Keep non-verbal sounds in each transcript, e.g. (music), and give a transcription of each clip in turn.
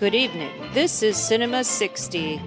Good evening. This is Cinema 60.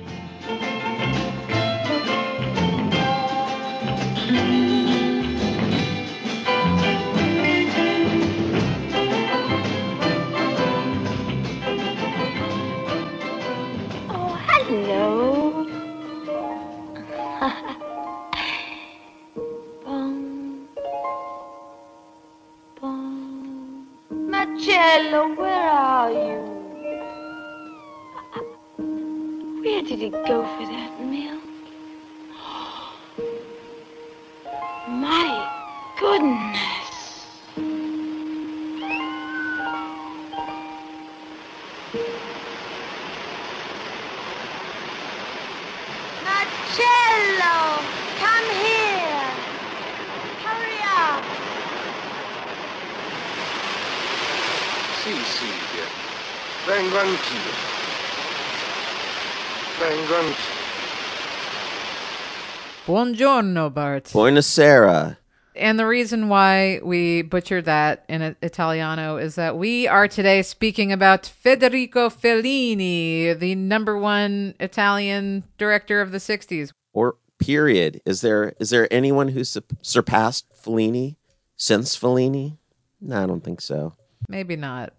Buongiorno, Bart. Buonasera. And the reason why we butchered that in Italiano is that we are today speaking about Federico Fellini, the number one Italian director of the 60s. Or period. Is there is there anyone who su- surpassed Fellini since Fellini? No, I don't think so. Maybe not.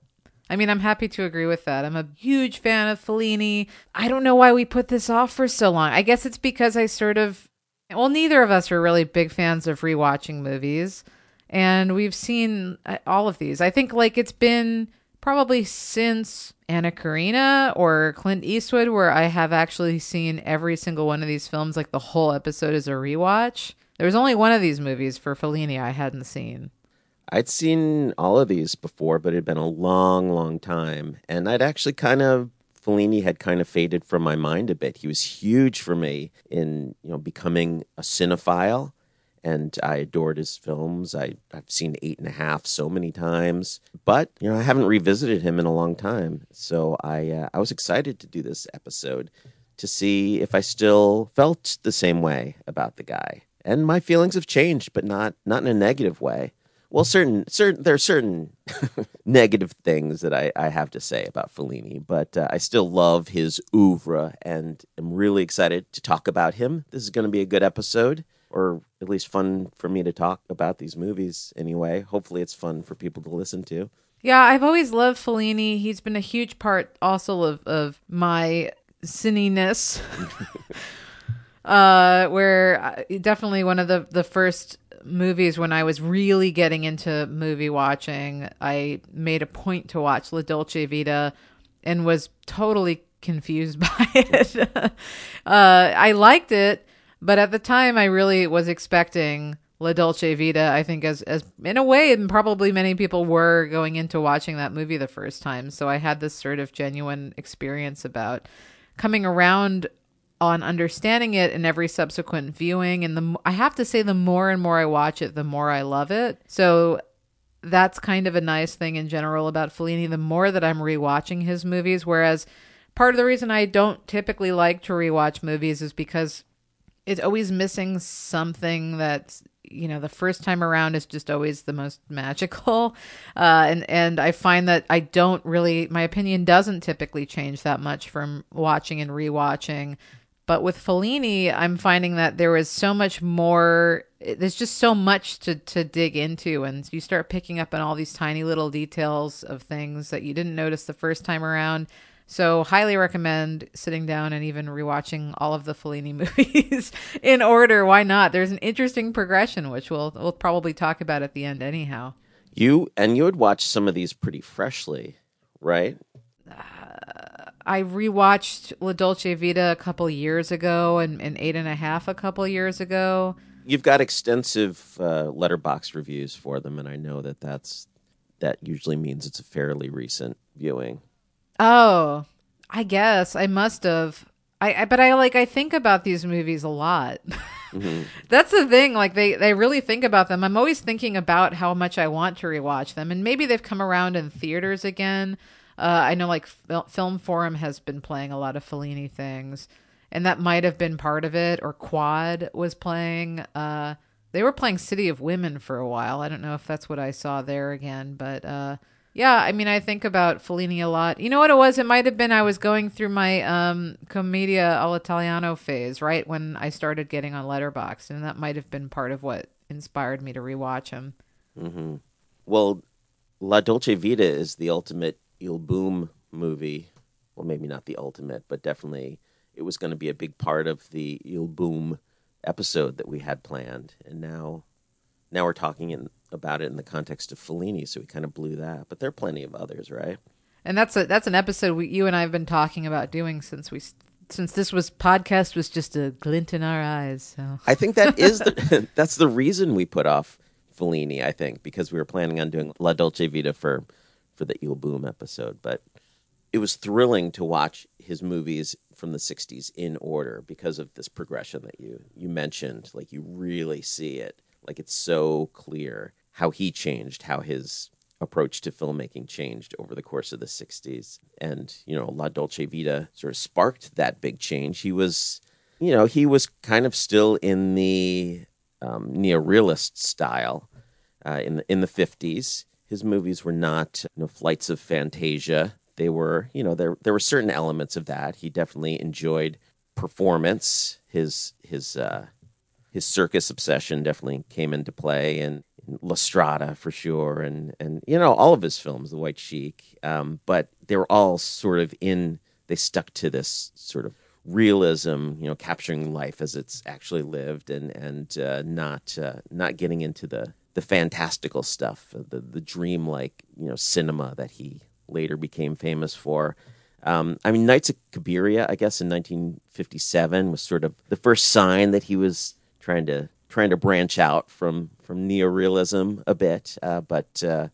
I mean, I'm happy to agree with that. I'm a huge fan of Fellini. I don't know why we put this off for so long. I guess it's because I sort of, well, neither of us are really big fans of rewatching movies. And we've seen uh, all of these. I think like it's been probably since Anna Karina or Clint Eastwood where I have actually seen every single one of these films. Like the whole episode is a rewatch. There was only one of these movies for Fellini I hadn't seen. I'd seen all of these before, but it had been a long, long time. And I'd actually kind of Fellini had kind of faded from my mind a bit. He was huge for me in, you know, becoming a cinephile. And I adored his films. I, I've seen eight and a half so many times, but you know I haven't revisited him in a long time. So I uh, I was excited to do this episode to see if I still felt the same way about the guy. And my feelings have changed, but not not in a negative way. Well, certain certain there are certain (laughs) negative things that I, I have to say about Fellini, but uh, I still love his oeuvre and am really excited to talk about him. This is going to be a good episode, or at least fun for me to talk about these movies anyway. Hopefully, it's fun for people to listen to. Yeah, I've always loved Fellini. He's been a huge part also of, of my cinniness. (laughs) uh, where I- definitely one of the, the first movies when I was really getting into movie watching, I made a point to watch La Dolce Vita and was totally confused (laughs) by it. uh, I liked it, but at the time I really was expecting La Dolce Vita, I think as as in a way and probably many people were going into watching that movie the first time. So I had this sort of genuine experience about coming around on understanding it in every subsequent viewing and the I have to say the more and more I watch it, the more I love it. So that's kind of a nice thing in general about Fellini. The more that I'm rewatching his movies, whereas part of the reason I don't typically like to rewatch movies is because it's always missing something that's you know the first time around is just always the most magical (laughs) uh and and i find that i don't really my opinion doesn't typically change that much from watching and rewatching but with Fellini, I'm finding that there is so much more. There's just so much to to dig into, and you start picking up on all these tiny little details of things that you didn't notice the first time around. So, highly recommend sitting down and even rewatching all of the Fellini (laughs) movies in order. Why not? There's an interesting progression, which we'll we'll probably talk about at the end, anyhow. You and you would watch some of these pretty freshly, right? Uh, I rewatched La Dolce Vita a couple years ago, and, and Eight and a Half a couple years ago. You've got extensive uh, Letterboxd reviews for them, and I know that that's that usually means it's a fairly recent viewing. Oh, I guess I must have. I, I but I like I think about these movies a lot. (laughs) That's the thing. Like they they really think about them. I'm always thinking about how much I want to rewatch them, and maybe they've come around in theaters again. Uh, I know like Fil- Film Forum has been playing a lot of Fellini things, and that might have been part of it. Or Quad was playing. Uh, they were playing City of Women for a while. I don't know if that's what I saw there again, but uh, Yeah, I mean, I think about Fellini a lot. You know what it was? It might have been I was going through my um, Commedia all'Italiano phase, right when I started getting on Letterboxd, and that might have been part of what inspired me to rewatch him. Well, La Dolce Vita is the ultimate Il Boom movie. Well, maybe not the ultimate, but definitely it was going to be a big part of the Il Boom episode that we had planned. And now, now we're talking in, about it in the context of Fellini, so we kind of blew that. But there are plenty of others, right? And that's a that's an episode we, you and I have been talking about doing since we since this was podcast was just a glint in our eyes. So I think that is the (laughs) that's the reason we put off Fellini. I think because we were planning on doing La Dolce Vita for for the Il Boom episode, but it was thrilling to watch his movies from the '60s in order because of this progression that you you mentioned. Like you really see it, like it's so clear how he changed, how his approach to filmmaking changed over the course of the 60s and you know la dolce vita sort of sparked that big change he was you know, he was kind of still in the um, neorealist style uh, in the in the fifties. His movies were not you know, flights of fantasia. They were, you know, there there were certain elements of that. He definitely enjoyed performance. His his uh, his circus obsession definitely came into play, and La Strada for sure, and and you know all of his films, The White Sheik. Um, but they were all sort of in. They stuck to this sort of realism, you know, capturing life as it's actually lived, and and uh, not uh, not getting into the the fantastical stuff, the the dreamlike, you know, cinema that he later became famous for. Um, I mean, Nights of Cabiria, I guess, in 1957 was sort of the first sign that he was trying to trying to branch out from from neorealism a bit. Uh, but uh,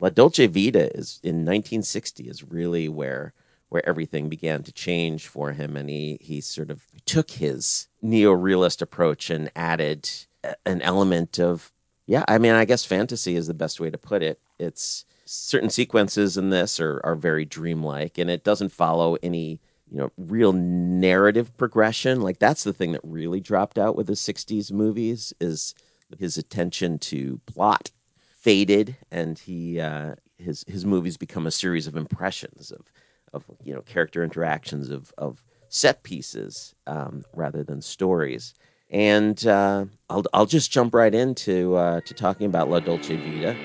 La Dolce Vita is in 1960 is really where where everything began to change for him, and he he sort of took his neorealist approach and added an element of yeah. I mean, I guess fantasy is the best way to put it. It's certain sequences in this are are very dreamlike, and it doesn't follow any you know real narrative progression. Like that's the thing that really dropped out with the '60s movies is his attention to plot faded, and he uh, his his movies become a series of impressions of of you know character interactions of of set pieces um, rather than stories. And uh, I'll I'll just jump right into uh, to talking about La Dolce Vita.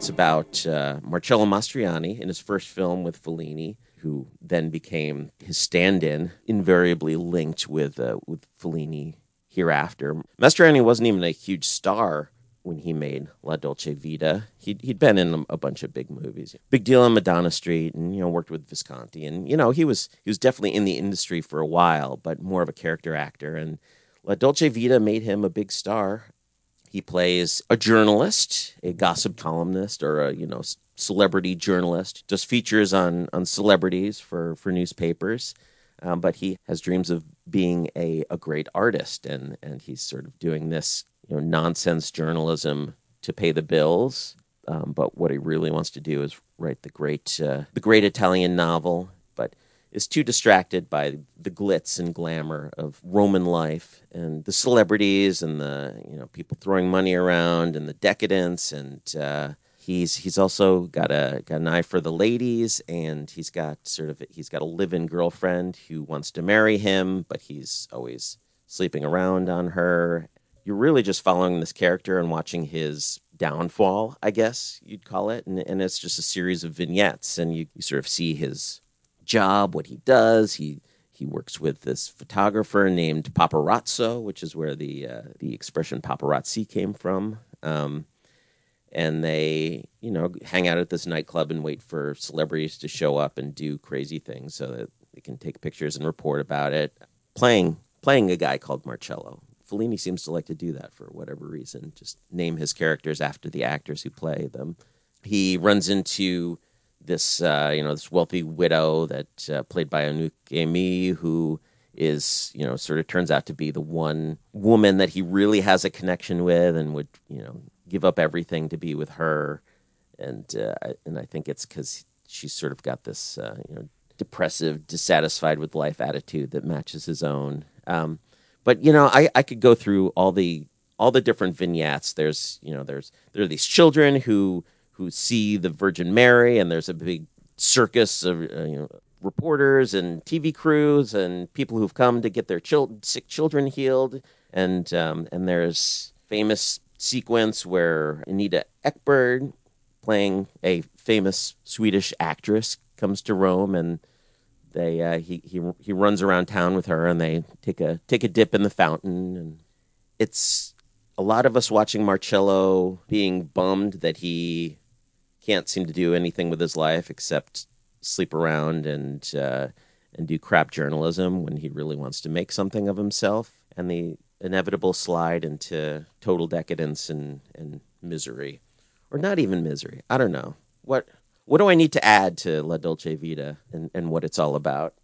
It's about uh, Marcello Mastroianni in his first film with Fellini, who then became his stand-in, invariably linked with uh, with Fellini hereafter. Mastroianni wasn't even a huge star when he made La Dolce Vita. He'd, he'd been in a bunch of big movies, big deal on Madonna Street, and you know worked with Visconti, and you know he was he was definitely in the industry for a while, but more of a character actor. And La Dolce Vita made him a big star. He plays a journalist, a gossip columnist, or a you know celebrity journalist. Does features on on celebrities for for newspapers, um, but he has dreams of being a a great artist, and and he's sort of doing this you know nonsense journalism to pay the bills. Um, but what he really wants to do is write the great uh, the great Italian novel, but is too distracted by the glitz and glamour of Roman life and the celebrities and the you know people throwing money around and the decadence and uh, he's he's also got a got an eye for the ladies and he's got sort of he's got a live-in girlfriend who wants to marry him but he's always sleeping around on her. You're really just following this character and watching his downfall, I guess you'd call it, and, and it's just a series of vignettes and you, you sort of see his job, what he does. He he works with this photographer named Paparazzo, which is where the uh, the expression paparazzi came from. Um, and they, you know, hang out at this nightclub and wait for celebrities to show up and do crazy things so that they can take pictures and report about it. Playing playing a guy called Marcello. Fellini seems to like to do that for whatever reason. Just name his characters after the actors who play them. He runs into this uh, you know this wealthy widow that uh, played by Anouk Aimee, who is you know sort of turns out to be the one woman that he really has a connection with and would you know give up everything to be with her. And uh, and I think it's because she's sort of got this uh, you know depressive dissatisfied with life attitude that matches his own. Um, but you know I, I could go through all the all the different vignettes. There's you know there's there are these children who who see the Virgin Mary and there's a big circus of uh, you know reporters and TV crews and people who've come to get their chil- sick children healed. And um, and there's famous sequence where Anita Ekberg playing a famous Swedish actress comes to Rome and they uh, he he he runs around town with her and they take a take a dip in the fountain. And it's a lot of us watching Marcello being bummed that he can't seem to do anything with his life except sleep around and uh, and do crap journalism when he really wants to make something of himself and the inevitable slide into total decadence and, and misery. Or not even misery. I don't know. What what do i need to add to la dolce vita and, and what it's all about?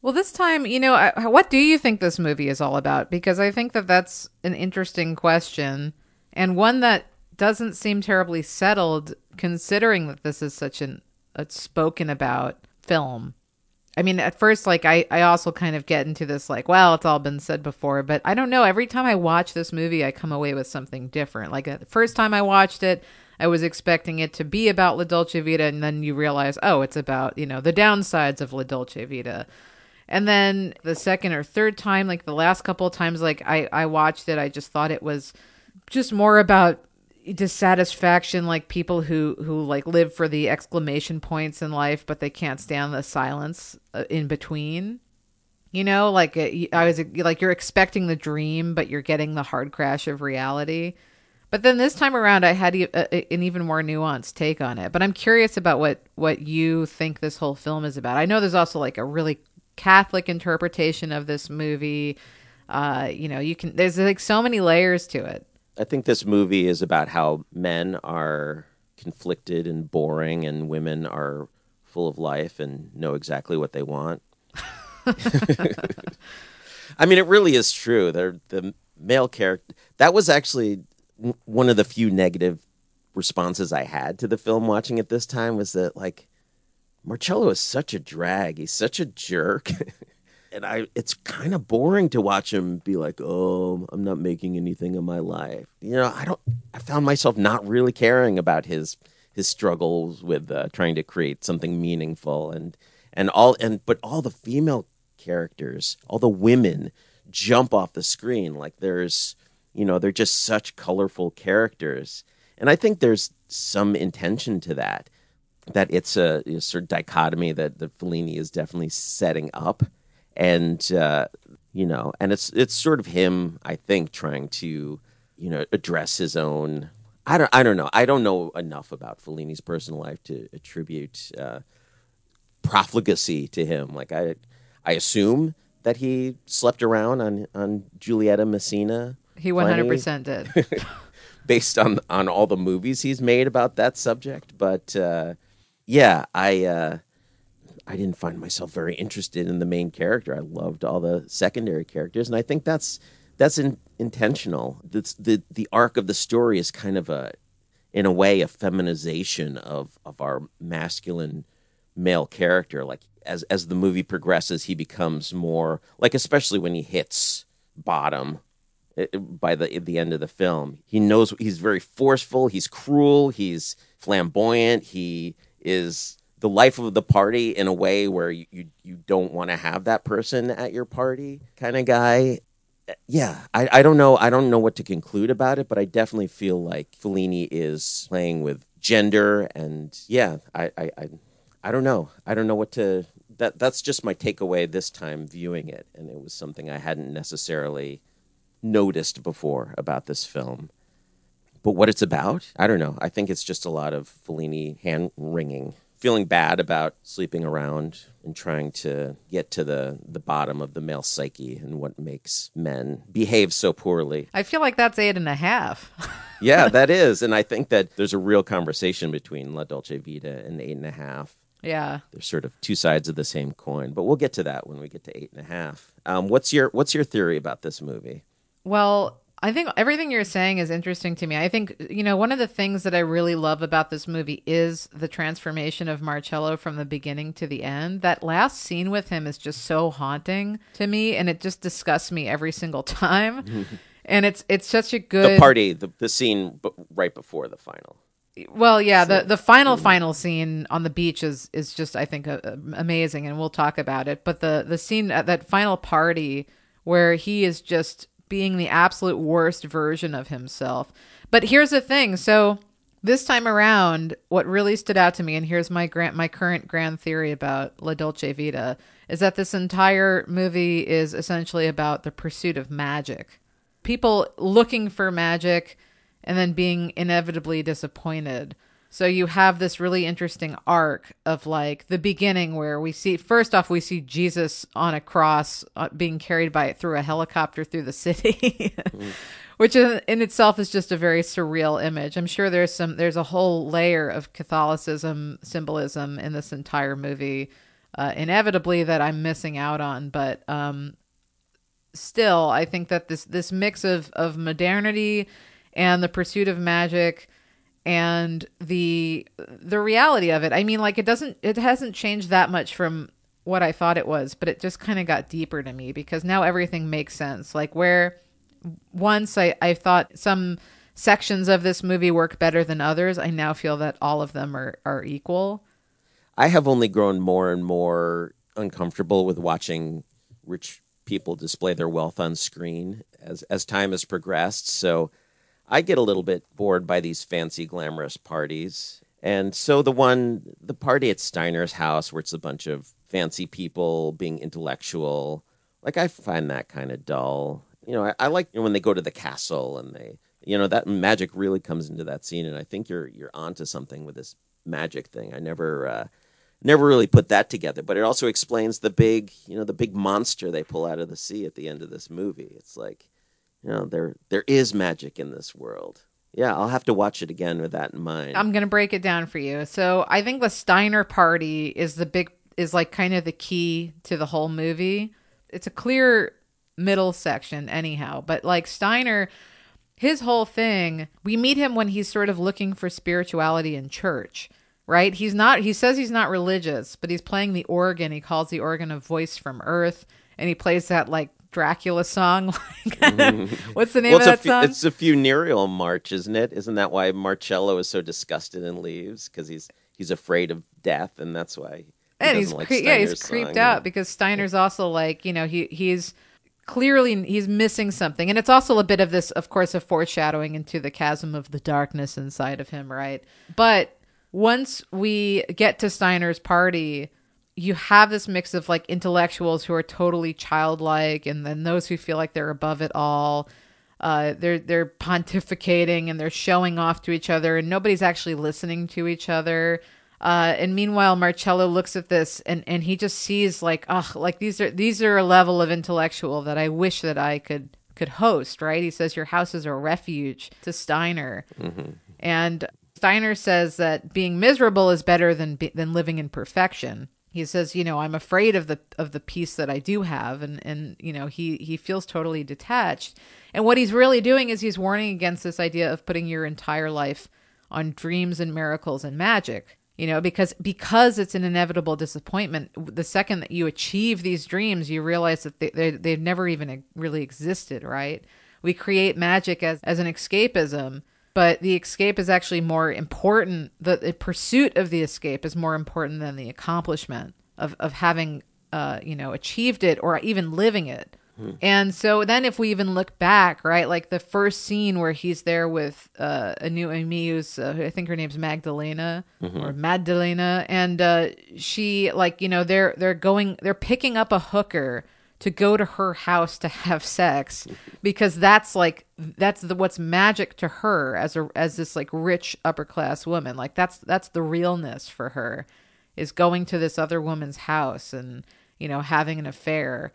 Well, this time, you know, I, what do you think this movie is all about? Because I think that that's an interesting question and one that doesn't seem terribly settled considering that this is such an a spoken about film. I mean, at first, like, I, I also kind of get into this, like, well, it's all been said before, but I don't know. Every time I watch this movie, I come away with something different. Like, uh, the first time I watched it, I was expecting it to be about La Dolce Vita, and then you realize, oh, it's about, you know, the downsides of La Dolce Vita. And then the second or third time, like the last couple of times, like I, I watched it, I just thought it was just more about dissatisfaction, like people who, who like live for the exclamation points in life, but they can't stand the silence uh, in between. You know, like uh, I was like, you're expecting the dream, but you're getting the hard crash of reality. But then this time around, I had e- a, an even more nuanced take on it. But I'm curious about what what you think this whole film is about. I know there's also like a really Catholic interpretation of this movie. Uh, you know, you can there's like so many layers to it. I think this movie is about how men are conflicted and boring, and women are full of life and know exactly what they want. (laughs) I mean, it really is true. They're, the male character that was actually one of the few negative responses I had to the film watching it this time was that like Marcello is such a drag. He's such a jerk. (laughs) and I it's kind of boring to watch him be like, "Oh, I'm not making anything of my life." You know, I don't I found myself not really caring about his his struggles with uh, trying to create something meaningful and and all and but all the female characters, all the women jump off the screen like there's you know, they're just such colorful characters. And I think there's some intention to that that it's a, a sort of dichotomy that that Fellini is definitely setting up, and uh, you know, and it's it's sort of him, I think, trying to you know address his own. I don't I don't know I don't know enough about Fellini's personal life to attribute uh, profligacy to him. Like I I assume that he slept around on on Giulietta Messina. He 100% did. (laughs) based on on all the movies he's made about that subject. But uh, yeah, I uh, I didn't find myself very interested in the main character. I loved all the secondary characters, and I think that's that's in, intentional. The the arc of the story is kind of a in a way a feminization of of our masculine male character. Like as as the movie progresses, he becomes more like, especially when he hits bottom uh, by the the end of the film. He knows he's very forceful, he's cruel, he's flamboyant, he is the life of the party in a way where you you, you don't want to have that person at your party kind of guy. Yeah, I, I don't know I don't know what to conclude about it, but I definitely feel like Fellini is playing with gender and yeah, I I, I, I don't know. I don't know what to that that's just my takeaway this time viewing it and it was something I hadn't necessarily noticed before about this film. But what it's about, I don't know. I think it's just a lot of Fellini hand wringing, feeling bad about sleeping around and trying to get to the, the bottom of the male psyche and what makes men behave so poorly. I feel like that's eight and a half. (laughs) Yeah, that is. And I think that there's a real conversation between La Dolce Vita and Eight and a Half. Yeah. They're sort of two sides of the same coin. But we'll get to that when we get to eight and a half. Um, what's your What's your theory about this movie? Well, I think everything you're saying is interesting to me. I think, you know, one of the things that I really love about this movie is the transformation of Marcello from the beginning to the end. That last scene with him is just so haunting to me and it just disgusts me every single (laughs) time. (laughs) and it's it's such a good The party, the, the scene b- right before the final. Well, yeah, the the final final scene on the beach is is just I think uh, amazing, and we'll talk about it. But the the scene at that final party where he is just being the absolute worst version of himself. But here's the thing, so this time around, what really stood out to me, and here's my grant my current grand theory about La Dolce Vita, is that this entire movie is essentially about the pursuit of magic. People looking for magic and then being inevitably disappointed. So you have this really interesting arc of like the beginning where we see first off we see Jesus on a cross uh, being carried by through a helicopter through the (laughs) city. Which in, in itself is just a very surreal image. I'm sure there's some there's a whole layer of Catholicism symbolism in this entire movie, uh, inevitably that I'm missing out on. But um, still, I think that this this mix of of modernity and the pursuit of magic and the the reality of it. I mean, like it doesn't it hasn't changed that much from what I thought it was, but it just kind of got deeper to me because now everything makes sense. Like where once I I thought some sections of this movie work better than others, I now feel that all of them are are equal. I have only grown more and more uncomfortable with watching rich people display their wealth on screen as as time has progressed. So I get a little bit bored by these fancy, glamorous parties. And so the one, the party at Steiner's house, where it's a bunch of fancy people being intellectual, like I find that kind of dull. You know, I, I like when they go to the castle and they, you know, that magic really comes into that scene. And I think you're you're onto something with this magic thing. I never, uh, never really put that together. But it also explains the big, you know, the big monster they pull out of the sea at the end of this movie. It's like you know there there is magic in this world yeah i'll have to watch it again with that in mind I'm going to break it down for you. So I think the Steiner party is the big is like kind of the key to the whole movie. It's a clear middle section anyhow, but like Steiner his whole thing, we meet him when he's sort of looking for spirituality in church, right? He's not he says he's not religious, but he's playing the organ. He calls the organ a voice from earth and he plays that like Dracula song. (laughs) Like mm-hmm. what's the name well, of that fu- song? it's a funereal march isn't it isn't that why marcello is so disgusted and leaves because he's he's afraid of death and that's why and he's like cre- yeah he's creeped song. out because Steiner's also like you know he he's clearly he's missing something and it's also a bit of this of course a foreshadowing into the chasm of the darkness inside of him right but once we get to Steiner's party you have this mix of like intellectuals who are totally childlike and then those who feel like they're above it all. Uh, they're they're pontificating and they're showing off to each other and nobody's actually listening to each other. Uh, and meanwhile Marcello looks at this and, and he just sees like oh like these are these are a level of intellectual that I wish that I could could host right? He says your house is a refuge to Steiner. And Steiner says that being miserable is better than than living in perfection he says you know i'm afraid of the of the peace that i do have. And and you know he he feels totally detached. And what he's really doing is he's warning against this idea of putting your entire life on dreams and miracles and magic you know because because it's an inevitable disappointment. The second that you achieve these dreams you realize that they, they they've never even really existed right? We create magic as as an escapism but the escape is actually more important the, the pursuit of the escape is more important than the accomplishment of of having uh you know achieved it or even living it. And so then if we even look back right like the first scene where he's there with uh Anouk Aimee who's uh, i think her name's magdalena or magdalena and uh she like you know they're they're going they're picking up a hooker to go to her house to have sex because that's like that's the what's magic to her as a as this like rich upper class woman like that's that's the realness for her is going to this other woman's house and you know having an affair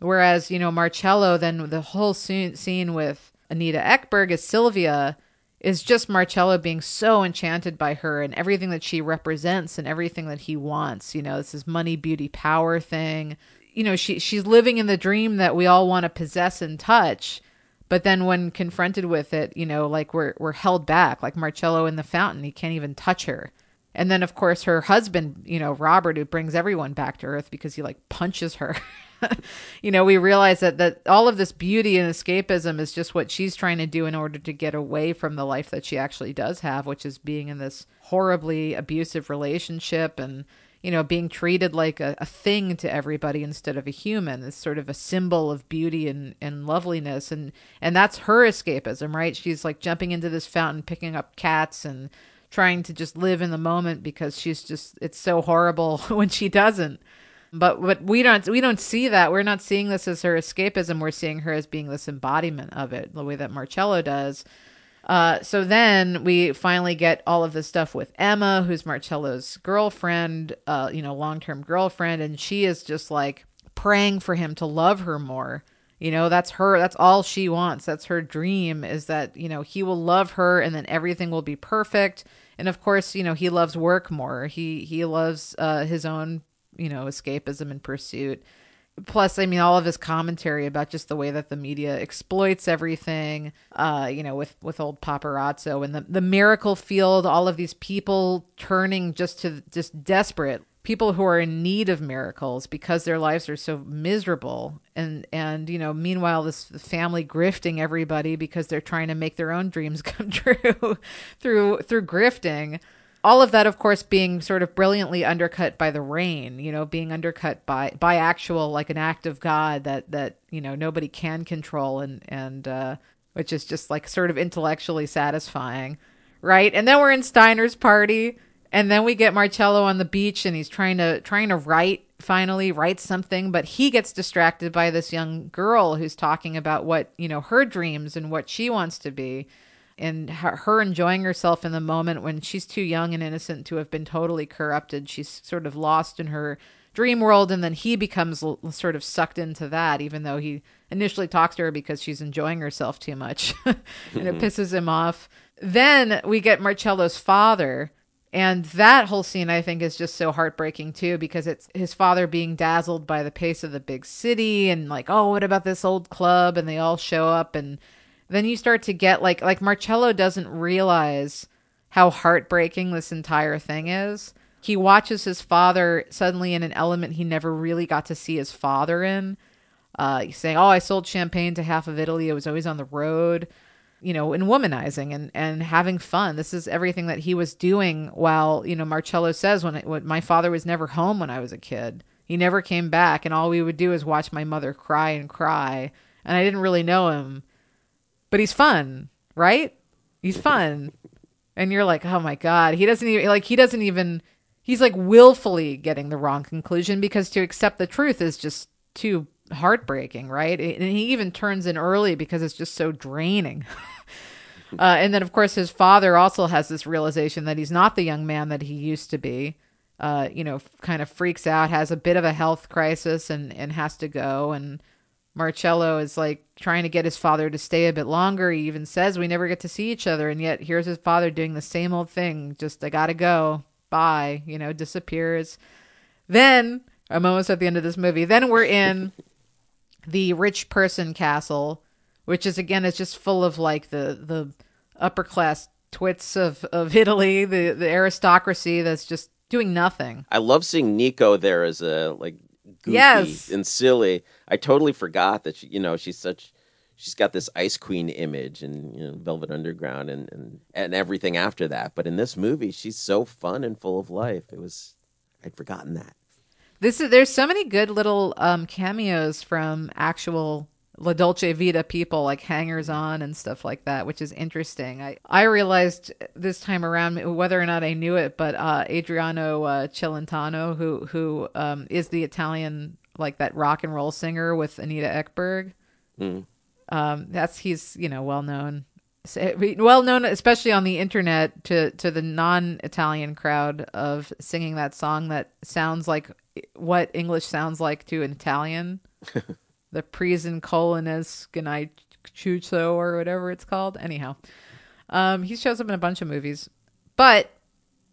whereas you know Marcello then the whole scene, scene with Anita Ekberg as Sylvia is just Marcello being so enchanted by her and everything that she represents and everything that he wants. You know, this is money, beauty, power thing. You know, she she's living in the dream that we all want to possess and touch. But then when confronted with it, you know, like we're we're held back, like Marcello in the fountain, he can't even touch her. And then of course her husband, you know, Robert, who brings everyone back to earth because he like punches her. (laughs) you know, we realize that that all of this beauty and escapism is just what she's trying to do in order to get away from the life that she actually does have, which is being in this horribly abusive relationship and you know being treated like a, a thing to everybody instead of a human is sort of a symbol of beauty and, and loveliness. And and that's her escapism right? She's like jumping into this fountain picking up cats and trying to just live in the moment because she's just it's so horrible (laughs) when she doesn't. But but we don't we don't see that. We're not seeing this as her escapism. We're seeing her as being this embodiment of it the way that marcello does uh, so then we finally get all of this stuff with Emma, who's Marcello's girlfriend, uh, you know, long term girlfriend, and she is just like praying for him to love her more. You know, that's her, that's all she wants. That's her dream is that, you know, he will love her and then everything will be perfect. And of course, you know, he loves work more. He he loves uh, his own, you know, escapism and pursuit plus i mean all of his commentary about just the way that the media exploits everything uh you know with with old paparazzo and the, the miracle field all of these people turning just to just desperate people who are in need of miracles because their lives are so miserable. And and you know meanwhile this family grifting everybody because they're trying to make their own dreams (laughs) come true through through grifting all of that of course being sort of brilliantly undercut by the rain you know being undercut by by actual like an act of god that that you know nobody can control and and uh which is just like sort of intellectually satisfying right? And then we're in steiner's party and then we get marcello on the beach and he's trying to trying to write finally write something but he gets distracted by this young girl who's talking about what you know her dreams and what she wants to be and her, enjoying herself in the moment when she's too young and innocent to have been totally corrupted. She's sort of lost in her dream world, and then he becomes l- sort of sucked into that, even though he initially talks to her because she's enjoying herself too much, (laughs) and it mm-hmm. pisses him off. Then we get Marcello's father. And that whole scene, I think, is just so heartbreaking too, because it's his father being dazzled by the pace of the big city, and like, oh, what about this old club? And they all show up, and then you start to get like like Marcello doesn't realize how heartbreaking this entire thing is. He watches his father suddenly in an element he never really got to see his father in. Uh, he's saying, "Oh, I sold champagne to half of Italy. I was always on the road." You know, and womanizing and, and having fun. This is everything that he was doing while, you know, Marcello says when, it, when my father was never home when I was a kid. He never came back, and all we would do is watch my mother cry and cry. And I didn't really know him but he's fun, right? He's fun. And you're like, "Oh my god, he doesn't even like he doesn't even he's like willfully getting the wrong conclusion because to accept the truth is just too heartbreaking, right? And he even turns in early because it's just so draining. (laughs) uh, and then, of course, his father also has this realization that he's not the young man that he used to be. Uh, you know, kind of freaks out, has a bit of a health crisis, and and has to go. And Marcello is like trying to get his father to stay a bit longer. He even says we never get to see each other, and yet here's his father doing the same old thing. Just I gotta go. Bye. You know, disappears. Then I'm almost at the end of this movie. Then we're in the rich person castle, which is again is just full of like the the upper class twits of of Italy, the the aristocracy that's just doing nothing. I love seeing Nico there as a like goofy Yes. and silly. I totally forgot that she, you know, she's such she's got this ice queen image and you know, Velvet Underground and, and and everything after that. But in this movie, she's so fun and full of life. It was I'd forgotten that. This is there's so many good little um, cameos from actual La Dolce Vita people, like hangers on and stuff like that, which is interesting. I I realized this time around whether or not I knew it, but uh, Adriano uh, Celentano, who who um, is the Italian like that rock and roll singer with Anita Ekberg. Um, that's he's you know well known, well known especially on the internet to to the non-Italian crowd of singing that song that sounds like what English sounds like to an Italian. (laughs) the Prison Colonis Ganai Chucho or whatever it's called. Anyhow, Um, he shows up in a bunch of movies, but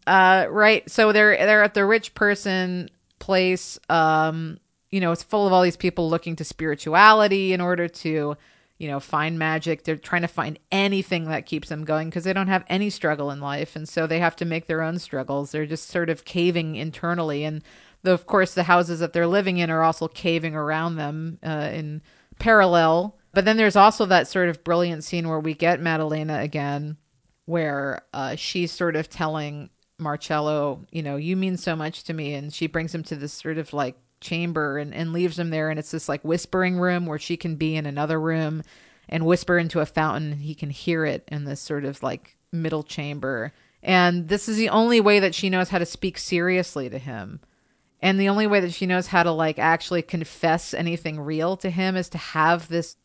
uh, right. So they're they're at the rich person place. Um, you know, it's full of all these people looking to spirituality in order to, you know, find magic. They're trying to find anything that keeps them going because they don't have any struggle in life, and so they have to make their own struggles. They're just sort of caving internally, and of course, the houses that they're living in are also caving around them uh, in parallel. But then there's also that sort of brilliant scene where we get Madalena again, where uh, she's sort of telling Marcello, you know, you mean so much to me. And she brings him to this sort of like chamber and, and leaves him there. And it's this like whispering room where she can be in another room and whisper into a fountain. And he can hear it in this sort of like middle chamber. And this is the only way that she knows how to speak seriously to him. And the only way that she knows how to like actually confess anything real to him is to have this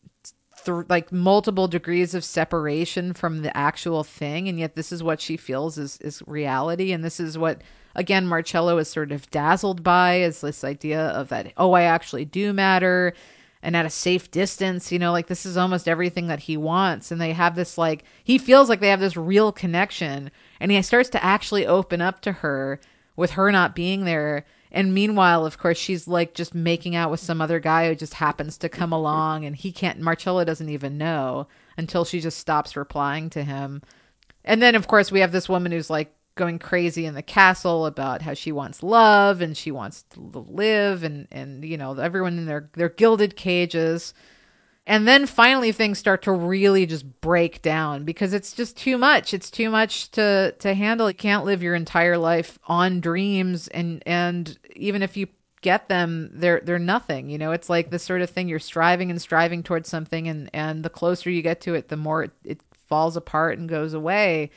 th- like multiple degrees of separation from the actual thing. And yet this is what she feels is is reality. And this is what again Marcello is sort of dazzled by is this idea of that oh I actually do matter. And at a safe distance you know like this is almost everything that he wants. And they have this like he feels like they have this real connection. And he starts to actually open up to her with her not being there and meanwhile, of course, she's like just making out with some other guy who just happens to come along and he can't, Marcello doesn't even know until she just stops replying to him. And then, of course, we have this woman who's like going crazy in the castle about how she wants love and she wants to live and, and, you know, everyone in their, their gilded cages. And then finally things start to really just break down because it's just too much. It's too much to to handle. You can't live your entire life on dreams and and even if you get them, they're they're nothing. You know, it's like the sort of thing you're striving and striving towards something and and the closer you get to it, the more it, it falls apart and goes away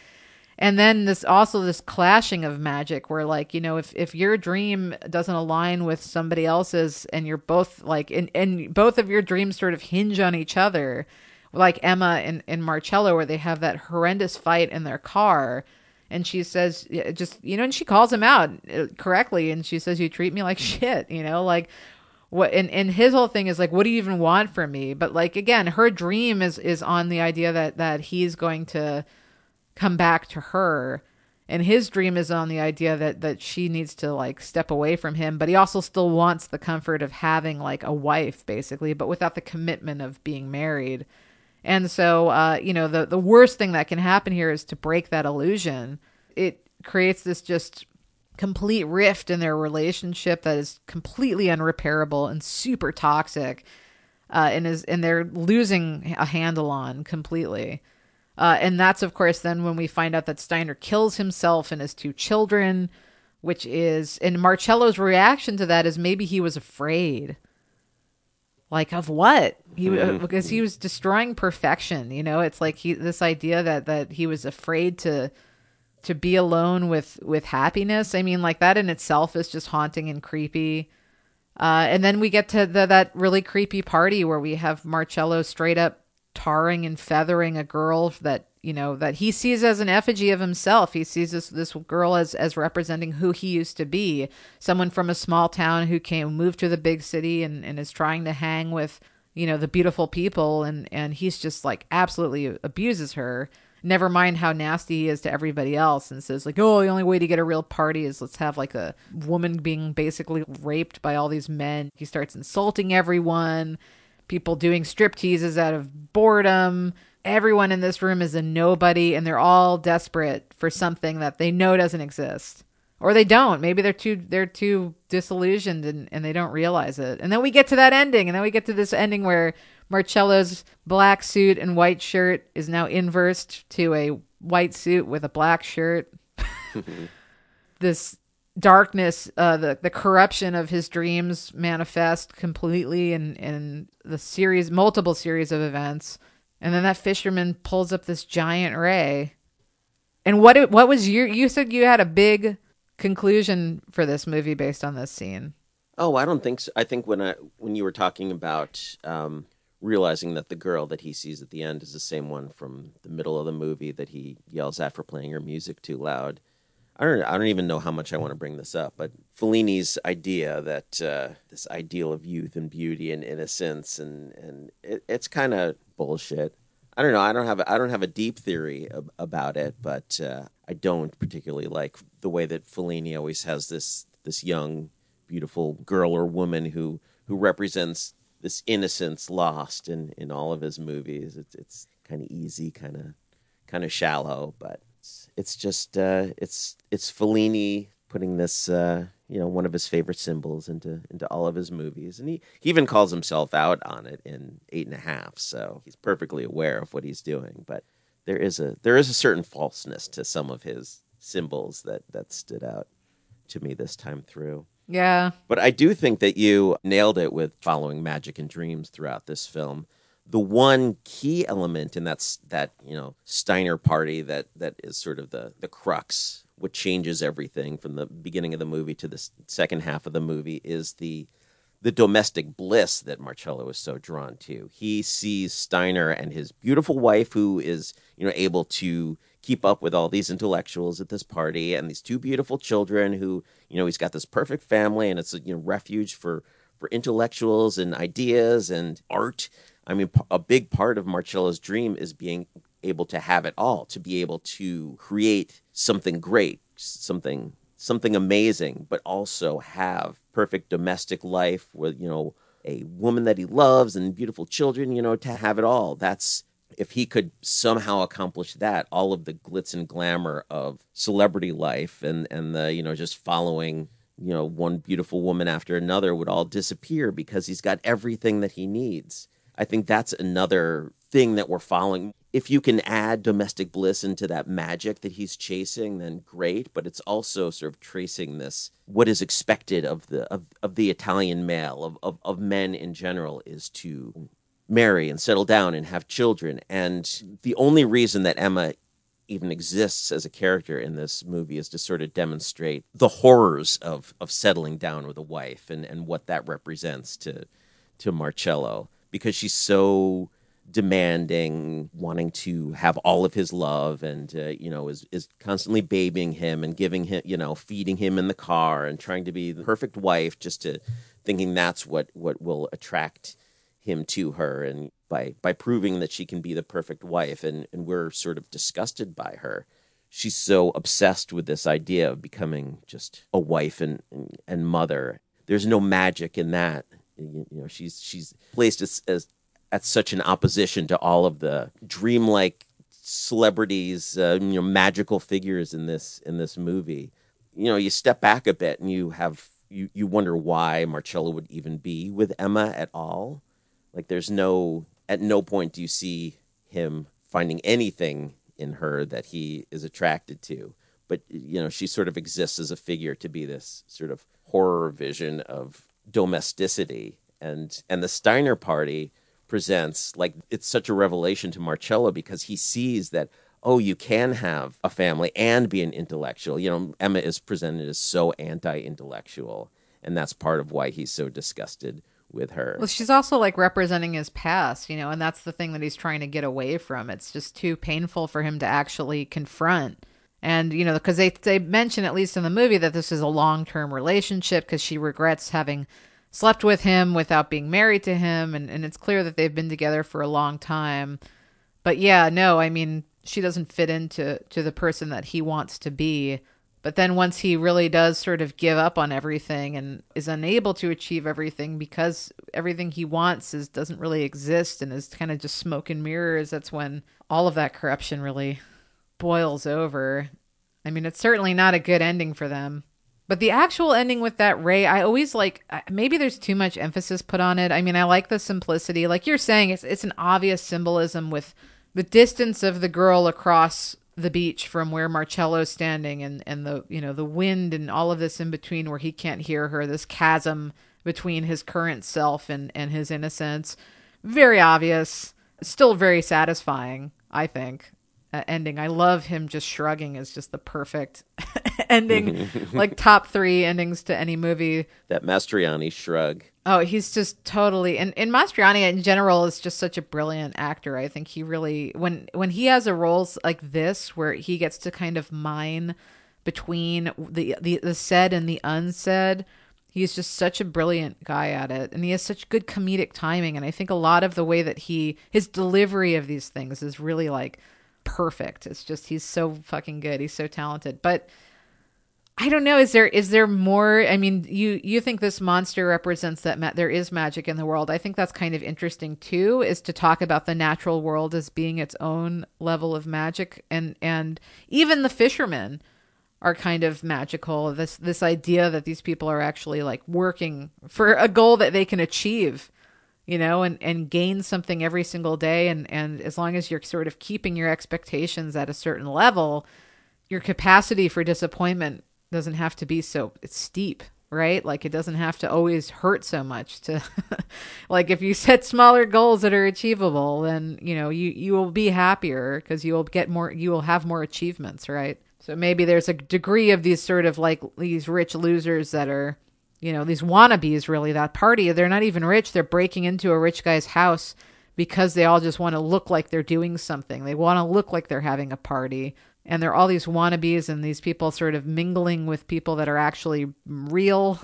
and then this also this clashing of magic where like you know if if your dream doesn't align with somebody else's and you're both like and, and both of your dreams sort of hinge on each other like emma and, and marcello where they have that horrendous fight in their car and she says just you know and she calls him out uh, correctly and she says you treat me like (laughs) shit you know like what and, and his whole thing is like what do you even want from me? But like again her dream is is on the idea that that he's going to come back to her. And his dream is on the idea that that she needs to like step away from him but he also still wants the comfort of having like a wife basically but without the commitment of being married. And so uh you know the the worst thing that can happen here is to break that illusion. It creates this just complete rift in their relationship that is completely unrepairable and super toxic uh and is and they're losing a handle on completely uh, and that's, of course, then when we find out that Steiner kills himself and his two children, which is, and Marcello's reaction to that is maybe he was afraid. Like of what? He mm-hmm. because he was destroying perfection. You know, it's like he this idea that that he was afraid to to be alone with with happiness. I mean, like that in itself is just haunting and creepy. Uh, and then we get to the, that really creepy party where we have Marcello straight up tarring and feathering a girl that you know that he sees as an effigy of himself. He sees this this girl as as representing who he used to be. Someone from a small town who came moved to the big city and and is trying to hang with you know the beautiful people and and he's just like absolutely abuses her. Never mind how nasty he is to everybody else and says like oh the only way to get a real party is let's have like a woman being basically raped by all these men. He starts insulting everyone people doing strip teases out of boredom. Everyone in this room is a nobody and they're all desperate for something that they know doesn't exist. Or they don't. Maybe they're too they're too disillusioned and, and they don't realize it. And then we get to that ending, and then we get to this ending where Marcello's black suit and white shirt is now inversed to a white suit with a black shirt. (laughs) (laughs) this darkness, uh, the the corruption of his dreams manifest completely in in the series, multiple series of events, and then that fisherman pulls up this giant ray. And what it, what was your? You said you had a big conclusion for this movie based on this scene. Oh, I don't think so. I think when I when you were talking about um, realizing that the girl that he sees at the end is the same one from the middle of the movie that he yells at for playing her music too loud I don't I don't even know how much I want to bring this up, but Fellini's idea that uh, this ideal of youth and beauty and innocence and and it, it's kind of bullshit. I don't know. I don't have I don't have a deep theory ab- about it, but uh, I don't particularly like the way that Fellini always has this this young, beautiful girl or woman who who represents this innocence lost in in all of his movies. It's it's kind of easy, kind of kind of shallow, but it's, just uh, it's it's Fellini putting this uh, you know one of his favorite symbols into into all of his movies, and he, he even calls himself out on it in Eight and a Half, so he's perfectly aware of what he's doing. But there is a there is a certain falseness to some of his symbols that that stood out to me this time through. Yeah. But I do think that you nailed it with following magic and dreams throughout this film. The one key element, in that's that you know Steiner party that that is sort of the the crux, what changes everything from the beginning of the movie to the second half of the movie is the the domestic bliss that Marcello is so drawn to. He sees Steiner and his beautiful wife, who is you know able to keep up with all these intellectuals at this party, and these two beautiful children. Who you know he's got this perfect family, and it's a you know refuge for for intellectuals and ideas and art. I mean, a big part of Marcello's dream is being able to have it all, to be able to create something great, something something amazing, but also have perfect domestic life with, you know, a woman that he loves and beautiful children, you know, to have it all. That's if he could somehow accomplish that, all of the glitz and glamour of celebrity life and and the, you know, just following you know, one beautiful woman after another would all disappear because he's got everything that he needs. I think that's another thing that we're following. If you can add domestic bliss into that magic that he's chasing, then great. But it's also sort of tracing this what is expected of the of, of the Italian male, of, of, of men in general, is to marry and settle down and have children. And the only reason that Emma even exists as a character in this movie is to sort of demonstrate the horrors of of settling down with a wife and and what that represents to to Marcello because she's so demanding wanting to have all of his love and uh, you know is is constantly babying him and giving him you know feeding him in the car and trying to be the perfect wife just to thinking that's what what will attract him to her and by by proving that she can be the perfect wife and and we're sort of disgusted by her. She's so obsessed with this idea of becoming just a wife and and, and mother. There's no magic in that you, know she's she's placed as, as at such an opposition to all of the dreamlike celebrities uh, you know magical figures in this in this movie you know you step back a bit and you have you you wonder why Marcello would even be with Emma at all like there's no at no point do you see him finding anything in her that he is attracted to. But you know, she sort of exists as a figure to be this sort of horror vision of domesticity. And and the Steiner party presents like it's such a revelation to Marcello because he sees that oh you can have a family and be an intellectual you know emma is presented as so anti-intellectual and that's part of why he's so disgusted with her Well, she's also like representing his past, you know, and that's the thing that he's trying to get away from. It's just too painful for him to actually confront. And, you know, because they, they mention, at least in the movie, that this is a long term relationship because she regrets having slept with him without being married to him. And, and it's clear that they've been together for a long time. But yeah, no, I mean, she doesn't fit into to the person that he wants to be. But then once he really does sort of give up on everything and is unable to achieve everything because everything he wants is doesn't really exist and is kind of just smoke and mirrors, that's when all of that corruption really boils over. I mean, it's certainly not a good ending for them. But the actual ending with that Ray, I always like. Maybe there's too much emphasis put on it. I mean, I like the simplicity, like you're saying. It's it's an obvious symbolism with the distance of the girl across the beach from where Marcello's standing, and and the you know the wind and all of this in between where he can't hear her. This chasm between his current self and and his innocence. Very obvious. Still very satisfying. I think uh, ending. I love him just shrugging is just the perfect (laughs) ending, (laughs) like top three endings to any movie. that Mastroianni shrug Oh, he's just totally and, and Mastroianni in general is just such a brilliant actor. I think he really when when he has a roles like this where he gets to kind of mine between the the, the said and the unsaid, He's just such a brilliant guy at it, and he has such good comedic timing. And I think a lot of the way that he his delivery of these things is really like perfect. It's just he's so fucking good. He's so talented. But I don't know. Is there is there more? I mean, you you think this monster represents that ma- there is magic in the world? I think that's kind of interesting too. Is to talk about the natural world as being its own level of magic, and and even the fishermen are kind of magical. This this idea that these people are actually like working for a goal that they can achieve, you know, and and gain something every single day. And and as long as you're sort of keeping your expectations at a certain level, your capacity for disappointment doesn't have to be so steep right like it doesn't have to always hurt so much to (laughs) like if you set smaller goals that are achievable then you know you you will be happier because you will get more you will have more achievements right so maybe there's a degree of these sort of like these rich losers that are you know these wannabes really that party they're not even rich. They're breaking into a rich guy's house because they all just want to look like they're doing something. They want to look like they're having a party. And there are all these wannabes and these people sort of mingling with people that are actually real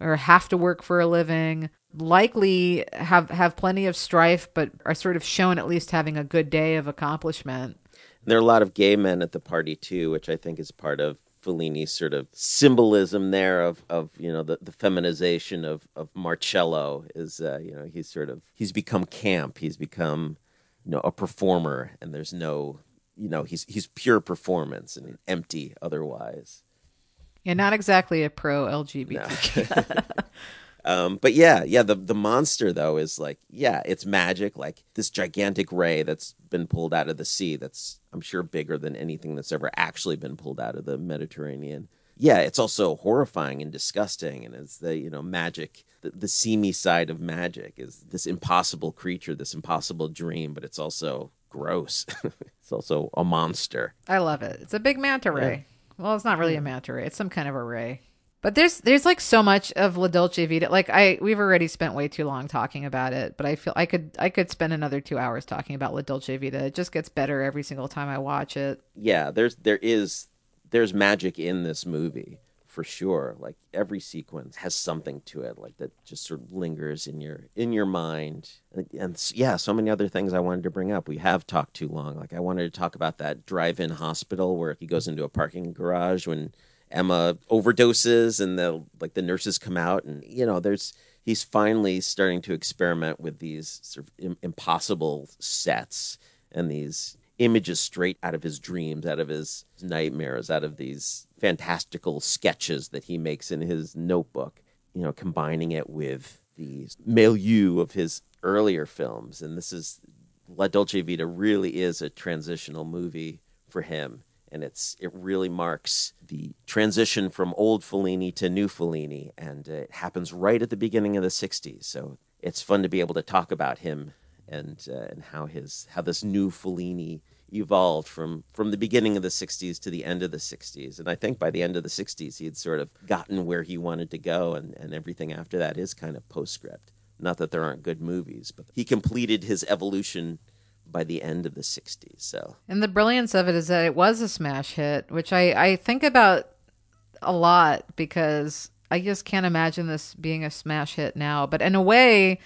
or have to work for a living likely have have plenty of strife but are sort of shown at least having a good day of accomplishment. There are a lot of gay men at the party too which i think is part of Fellini's sort of symbolism there of, of you know the, the feminization of, of Marcello is uh, you know he's sort of he's become camp he's become you know a performer and there's no you know he's he's pure performance and empty otherwise. Yeah, not exactly a pro LGBT. (laughs) (laughs) um, but yeah, yeah. The the monster though is like yeah, it's magic. Like this gigantic ray that's been pulled out of the sea. That's I'm sure bigger than anything that's ever actually been pulled out of the Mediterranean. Yeah, it's also horrifying and disgusting, and it's the you know magic. The, the seamy side of magic is this impossible creature, this impossible dream, but it's also gross. (laughs) it's also a monster. I love it. It's a big manta ray. Well, it's not really a manta ray. It's some kind of a ray. But there's there's like so much of La Dolce Vita. Like I we've already spent way too long talking about it, but I feel I could I could spend another 2 hours talking about La Dolce Vita. It just gets better every single time I watch it. Yeah, there's there is there's magic in this movie for sure. Like every sequence has something to it, like that just sort of lingers in your in your mind. And, and yeah, so many other things I wanted to bring up. We have talked too long. Like I wanted to talk about that drive-in hospital where he goes into a parking garage when Emma overdoses and the like the nurses come out and you know there's he's finally starting to experiment with these sort of impossible sets and these images straight out of his dreams, out of his nightmares, out of these fantastical sketches that he makes in his notebook, you know, combining it with the milieu of his earlier films. And this is La Dolce Vita really is a transitional movie for him. And it's it really marks the transition from old Fellini to new Fellini, and it happens right at the beginning of the '60s. So it's fun to be able to talk about him and uh, and how his how this new Fellini evolved from from the beginning of the 60s to the end of the 60s and i think by the end of the 60s he had sort of gotten where he wanted to go and, and everything after that is kind of postscript not that there aren't good movies but he completed his evolution by the end of the 60s so And the brilliance of it is that it was a smash hit, which I, I think about a lot because I just can't imagine this being a smash hit now. But in a way,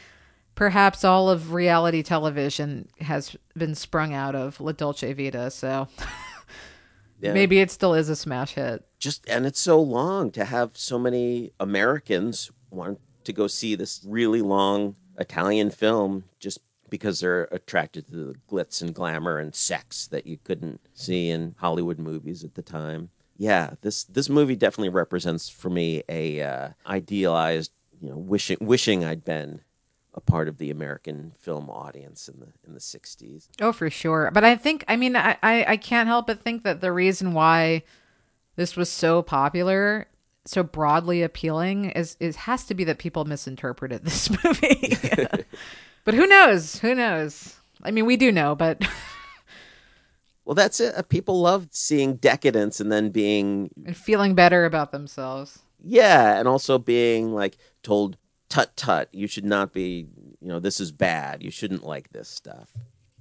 perhaps all of reality television has been sprung out of La Dolce Vita. So (laughs) yeah. maybe it still is a smash hit. just and it's so long to have so many Americans want to go see this really long Italian film just because they're attracted to the glitz and glamour and sex that you couldn't see in Hollywood movies at the time. Yeah, this this movie definitely represents for me a uh, idealized, you know, wishing wishing I'd been a part of the American film audience in the in the 60s. Oh, for sure. But I think, I mean, I, I, I can't help but think that the reason why this was so popular, so broadly appealing, is is has to be that people misinterpreted this (laughs) movie. (laughs) but who knows? Who knows? I mean, we do know, but (laughs) Well, that's it. Uh, People love seeing decadence and then being and feeling better about themselves. Yeah, and also being like told, "Tut tut, you should not be. You know, this is bad. You shouldn't like this stuff."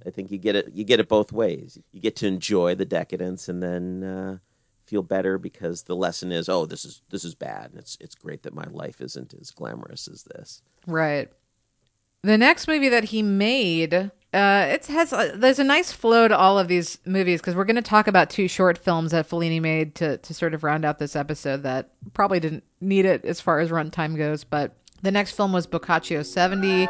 I think you get it. You get it both ways. You get to enjoy the decadence, and then uh, feel better because the lesson is, oh, this is this is bad, and it's it's great that my life isn't as glamorous as this. Right. The next movie that he made, uh, it has uh, there's a nice flow to all of these movies because we're going to talk about two short films that Fellini made to to sort of round out this episode that probably didn't need it as far as runtime goes. But the next film was Boccaccio 70.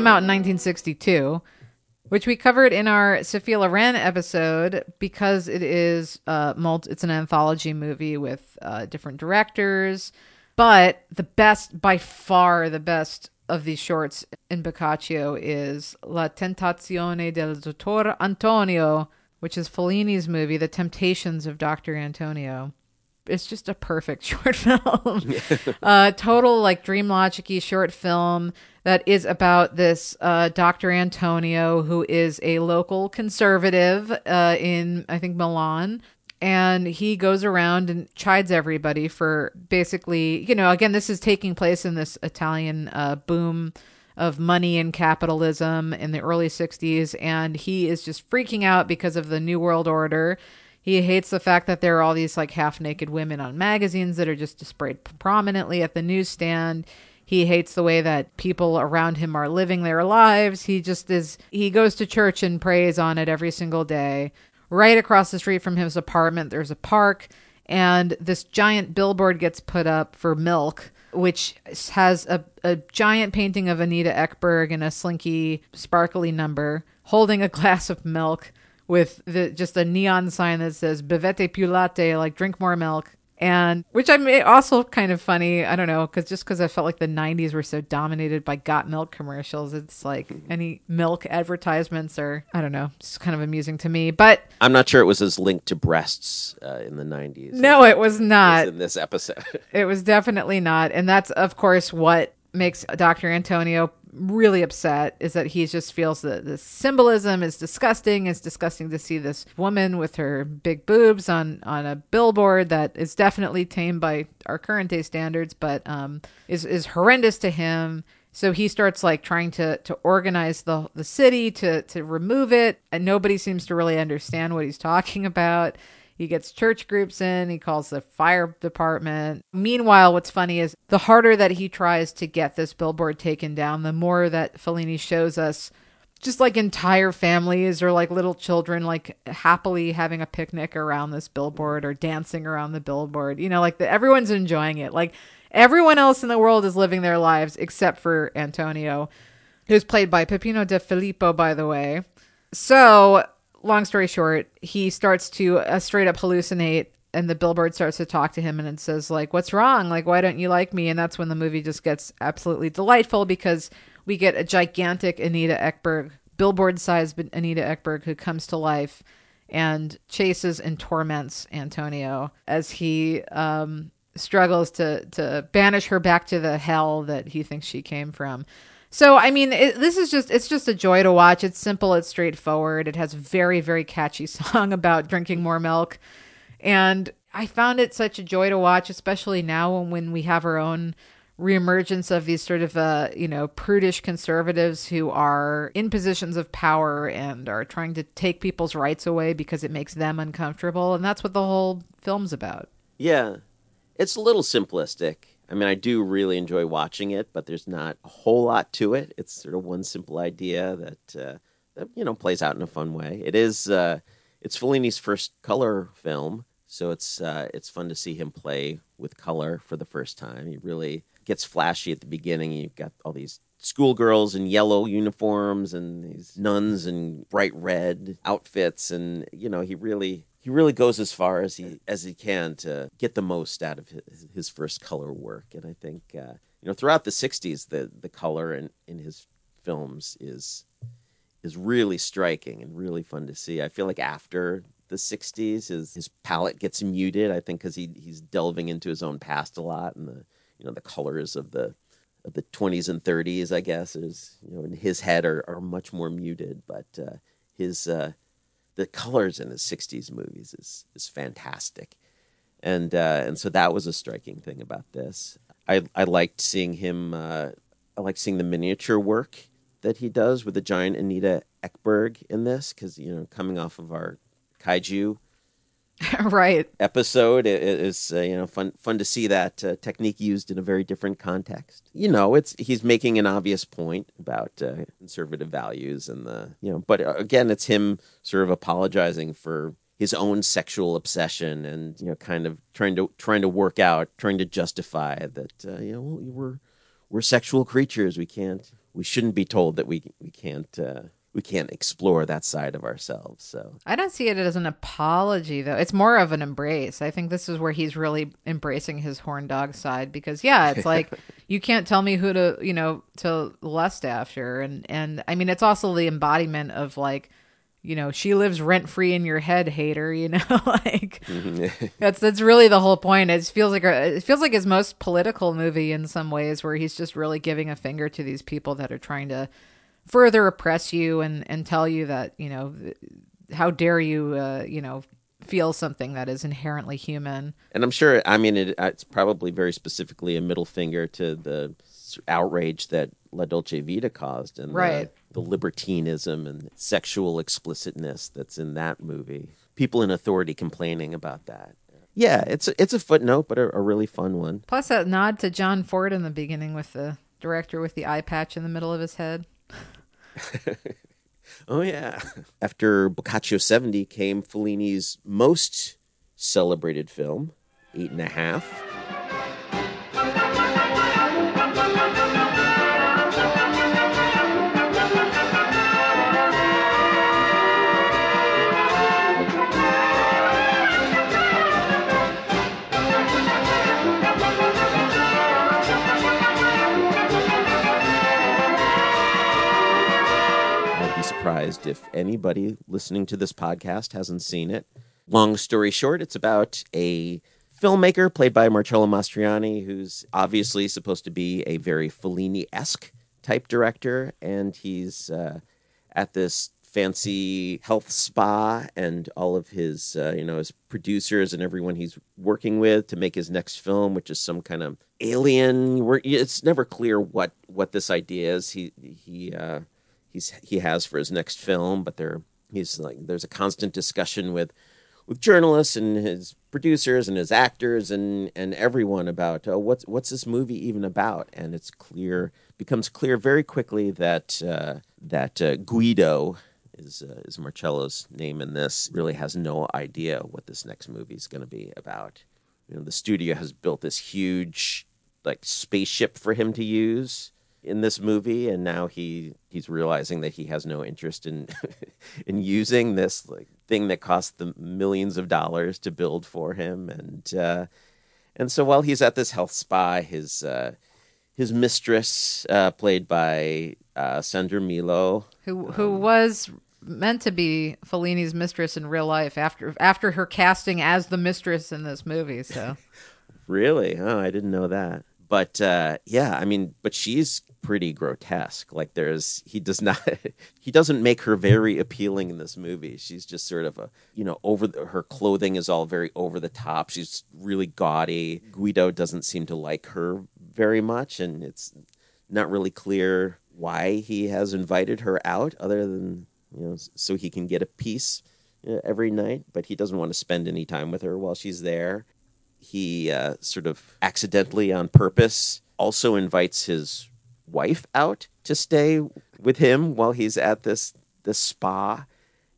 Came out in 1962, which we covered in our Sophia Loren episode because it is uh, multi- it's an anthology movie with uh, different directors. But the best, by far, the best of these shorts in Boccaccio is La Tentazione del Dottor Antonio, which is Fellini's movie, The Temptations of Dr. Antonio. It's just a perfect (laughs) short film. (laughs) uh, total like dream logicy short film that is about this uh, Dr. Antonio, who is a local conservative uh, in, I think, Milan. And he goes around and chides everybody for basically, you know, again, this is taking place in this Italian uh, boom of money and capitalism in the early 60s. And he is just freaking out because of the New World Order. He hates the fact that there are all these like half naked women on magazines that are just displayed prominently at the newsstand. He hates the way that people around him are living their lives. He just is, he goes to church and prays on it every single day. Right across the street from his apartment, there's a park, and this giant billboard gets put up for milk, which has a, a giant painting of Anita Ekberg in a slinky, sparkly number holding a (laughs) glass of milk with the, just a neon sign that says "Bevete più latte," like drink more milk and which I'm also kind of funny. I don't know, because just because I felt like the '90s were so dominated by got milk commercials, it's like any milk advertisements are I don't know, it's kind of amusing to me. But I'm not sure it was as linked to breasts uh, in the '90s. No, it was not in this episode. (laughs) it was definitely not, and that's of course what makes Dr. Antonio really upset is that he just feels that the symbolism is disgusting. It's disgusting to see this woman with her big boobs on on a billboard that is definitely tamed by our current day standards, but um, is is horrendous to him. So he starts like trying to to organize the the city to to remove it, and nobody seems to really understand what he's talking about. He gets church groups in, he calls the fire department. Meanwhile, what's funny is the harder that he tries to get this billboard taken down, the more that Fellini shows us just like entire families or like little children like happily having a picnic around this billboard or dancing around the billboard. You know, like the, everyone's enjoying it. Like everyone else in the world is living their lives except for Antonio, who's played by Peppino De Filippo, by the way. So long story short, he starts to uh, straight up hallucinate and the billboard starts to talk to him and it says like what's wrong? Like why don't you like me? And that's when the movie just gets absolutely delightful because we get a gigantic anita ekberg billboard sized anita ekberg who comes to life and chases and torments antonio as he um, struggles to to banish her back to the hell that he thinks she came from so I mean, it, this is just it's just a joy to watch. It's simple, it's straightforward. It has very very catchy (laughs) song about drinking more milk, and I found it such a joy to watch, especially now when we have our own reemergence of these sort of uh, you know prudish conservatives who are in positions of power and are trying to take people's rights away because it makes them uncomfortable, and that's what the whole film's about. Yeah, it's a little simplistic I mean, I do really enjoy watching it, but there's not a whole lot to it. It's sort of one simple idea that, uh, that you know plays out in a fun way. It is uh, it's Fellini's first color film, so it's uh, it's fun to see him play with color for the first time. He really gets flashy at the beginning. You've got all these schoolgirls in yellow uniforms and these nuns in bright red outfits, and you know he really he really goes as far as he as he can to get the most out of his, his first color work. And I think uh, you know throughout the '60s, the the color in, in his films is is really striking and really fun to see. I feel like after the '60s, his his palette gets muted. I think because he he's delving into his own past a lot and the you know the colors of the of the 20s and 30s, I guess, is you know in his head are, are much more muted, but uh, his uh, the colors in his 60s movies is is fantastic, and uh, and so that was a striking thing about this. I I liked seeing him. Uh, I like seeing the miniature work that he does with the giant Anita Ekberg in this because you know coming off of our kaiju (laughs) right. episode. It is uh, you know fun fun to see that uh, technique used in a very different context. You know, it's he's making an obvious point about uh, conservative values and the you know, but uh, again, it's him sort of apologizing for his own sexual obsession and you know, kind of trying to trying to work out, trying to justify that uh, you know well, we're we're sexual creatures. We can't we shouldn't be told that we we can't. We can't explore that side of ourselves. So I don't see it as an apology though. It's more of an embrace. I think this is where he's really embracing his horn dog side because yeah, it's like (laughs) you can't tell me who to, you know, to lust after and and I mean it's also the embodiment of like you know, she lives rent free in your head, hater. You know, (laughs) like (laughs) that's that's really the whole point. It feels like a, it feels like his most political movie in some ways, where he's just really giving a finger to these people that are trying to further oppress you and and tell you that you know how dare you uh, you know feel something that is inherently human and I'm sure. I mean, it, it's probably very specifically a middle finger to the outrage that La Dolce Vita caused, and Right. the, the libertinism and sexual explicitness that's in that movie. People in authority complaining about that. Yeah, it's a, it's a footnote, but a, a really fun one. plus that nod to john ford in the beginning with the director with the eye patch in the middle of his head (laughs) Oh yeah. After Boccaccio 70 came Fellini's most celebrated film, Eight and a Half. Surprised if anybody listening to this podcast hasn't seen it. Long story short, it's about a filmmaker played by Marcello Mastroianni, who's obviously supposed to be a very Fellini esque type director, and he's uh, at this fancy health spa, and all of his, uh, you know, his producers and everyone he's working with to make his next film, which is some kind of alien. It's never clear what what this idea is. He he. Uh, he's he has for his next film, but there he's like there's a constant discussion with with journalists and his producers and his actors and and everyone about uh, what's what's this movie even about, and it's clear becomes clear very quickly that uh, that uh, Guido is uh, is Marcello's name in this really has no idea what this next movie is going to be about. You know, the studio has built this huge like spaceship for him to use in this movie and now he he's realizing that he has no interest in (laughs) in using this like thing that cost the millions of dollars to build for him and uh and so while he's at this health spa his uh his mistress uh played by uh Sandra Milo who who was meant to be Fellini's mistress in real life after after her casting as the mistress in this movie so (laughs) Really? Oh, I didn't know that. But uh, yeah, I mean, but she's pretty grotesque. Like there's, he does (laughs) not, he doesn't make her very appealing in this movie. She's just sort of a, you know, over the, her clothing is all very over the top. She's really gaudy. Guido doesn't seem to like her very much, and it's not really clear why he has invited her out, other than you know, so he can get a piece uh, every night. But he doesn't want to spend any time with her while she's there he uh, sort of accidentally on purpose also invites his wife out to stay with him while he's at this this spa.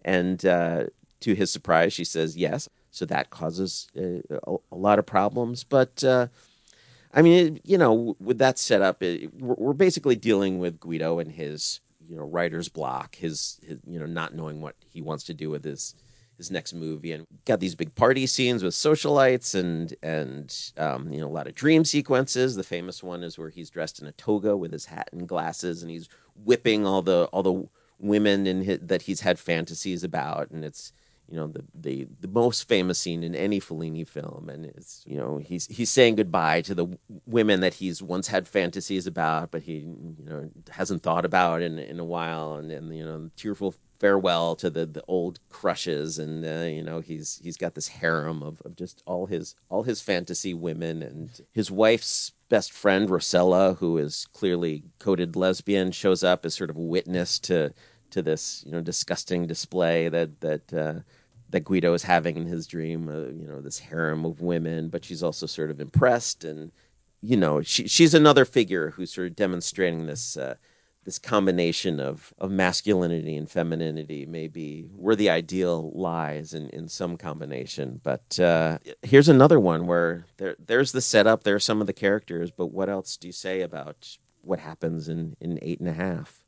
And uh, to his surprise she says yes. So that causes uh, a, a lot of problems. But uh, i mean you know with that setup it, we're, we're basically dealing with guido and his you know writer's block his, his you know not knowing what he wants to do with his his next movie and got these big party scenes with socialites and and um, you know a lot of dream sequences. The famous one is where he's dressed in a toga with his hat and glasses and he's whipping all the all the women in his, that he's had fantasies about and it's you know the, the the most famous scene in any Fellini film, and it's you know he's he's saying goodbye to the women that he's once had fantasies about, but he you know hasn't thought about in in a while, and then you know tearful farewell to the the old crushes, and uh, you know he's he's got this harem of, of just all his all his fantasy women, and his wife's best friend Rossella, who is clearly coded lesbian, shows up as sort of witness to to this you know disgusting display that that uh, that Guido is having in his dream. Uh, you know this harem of women, but she's also sort of impressed, and you know she she's another figure who's sort of demonstrating this. This combination of, of masculinity and femininity may be where the ideal lies in, in some combination. But uh, here's another one where there there's the setup, there are some of the characters, but what else do you say about what happens in, in eight and a half?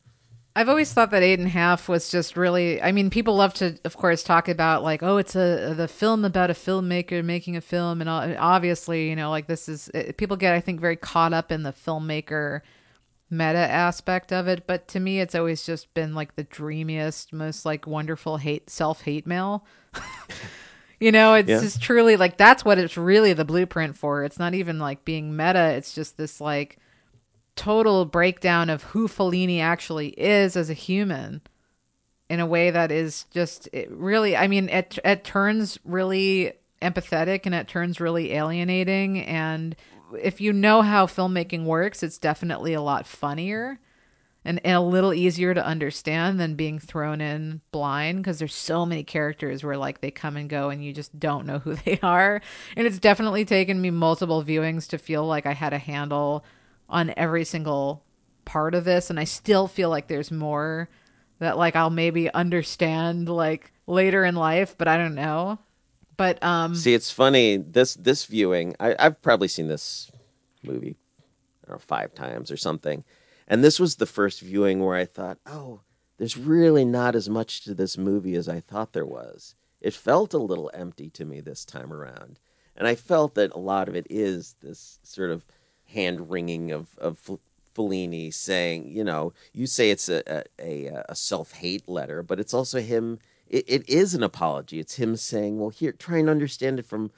I've always thought that eight and a half was just really. I mean, people love to, of course, talk about like, oh, it's a the film about a filmmaker making a film, and all, obviously, you know, like this is people get, I think, very caught up in the filmmaker meta aspect of it. But to me, it's always just been like the dreamiest, most like wonderful hate self hate mail. (laughs) you know, it's Yeah. just truly like that's what it's really the blueprint for. It's not even like being meta. It's just this like total breakdown of who Fellini actually is as a human in a way that is just it really I mean it it turns really empathetic and it turns really alienating and if you know how filmmaking works it's definitely a lot funnier and, and a little easier to understand than being thrown in blind because there's so many characters where like they come and go and you just don't know who (laughs) they are. And it's definitely taken me multiple viewings to feel like I had a handle on every single part of this and I still feel like there's more that like I'll maybe understand like later in life but I don't know but um See, it's funny this this viewing. I, I've probably seen this movie, five times or something, and this was the first viewing where I thought, oh, there's really not as much to this movie as I thought there was. It felt a little empty to me this time around, and I felt that a lot of it is this sort of hand wringing of of Fellini saying, you know, you say it's a a, a, a self hate letter, but it's also him. It, it is an apology. It's him saying, well, here, try and understand it from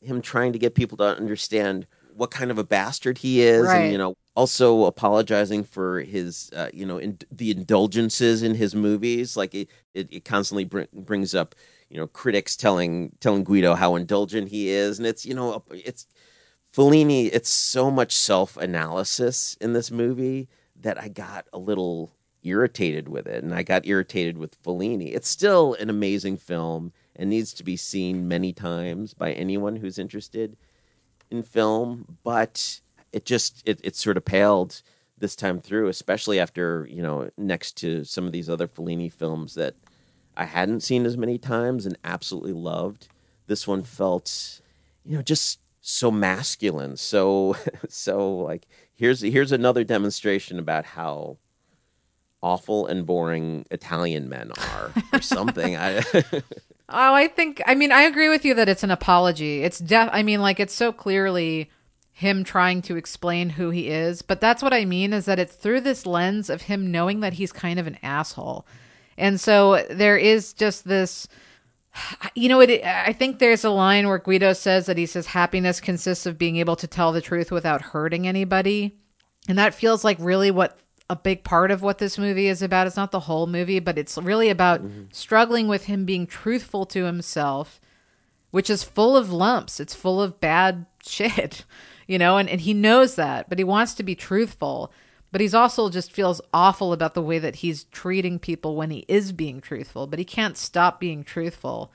him trying to get people to understand what kind of a bastard he is, Right. and you know, also apologizing for his, uh, you know, in, the indulgences in his movies. Like it, it, it constantly br- brings up, you know, critics telling telling Guido how indulgent he is, and it's you know, it's Fellini. It's so much self analysis in this movie that I got a little irritated with it, and I got irritated with Fellini. It's still an amazing film and needs to be seen many times by anyone who's interested in film, but it just it, it sort of paled this time through, especially after you know next to some of these other Fellini films that I hadn't seen as many times and absolutely loved. This one felt, you know, just so masculine, so (laughs) so like here's here's another demonstration about how awful and boring Italian men are or something. I (laughs) Oh, I think I mean I agree with you that it's an apology. It's def I mean like it's so clearly him trying to explain who he is, but that's what I mean is that it's through this lens of him knowing that he's kind of an asshole. And so there is just this you know it I think there's a line where Guido says that he says happiness consists of being able to tell the truth without hurting anybody. And that feels like really what a big part of what this movie is about. It's not the whole movie, but it's really about mm-hmm. struggling with him being truthful to himself, which is full of lumps. It's full of bad (laughs) shit, you know, and, and he knows that, but he wants to be truthful. But he's also just feels awful about the way that he's treating people when he is being truthful, but he can't stop being truthful.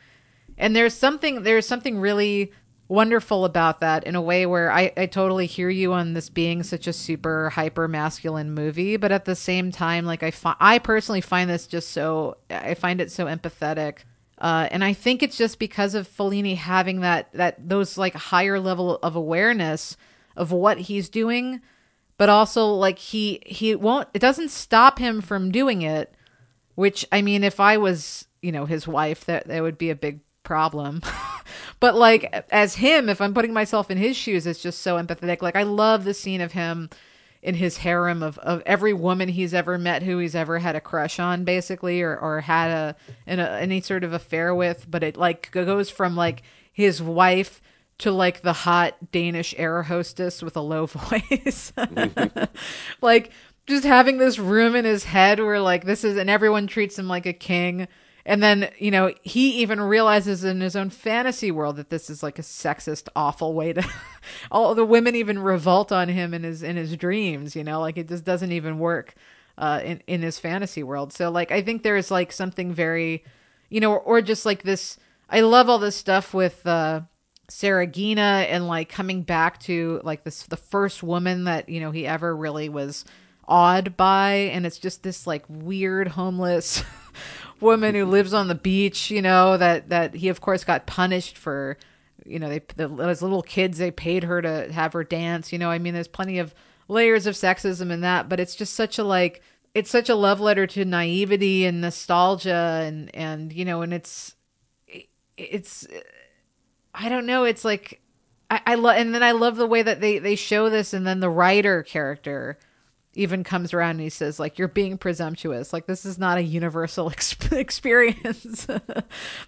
And there's something there's something really wonderful about that in a way where I, I totally hear you on this being such a super hyper masculine movie, but at the same time, like I fi- I personally find this just so I find it so empathetic. Uh, and I think it's just because of Fellini having that that those like higher level of awareness of what he's doing, but also like he he won't it doesn't stop him from doing it. Which I mean, if I was you know his wife, that that would be a big problem. (laughs) but like as him, if I'm putting myself in his shoes, it's just so empathetic. Like I love the scene of him in his harem of, of every woman he's ever met who he's ever had a crush on basically or, or had a, an, a any sort of affair with but it like goes from like his wife to like the hot Danish air hostess with a low (laughs) voice. (laughs) like just having this room in his head where like this is and everyone treats him like a king. And then, you know, he even realizes in his own fantasy world that this is like a sexist, awful way to (laughs) all the women even revolt on him in his in his dreams, you know, like it just doesn't even work uh in, in his fantasy world. So like I think there's like something very you know, or, or just like this I love all this stuff with uh Saraghina and like coming back to like this the first woman that you know he ever really was awed by and it's just this like weird homeless (laughs) woman who lives on the beach you know that that he of course got punished for you know they the, as little kids they paid her to have her dance you know i mean there's plenty of layers of sexism in that but it's just such a like it's such a love letter to naivety and nostalgia and and you know and it's it's I don't know. It's like I, I love, and then I love the way that they they show this, and then the writer character even comes around and he says like you're being presumptuous. Like this is not a universal (laughs) ex- experience. (laughs)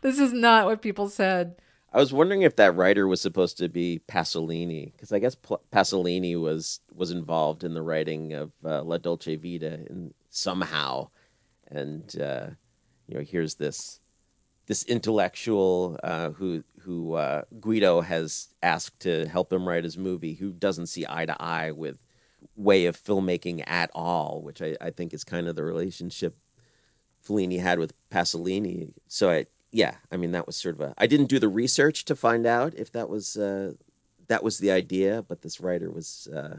This is not what people said. I was wondering if that writer was supposed to be Pasolini, because I guess P- Pasolini was was involved in the writing of uh, La Dolce Vita in, somehow, and uh, you know, here's this this intellectual uh, who who uh, Guido has asked to help him write his movie, who doesn't see eye to eye with way of filmmaking at all, which I, I think is kind of the relationship Fellini had with Pasolini. So I, yeah, I mean that was sort of a. I didn't do the research to find out if that was uh, that was the idea, but this writer was uh,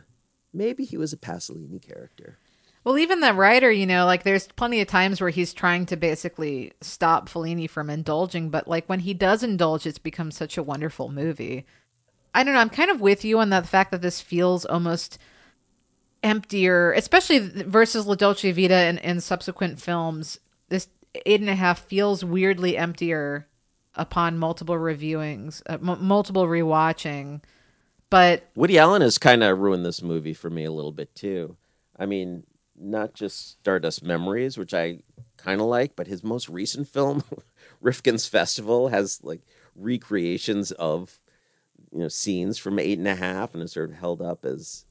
maybe he was a Pasolini character. Well, even the writer, you know, like there's plenty of times where he's trying to basically stop Fellini from indulging, but like when he does indulge, it's become such a wonderful movie. I don't know. I'm kind of with you on the fact that this feels almost emptier, especially versus La Dolce Vita and, subsequent films. This eight and a half feels weirdly emptier upon multiple reviewings, uh, m- multiple rewatching. But Woody Allen has kind of ruined this movie for me a little bit too. I mean, not just Stardust Memories, which I kind of like, but his most recent film, (laughs) Rifkin's Festival, has like recreations of you know scenes from Eight and a Half, and is sort of held up as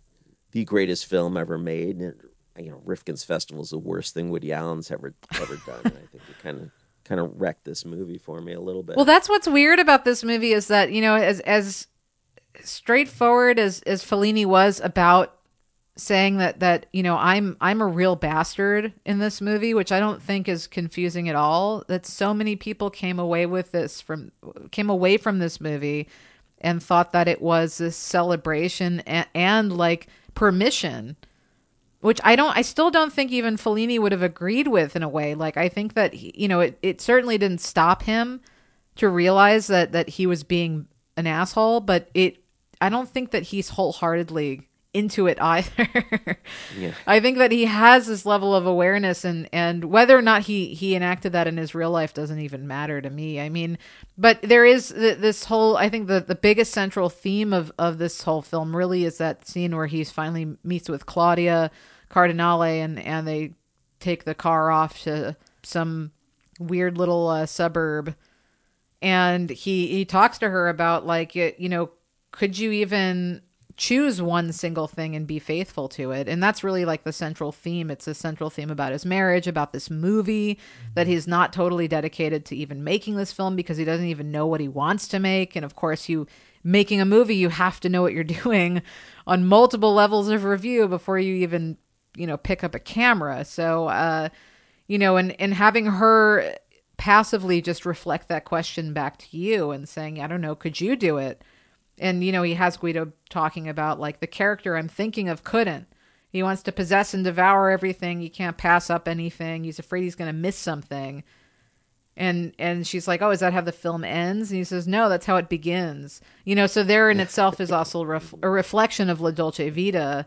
the greatest film ever made. And you know, Rifkin's Festival is the worst thing Woody Allen's ever ever done. I think it kind of kind of wrecked this movie for me a little bit. Well, that's what's weird about this movie is that you know, as as straightforward as as Fellini was about saying that that you know I'm I'm a real bastard in this movie, which I don't think is confusing at all. That so many people came away with this from came away from this movie and thought that it was this celebration and, and like permission which I don't, I still don't think even Fellini would have agreed with in a way. Like, I think that, he, you know, it, it certainly didn't stop him to realize that, that he was being an asshole, but it, I don't think that he's wholeheartedly into it either. (laughs) Yeah. I think that he has this level of awareness and, and whether or not he, he enacted that in his real life doesn't even matter to me. I mean, but there is th- this whole, I think the, the biggest central theme of, of this whole film really is that scene where he's finally meets with Claudia Cardinale and, and they take the car off to some weird little uh, suburb and he he talks to her about like y- you know could you even choose one single thing and be faithful to it. And that's really like the central theme. It's a central theme about his marriage about this movie that he's not totally dedicated to even making this film because he doesn't even know what he wants to make. And of course you making a movie you have to know what you're (laughs) doing on multiple levels of review before you even you know pick up a camera. So uh you know and and having her passively just reflect that question back to you and saying i don't know could you do it and you know he has guido talking about like the character i'm thinking of couldn't. He wants to possess and devour everything. He can't pass up anything. He's afraid he's going to miss something. And and she's like oh is that how the film ends? And he says no that's how it begins. You know so there in itself is also ref- a reflection of la dolce vita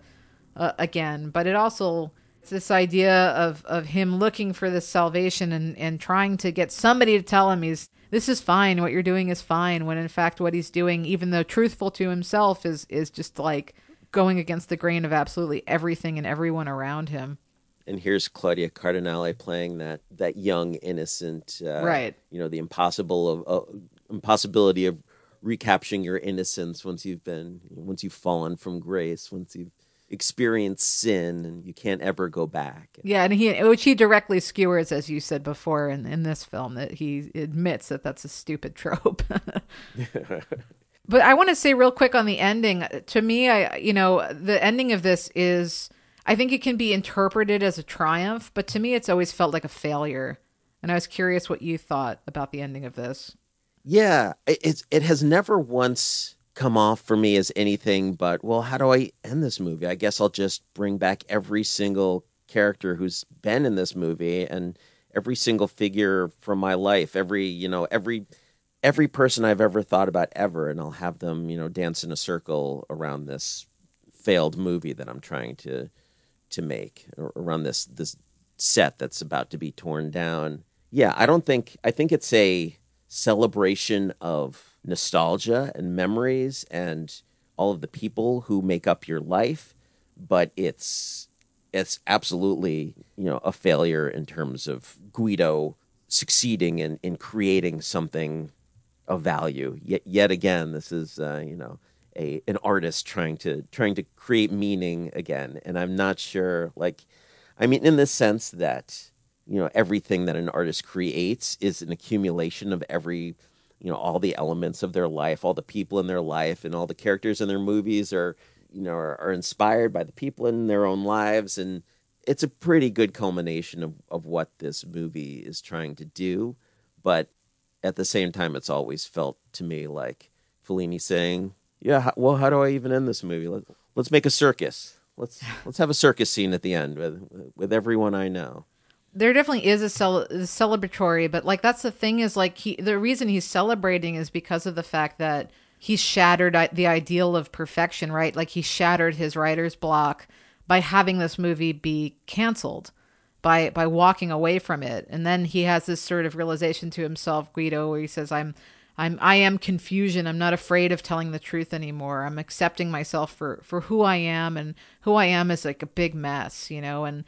uh, again. But it also it's this idea of of him looking for this salvation and and trying to get somebody to tell him he's this is fine what you're doing is fine when in fact what he's doing even though truthful to himself is is just like going against the grain of absolutely everything and everyone around him. and here's Claudia Cardinale playing that that young innocent, uh, Right. You know, the impossible of uh, impossibility of recapturing your innocence once you've been once you've fallen from grace, once you've experienced sin, and you can't ever go back. Yeah, and he which he directly skewers, as you said before in, in this film, that he admits that that's a stupid (laughs) trope. (laughs) but I want to say real quick on the ending. To me, I you know the ending of this is I think it can be interpreted as a triumph, but to me, it's always felt like a failure. And I was curious what you thought about the ending of this. Yeah, it, it's it has never once come off for me as anything but well, how do I end this movie? I guess I'll just bring back every single character who's been in this movie and every single figure from my life, every you know every every person I've ever thought about ever, and I'll have them you know dance in a circle around this failed movie that I'm trying to to make around this this set that's about to be torn down. Yeah, I don't think I think it's a celebration of nostalgia and memories and all of the people who make up your life, but it's it's absolutely, you know, a failure in terms of Guido succeeding in, in creating something of value. Yet yet again, this is uh, you know, a an artist trying to trying to create meaning again. And I'm not sure like I mean in the sense that you know everything that an artist creates is an accumulation of every you know all the elements of their life all the people in their life and all the characters in their movies are you know are, are inspired by the people in their own lives. And it's a pretty good culmination of, of what this movie is trying to do. But at the same time it's always felt to me like Fellini saying yeah well how do I even end this movie? Let, let's make a circus. Let's (laughs) let's have a circus scene at the end with with everyone I know there definitely is a cel- celebratory, but like that's the thing is like he the reason he's celebrating is because of the fact that he shattered the ideal of perfection, right? Like he shattered his writer's block by having this movie be canceled by by walking away from it. And then he has this sort of realization to himself, Guido, where he says, I'm I'm I am confusion. I'm not afraid of telling the truth anymore. I'm accepting myself for for who I am and who I am is like a big mess, you know, and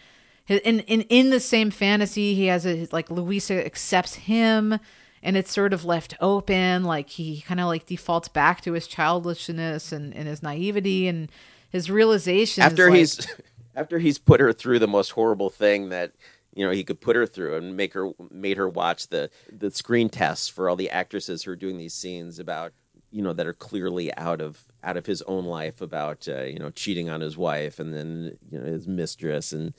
in in in the same fantasy he has a like Louisa accepts him and it's sort of left open like he kind of like defaults back to his childishness and, and his naivety and his realization after like, he's (laughs) after he's put her through the most horrible thing that you know he could put her through and make her made her watch the the screen tests for all the actresses who are doing these scenes about you know that are clearly out of out of his own life about uh, you know cheating on his wife and then you know his mistress and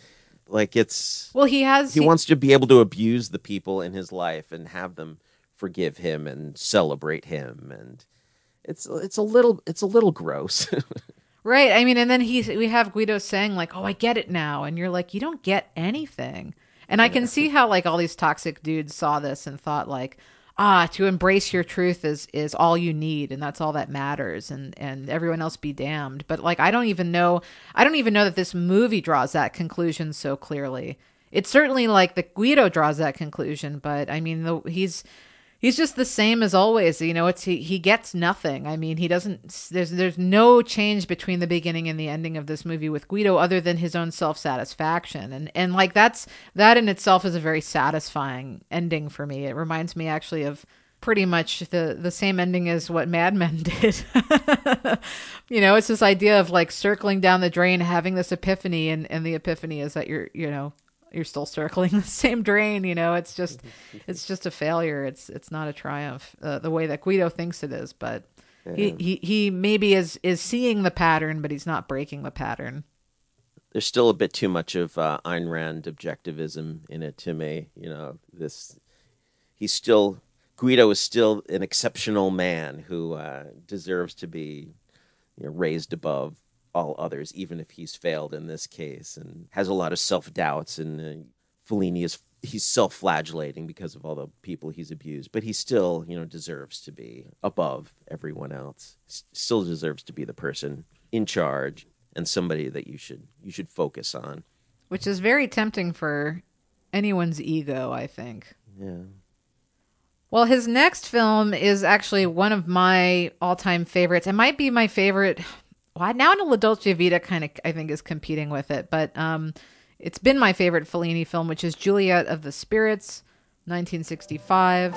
like it's well he has he wants to be able to abuse the people in his life and have them forgive him and celebrate him and it's it's a little it's a little gross (laughs) Right. I mean, and then he we have Guido saying like, "Oh, I get it now," and you're like, "You don't get anything." And I can see how like all these toxic dudes saw this and thought like, "Ah, to embrace your truth is is all you need, and that's all that matters, and and everyone else be damned." But like, I don't even know. I don't even know that this movie draws that conclusion so clearly. It's certainly like the Guido draws that conclusion, but I mean, the, he's he's just the same as always you know it's he, he gets nothing. I mean he doesn't there's there's no change between the beginning and the ending of this movie with guido other than his own self-satisfaction. And and like that's that in itself is a very satisfying ending for me. It reminds me actually of pretty much the the same ending as what Mad Men (laughs) did. you know, it's this idea of like circling down the drain, having this epiphany, and and the epiphany is that you're you know you're still circling (laughs) the same drain. You know, it's just (laughs) it's just a failure. It's it's not a triumph uh, the way that Guido thinks it is, but. He, he he maybe is is seeing the pattern, but he's not breaking the pattern. there's still a bit too much of uh, Ayn Rand objectivism in it to me. You know, this he's still Guido is still an exceptional man who uh, deserves to be you know, raised above all others, even if he's failed in this case and has a lot of self doubts. And uh, Fellini is he's self flagellating because of all the people he's abused, but he still you know deserves to be above everyone else. S- still deserves to be the person in charge and somebody that you should you should focus on. which is very tempting for anyone's ego, I think. Yeah. Well, his next film is actually one of my all-time favorites. It might be my favorite well, now La Dolce Vita kind of I think is competing with it, but um, it's been my favorite Fellini film, which is Juliet of the Spirits, 1965.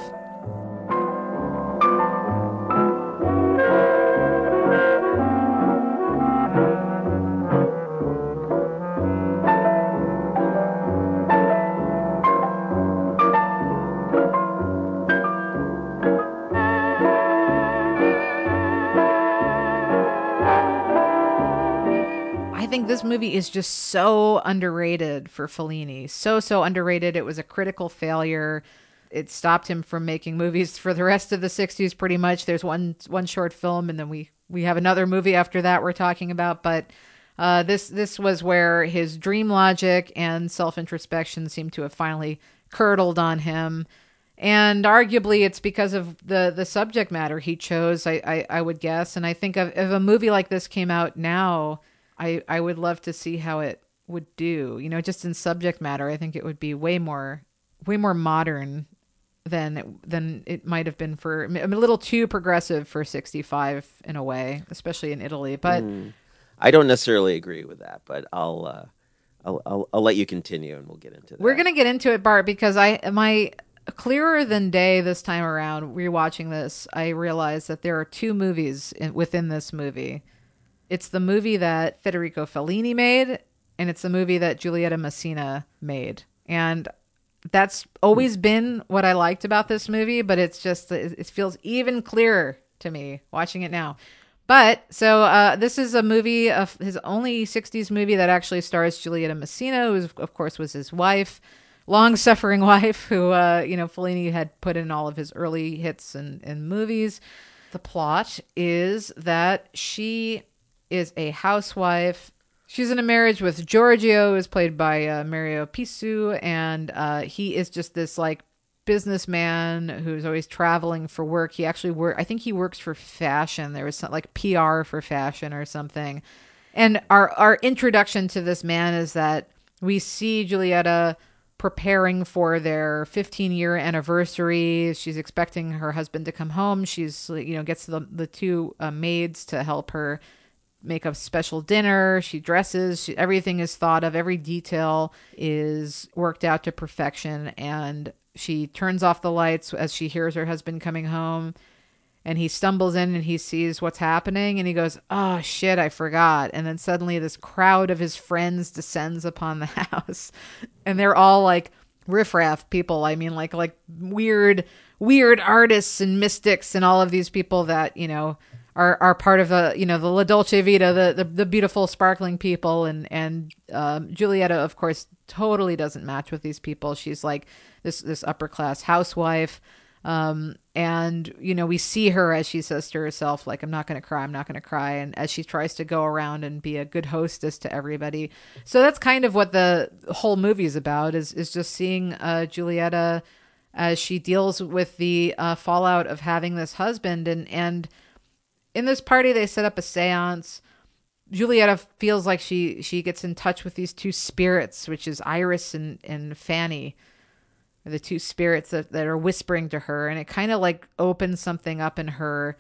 Think this movie is just so underrated for Fellini. So, so underrated. It was a critical failure. It stopped him from making movies (laughs) for the rest of the 60s pretty much. There's one one short film and then we we have another movie after that we're talking about, but uh, this this was where his dream logic and self-introspection seemed to have finally curdled on him. And arguably, it's because of the, the subject matter he chose, I, I, I would guess. And I think if a movie like this came out now, I I would love to see how it would do. You know, just in subject matter, I think it would be way more way more modern than it, than it might have been for I'm a little too progressive for 65 in a way, especially in Italy. But I don't necessarily agree with that, but I'll uh, I'll, I'll I'll let you continue and we'll get into that. we're gonna get into it, Bart, because I my clearer than day this time around. Rewatching this, I realized that there are two movies in, within this movie. It's the movie that Federico Fellini made, and it's the movie that Giulietta Messina made. And that's always been what I liked about this movie, but it's just it feels even clearer to me watching it now. But so uh, this is a movie of his only '60s movie that actually stars Giulietta Messina, who of course was his wife, long-suffering (laughs) wife, who uh, you know Fellini had put in all of his early hits and, and movies. The plot is that she is a housewife. She's in a marriage with Giorgio, who's played by uh, Mario Pisu, and uh, he is just this like businessman who's always traveling for work. He actually work. I think he works for fashion. There was some, like PR for fashion or something. And our our introduction to this man is that we see Julieta preparing for their 15 year anniversary. She's expecting her husband to come home. She's you know gets the the two uh, maids to help her make a special dinner. She dresses. She, everything is thought of. Every detail is worked out to perfection. And she turns off the lights as she hears her husband coming home. And he stumbles in and he sees what's happening and he goes, Oh shit, I forgot. And then suddenly this crowd of his friends descends upon the (laughs) house. And they're all like riffraff people. I mean, like, like weird, weird artists and mystics and all of these people that, you know, are, are part of the you know the La Dolce Vita the, the the beautiful sparkling people. And and um, Julieta of course totally doesn't match with these people. She's like this this upper class housewife. Um, and you know we see her as she says to herself like I'm not going to cry I'm not going to cry. And as she tries to go around and be a good hostess to everybody. So that's kind of what the whole movie is about is is just seeing uh, Julieta as she deals with the uh, fallout of having this husband. And and in this party they set up a seance. Julieta feels like she she gets in touch with these two spirits which is iris and and fanny. The two spirits that, that are whispering to her and it kind of like opens something up in her.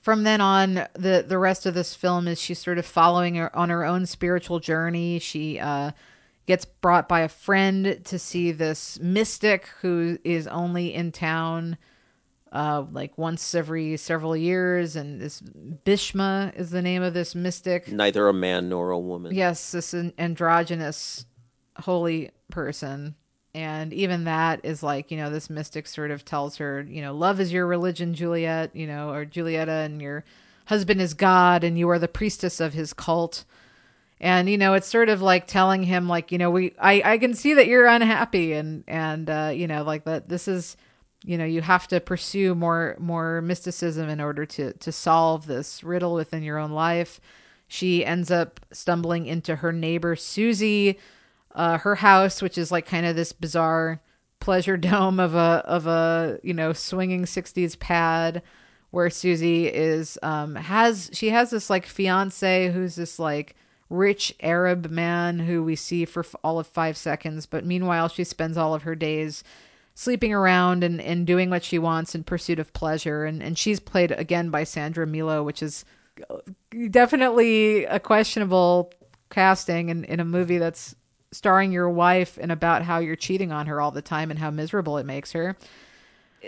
From then on the the rest of this film is she's sort of following her on her own spiritual journey. She uh gets brought by a friend to see this mystic who is only in town uh, like once every several years. And this Bhisma is the name of this mystic. Neither a man nor a woman. Yes, this an- androgynous holy person. And even that is like, you know, this mystic sort of tells her, you know, love is your religion, Juliet, you know, or Julieta, and your husband is God, and you are the priestess of his cult. And you know, it's sort of like telling him, like, you know, we, I, I can see that you're unhappy, and and uh, you know, like that. This is, you know you have to pursue more more mysticism in order to to solve this riddle within your own life. She ends up stumbling into her neighbor susie uh, her house which is like kind of this bizarre pleasure (laughs) dome of a of a you know swinging 60s pad where susie is um has she has this like fiance who's this like rich arab man who we see for all of five seconds but meanwhile she spends all of her days sleeping around and, and doing what she wants in pursuit of pleasure. And, and she's played again by Sandra Milo, which is uh, definitely a questionable casting in, in a movie that's starring your wife and about how you're cheating on her all the time and how miserable it makes her.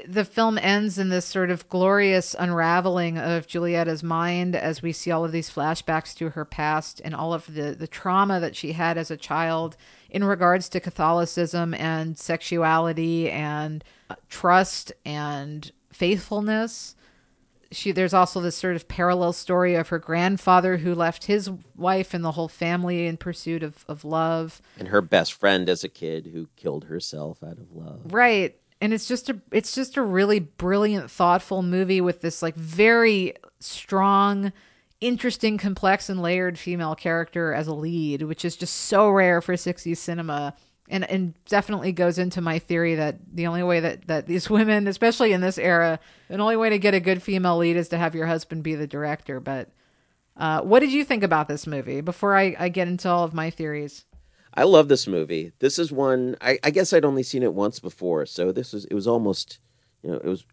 The film ends in this sort of glorious unraveling of Julietta's mind as we see all of these flashbacks to her past and all of the, the trauma that she had as a child in regards to Catholicism and sexuality and uh, trust and faithfulness. She there's also this sort of parallel story of her grandfather who left his wife and the whole family in pursuit of, of love. And her best friend as a kid who killed herself out of love. right. And it's just a it's just a really brilliant thoughtful movie with this like very strong interesting complex and layered female character as a lead which is just so rare for 60s cinema. And and definitely goes into my theory that the only way that that these (laughs) women especially in this era the only way to get a good female lead is to have your husband be the director. But uh, what did you think about this movie? Before I, I get into all of my theories. I love this movie. This is one I, I guess I'd only seen it once before, so this was it was almost you know, it was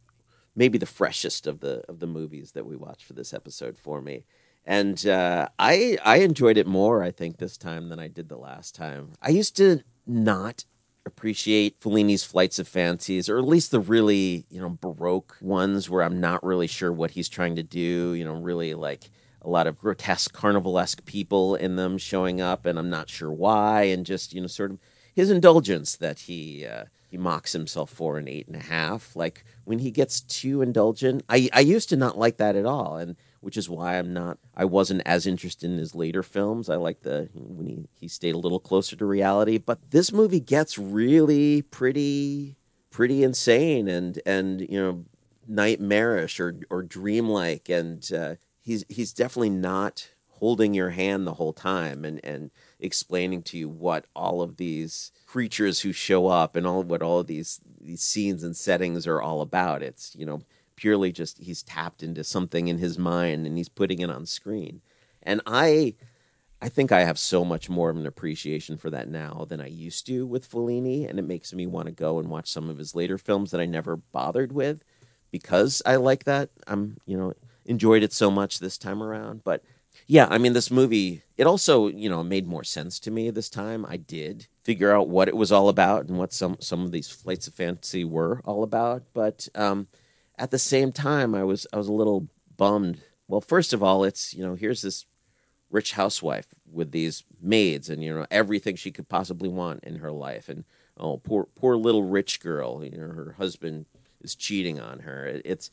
maybe the freshest of the of the movies that we watched for this episode for me. And uh, I I enjoyed it more, I think, this time than I did the last time. I used to not appreciate Fellini's flights of fancies, or at least the really, you know, baroque ones where I'm not really sure what he's trying to do, you know, really like a lot of grotesque carnivalesque people in them showing up and I'm not sure why and just, you know, sort of his indulgence that he uh, he mocks himself for an eight and a half. Like when he gets too indulgent, I I used to not like that at all, and which is why I'm not I wasn't as interested in his later films. I like the when he he stayed a little closer to reality, but this movie gets really pretty pretty insane and and you know nightmarish or or dreamlike and uh, he's he's definitely not holding your hand the whole time and and explaining to you what all of these creatures who show up and all what all of these these scenes and settings are all about. It's you know purely just he's tapped into something in his mind and he's putting it on screen. And I I think I have so much more of an appreciation for that now than I used to with Fellini, and it makes me want to go and watch some of his later films that I never bothered with because I like that. I'm you know enjoyed it so much this time around, but yeah, I mean, this movie, it also, you know, made more sense to me this time. I did figure out what it was all about and what some, some of these flights of fantasy were all about. But um, at the same time, I was, I was a little bummed. Well, first of all, it's, you know, here's this rich housewife with these maids and, you know, everything she could possibly want in her life. And, oh, poor, poor little rich girl, you know, her husband is cheating on her. It, it's,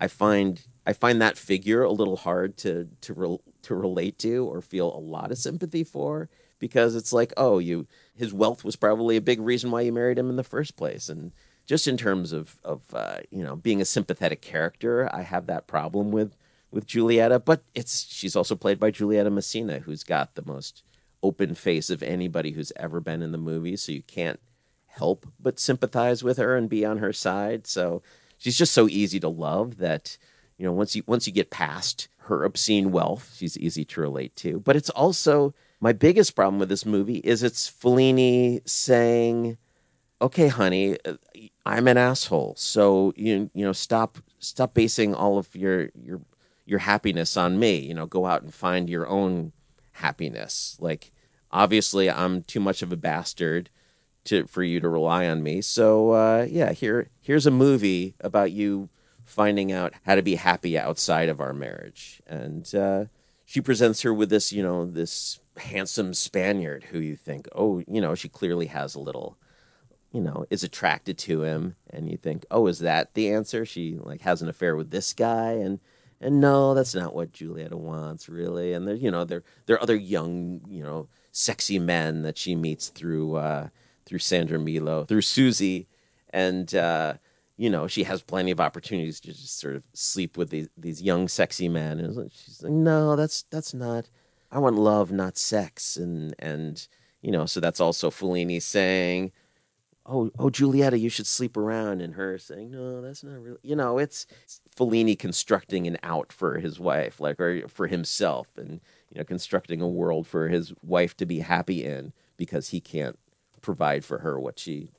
I find I find that figure a little hard to to re, to relate to or feel a lot of sympathy for because it's like oh you his wealth was probably a big reason why you married him in the first place. And just in terms of of uh, you know being a sympathetic character I have that problem with with Julieta but it's she's also played by Giulietta Messina who's got the most open face of anybody who's ever been in the movie. So you can't help but sympathize with her and be on her side. So she's just so easy to love that you know once you once you get past her obscene wealth, she's easy to relate to. But it's also my biggest problem with this movie is it's Fellini saying, "Okay, honey, uh, I'm an asshole, so you you know stop stop basing all of your your your happiness on me. You know, go out and find your own happiness. Like obviously, I'm too much of a bastard." to for you to rely on me. So uh, yeah, here here's a movie about you finding out how to be happy outside of our marriage. And uh, she presents her with this, you know, this handsome Spaniard who you think, oh, you know, she clearly has a little, you know, is attracted to him, and you think, oh, is that the answer? She like has an affair with this guy, and and no, that's not what Julieta wants really. And there, you know, there there are other young, you know, sexy men that she meets through. Uh, through Sandra Milo, through Susie, and uh, you know she has plenty of opportunities to just sort of sleep with these these young, sexy men. And she's like, no, that's that's not. I want love, not sex, and and you know, so that's also Fellini saying, "Oh, oh, Julieta, you should sleep around," and her saying, "No, that's not really." You know, it's, it's Fellini constructing an out for his wife, like or for himself, and you know, constructing a world for his wife to be happy in because he can't provide for her what she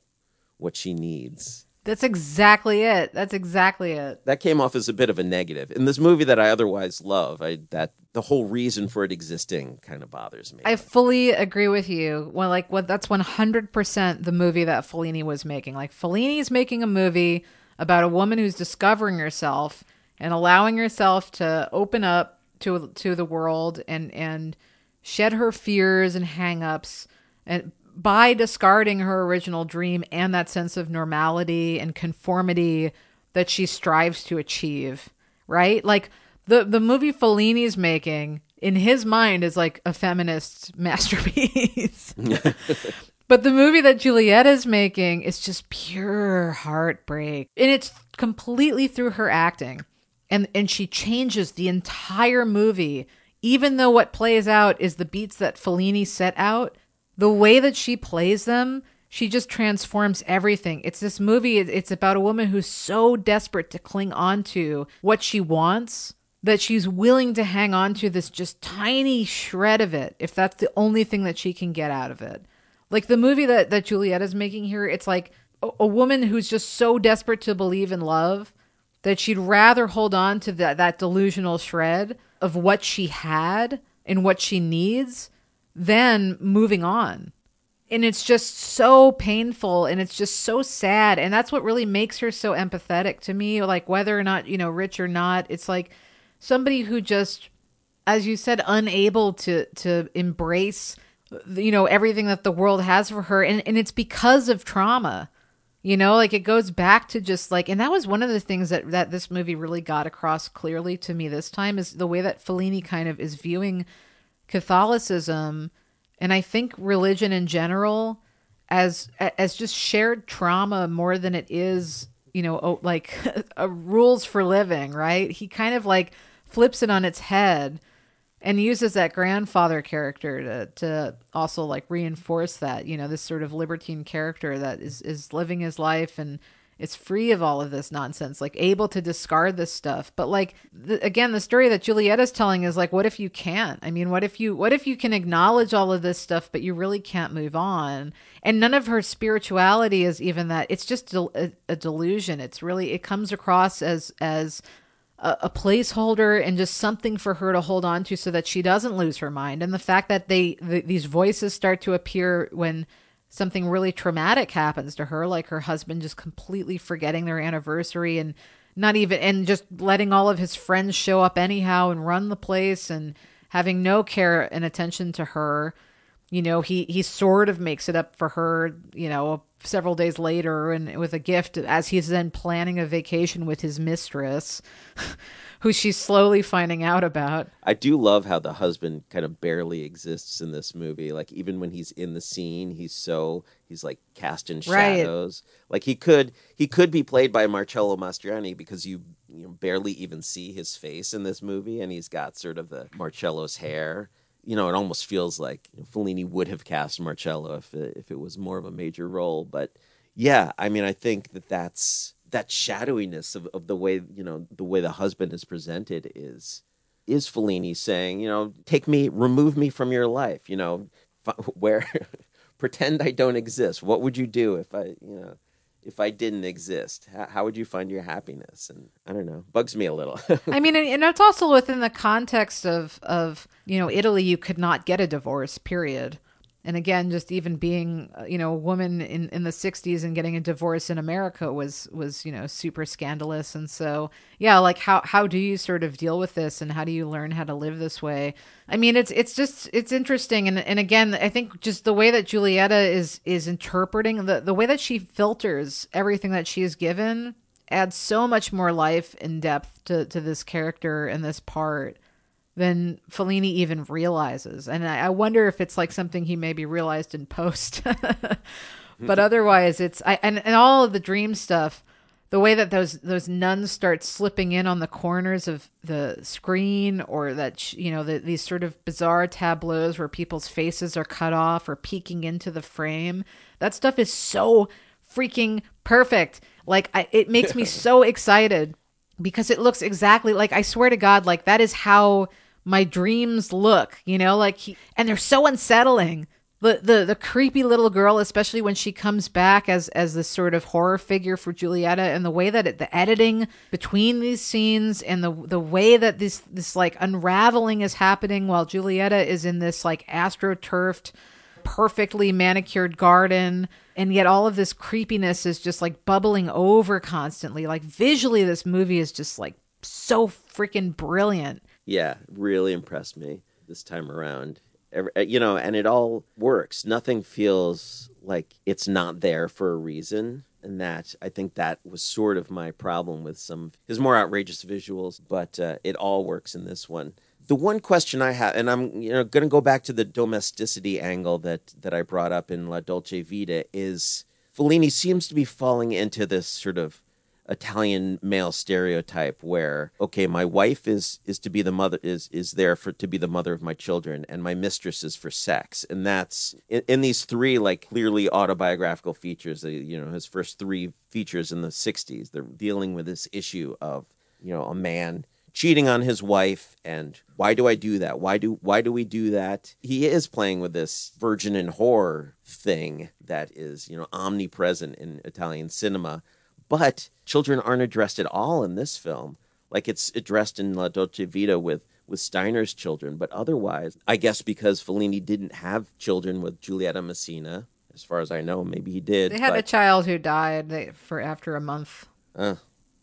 what she needs. That's exactly it. That's exactly it. That came off as a bit of a negative. In this movie that I otherwise love, I that the whole reason for it existing kind of bothers me. I fully agree with you. Well, like what that's one hundred percent the movie that Fellini was making. Like Fellini's making a movie about a woman who's discovering herself and allowing herself to open up to to the world and and shed her fears and hang-ups and by discarding her original dream and that sense of normality and conformity that she strives to achieve, right? Like the the movie Fellini's making in his mind is like a feminist (laughs) masterpiece. (laughs) but the movie that Juliet is making is just pure heartbreak. And it's completely through her acting. And and she changes the entire movie even though what plays out is the beats that Fellini set out the way that she plays them, she just transforms everything. It's this movie, it's about a woman who's so desperate to cling on to what she wants that she's willing to hang on to this just tiny shred of it if that's the only thing that she can get out of it. Like the movie that, that Julieta's making here, it's like a, a woman who's just so desperate to believe in love that she'd rather hold on to that, that delusional shred of what she had and what she needs then moving on. And it's just so painful and it's just so sad. And that's what really makes her so empathetic to me. Like, whether or not, you know, rich or not, it's like somebody who just, as you said, unable to, to embrace, you know, everything that the world has for her. And, and it's because of trauma. You know, like it goes back to just like, and that was one of the things that that this movie really got across clearly to me this time is the way that Fellini kind of is viewing Catholicism and I think religion in general as as just shared trauma more than it is, you know, like (laughs) rules for living, right? He kind of like flips it on its head and uses that grandfather character to to also like reinforce that, you know, this sort of libertine character that is is living his life and it's free of all of this nonsense, like able to discard this stuff. But like th- again, the story that Juliet is telling is like, what if you can't? I mean, what if you what if you can acknowledge all of this stuff, but you really can't move on? And none of her spirituality is even that. It's just a, a delusion. It's really it comes across as as a, a placeholder and just something for her to hold on to so that she doesn't lose her mind. And the fact that they the, these voices start to appear when something really traumatic happens to her, like her husband just completely forgetting their anniversary and not even, and just letting all of his friends show up anyhow and run the place and having no care and attention to her. You know, he, he sort of makes it up for her, you know, several days later and with a gift as he's then planning a vacation with his mistress. (laughs) who she's slowly finding out about. I do love how the husband kind of barely exists in this movie. Like even when he's in the scene, he's so he's like cast in shadows. Right. Like he could he could be played by Marcello Mastroianni because you you know, barely even see his face in this movie, and he's got sort of the Marcello's hair. You know, it almost feels like Fellini would have cast Marcello if it, if it was more of a major role. But yeah, I mean, I think that that's that shadowiness of, of the way you know the way the husband is presented is is Fellini saying you know take me remove me from your life you know (laughs) where (laughs) pretend I don't exist. What would you do if I you know if I didn't exist? How, how would you find your happiness? And I don't know bugs me a little. (laughs) I mean and it's also within the context of of you know Italy you could not get a divorce period and again just even being uh, you know a woman in in the 60s and getting a divorce in america was was you know super scandalous. And so yeah like how how do you sort of deal with this and how do you learn how to live this way? I mean it's it's just it's interesting. And and again i think just the way that julieta is is interpreting the the way that she filters everything that she is given adds so much more life and depth to to this character and this part than Fellini even realizes. And I, I, wonder if it's like something he maybe realized in post. (laughs) but otherwise, it's I and, and all of the dream stuff. The way that those those nuns start slipping in on the corners of the screen, or that you know the, these sort of bizarre tableaus where people's faces are cut off or peeking into the frame, that stuff is so freaking perfect. Like I, it makes me (laughs) so excited because it looks exactly like I swear to God, like that is how my dreams look, you know, like he, and they're so unsettling. the, the the creepy little girl, especially when she comes back as as this sort of horror figure for Julieta, and the way that it, the editing between these scenes and the the way that this this like unraveling is happening while Julieta is in this like astroturfed, perfectly manicured garden, and yet all of this creepiness is just like bubbling over constantly. Like visually, this movie is just like so freaking brilliant. Yeah, really impressed me this time around. Every, uh, you know, and it all works. Nothing feels like it's not there for a reason. And that I think that was sort of my problem with some his more outrageous visuals, but uh, it all works in this one. The one question I have, and I'm you know going to go back to the domesticity angle that that I brought up in La Dolce Vita, is Fellini seems to be falling into this sort of Italian male stereotype where okay, my wife is is to be the mother is is there for to be the mother of my children, and my mistress is for sex, and that's in, in these three like clearly autobiographical features. uh, You know, his first three features in the '60s, they're dealing with this issue of you know a man cheating on his wife and why do i do that? Why do why do we do that? He is playing with this virgin and whore thing that is you know omnipresent in italian cinema but children aren't addressed at all in this film. Like it's addressed in la dolce vita with with steiner's children. But otherwise i guess because fellini didn't have children with giulietta messina as far as i know maybe he did They had a child who died for after a month. uh,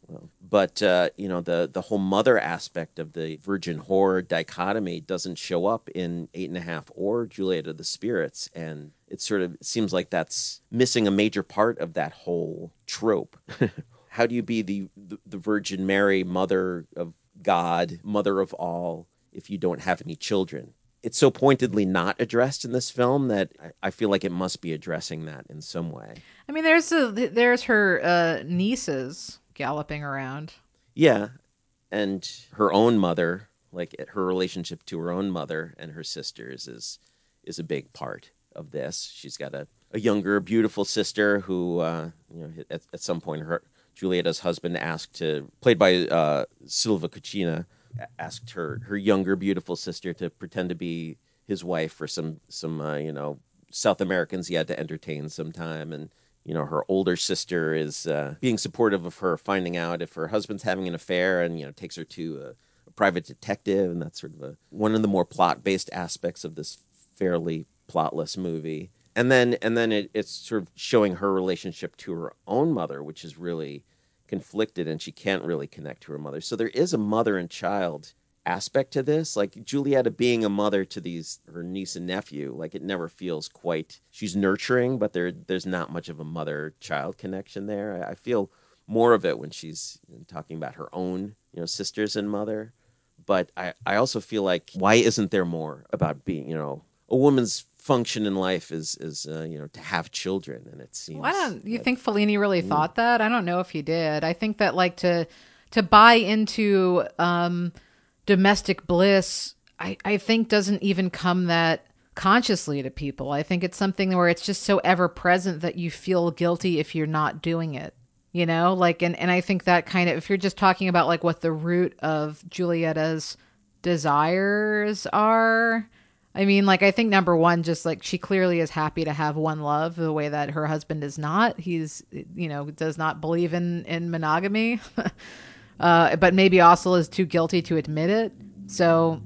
well, but uh, you know the the whole mother aspect of the virgin horror dichotomy doesn't show up in Eight and a Half or Juliet of the Spirits, and it sort of seems like that's missing a major part of that whole trope. (laughs) How do you be the, the the Virgin Mary, mother of God, mother of all, if you don't have any children? It's so pointedly not addressed in this film that I, I feel like it must be addressing that in some way. I mean, there's a, there's her uh, nieces galloping around. Yeah, and her own mother, like her relationship to her own mother and her sisters, is is a big part of this. She's got a, a younger, beautiful sister who, uh, you know, at, at some point, her Julieta's husband asked to, played by uh, Sylva Koscina, asked her her younger, beautiful sister to pretend to be his wife for some some uh, you know South Americans he had to entertain sometime and you know her older sister is uh, being supportive of her finding out if her husband's having an affair and you know takes her to a, private detective and that's sort of a, one of the more plot based aspects of this fairly plotless movie. And then and then it, it's sort of showing her relationship to her own mother which is really conflicted and she can't really connect to her mother. So there is a mother and child aspect to this. Like julieta being a mother to these her niece and nephew like it never feels quite she's nurturing but there there's not much of a mother child connection there. I, I feel more of it when she's talking about her own you know sisters and mother. But I, I also feel like why isn't there more about being you know a woman's function in life is is uh, you know to have children and it seems Why don't you that- think Fellini really thought that? I don't know if he did. I think that like to to buy into um, domestic bliss, I I think doesn't even come that consciously to people. I think it's something where it's just so ever present that you feel guilty if you're not doing it. You know, like and and I think that kind of if you're just talking about like what the root of Julietta's desires are. I mean, like I think number one, just like she clearly is happy to have one love, the way that her husband is not. He's, you know, does not believe in in monogamy, (laughs) uh, but maybe also is too guilty to admit it. So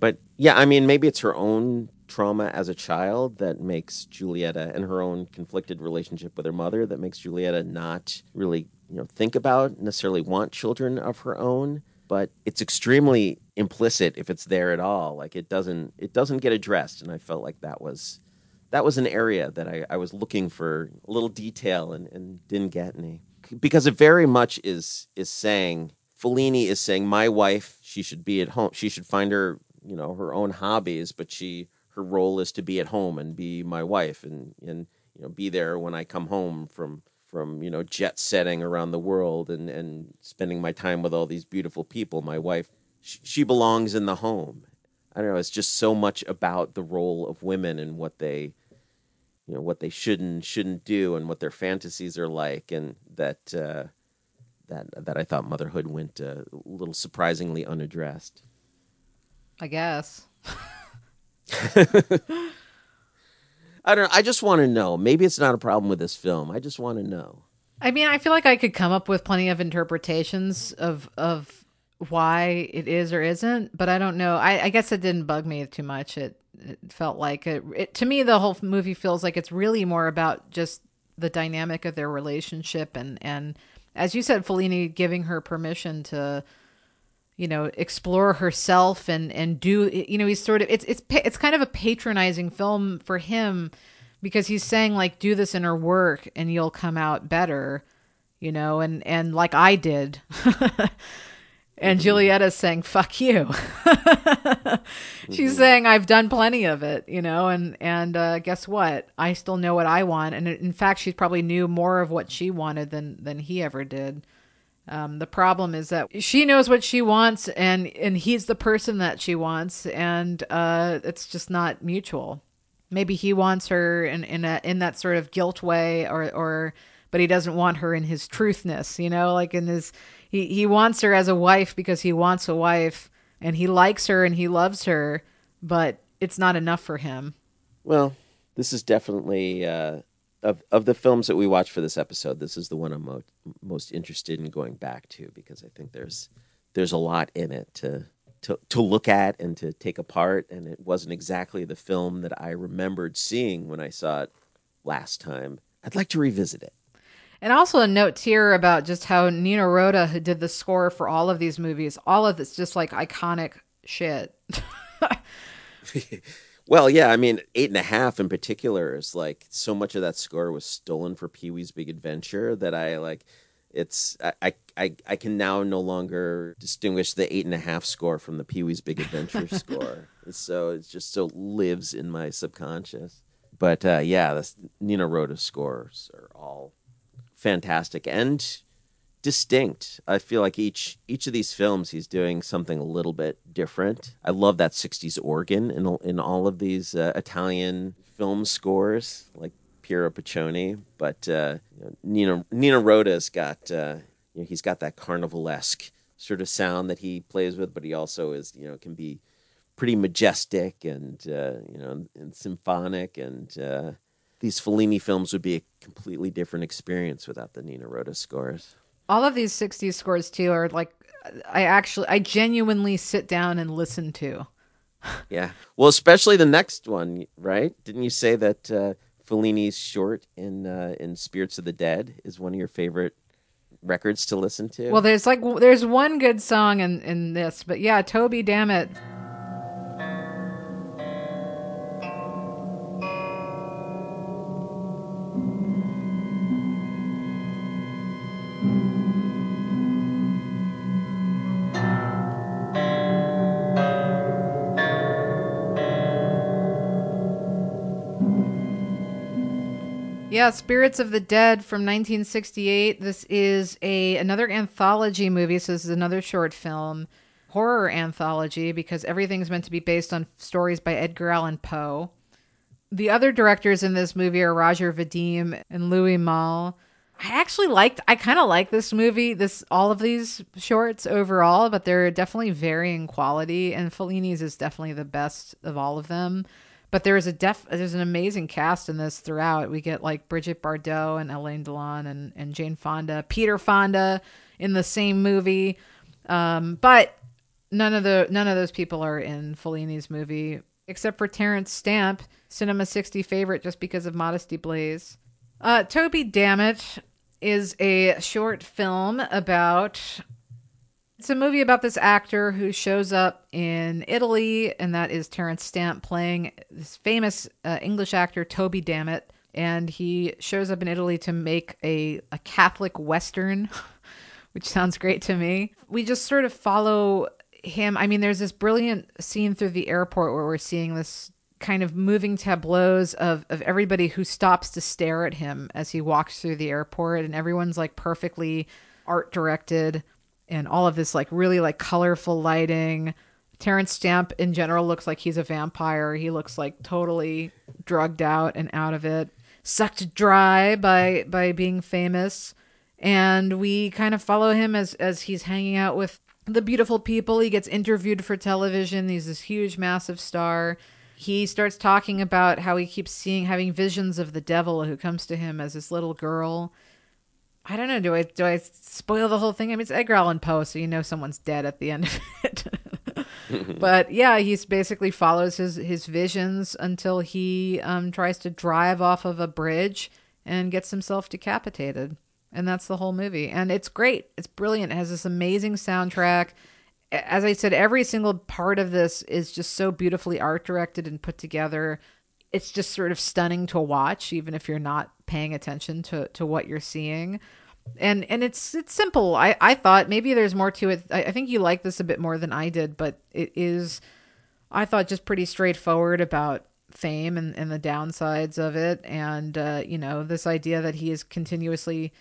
but yeah i mean maybe it's her own trauma as a child that makes julieta and her own conflicted relationship with her mother that makes julieta not really you know think about necessarily want children of her own but it's extremely implicit if it's there at all. Like it doesn't it doesn't get addressed. And i felt like that was that was an area that i, I was looking for a little detail and, and didn't get any. Because it very much is is saying Fellini is saying my wife she should be at home. She should find her you know her own hobbies but she her role is to be at home and be my wife and and you know be there when I come home from from you know jet setting around the world and and spending my time with all these beautiful people. My wife she, she belongs in the home. I don't know it's just so much about the role of women and what they you know what they should and shouldn't do and what their fantasies are like. And that uh that that I thought motherhood went uh, a little surprisingly unaddressed. I guess (laughs) (laughs) I don't. Know. I just want to know. Maybe it's not a problem with this film. I just want to know. I mean, I feel like I could come up with plenty of interpretations of of why it is or isn't, but I don't know. I, I guess it didn't bug me too much. It, it felt like it, it. To me, the whole movie feels like it's really more about just the dynamic of their relationship and and as you said, Fellini giving her permission to you know explore herself and and do you know he's sort of it's it's it's kind of a patronizing film for him because he's saying like do this inner work and you'll come out better you know and and like I did. (laughs) And Julieta's saying fuck you. (laughs) She's saying I've done plenty of it you know and and uh, guess what? I still know what I want and in fact she probably knew more of what she wanted than than he ever did um, the problem is that she knows what she wants, and and he's the person that she wants, and uh, it's just not mutual. Maybe he wants her in in a, in that sort of guilt way, or or but he doesn't want her in his truthness, you know, like in his he he wants her as a wife because he wants a wife, and he likes her and he loves her, but it's not enough for him. Well, this is definitely uh, of of the films that we watched for this episode. This is the one I'm mo- most interested in going back to because I think there's there's a lot in it to to to look at and to take apart. And it wasn't exactly the film that I remembered seeing when I saw it last time. I'd like to revisit it. And also a note here about just how Nino Rota who did the score for all of these movies. All of it's just like iconic shit. (laughs) Well, yeah, I mean, eight and a half in particular is like so much of that score was stolen for Pee Wee's Big Adventure that I like. It's I, I I can now no longer distinguish the eight and a half score from the Pee Wee's Big Adventure (laughs) score. So it just so lives in my subconscious. But uh, yeah, the Nino Rota scores are all fantastic and distinct. I feel like each each of these films he's doing something a little bit different. I love that 60s organ in in all of these uh, Italian film scores like Piero Piccioni, but uh, you know, Nino Nino Rota's got uh, you know, he's got that carnivalesque sort of sound that he plays with, but he also is you know can be pretty majestic and uh, you know and symphonic and uh, these Fellini films would be a completely different experience without the Nino Rota scores all of these 60s scores too are like i actually i genuinely sit down and listen to. (laughs) Yeah. Well especially the next one right? Didn't you say that uh, fellini's short in uh, in spirits of the dead is one of your favorite records to listen to? Well there's like there's one good song in in this but yeah Toby Dammit Yeah, Spirits of the Dead from 1968. This is a another anthology movie, so this is another short film, horror anthology because everything's meant to be based on stories by Edgar Allan Poe. The other directors in this movie are Roger Vadim and Louis Malle. I actually liked I kind of like this movie, this all of these shorts overall, but they're definitely varying quality and Fellini's is definitely the best of all of them. But there is a def there's an amazing cast in this throughout. We get like Brigitte Bardot and Alain Delon and, and Jane Fonda, Peter Fonda in the same movie. Um, but none of the none of those people are in Fellini's movie except for Terence Stamp, Cinema 60 favorite just because of Modesty Blaise. Uh, Toby Dammit is a short film about it's a movie about this actor who shows up in Italy, and that is Terence Stamp playing this famous uh, English actor, Toby Dammit. And he shows up in Italy to make a, a Catholic Western, (laughs) which sounds great to me. We just sort of follow him. I mean, there's this brilliant scene through the airport where we're seeing this kind of moving tableaus of, of everybody who stops to stare at him as he walks through the airport, and everyone's like perfectly art directed and all of this like really like colorful lighting. Terence Stamp in general looks like he's a vampire. He looks like totally drugged out and out of it, sucked dry by by being famous. And we kind of follow him as as he's hanging out with the beautiful people. He gets interviewed for television. He's this huge, massive star. he starts talking about how he keeps seeing having visions of the devil who comes to him as this little girl. I don't know. Do I do I spoil the whole thing? I mean, it's Edgar Allan Poe, so you know someone's dead at the end of it. (laughs) but yeah, he's basically follows his his visions until he um, tries to drive off of a bridge and gets himself decapitated, and that's the whole movie. And it's great. It's brilliant. It has this amazing soundtrack. As I said, every single part of this is just so beautifully art directed and put together. It's just sort of stunning to watch, even if you're not paying attention to to what you're seeing and and it's it's simple. I I thought maybe there's more to it. I, I think you like this a bit more than I did, but it is. I thought just pretty straightforward about fame and, and the downsides of it, and uh, you know this idea that he is continuously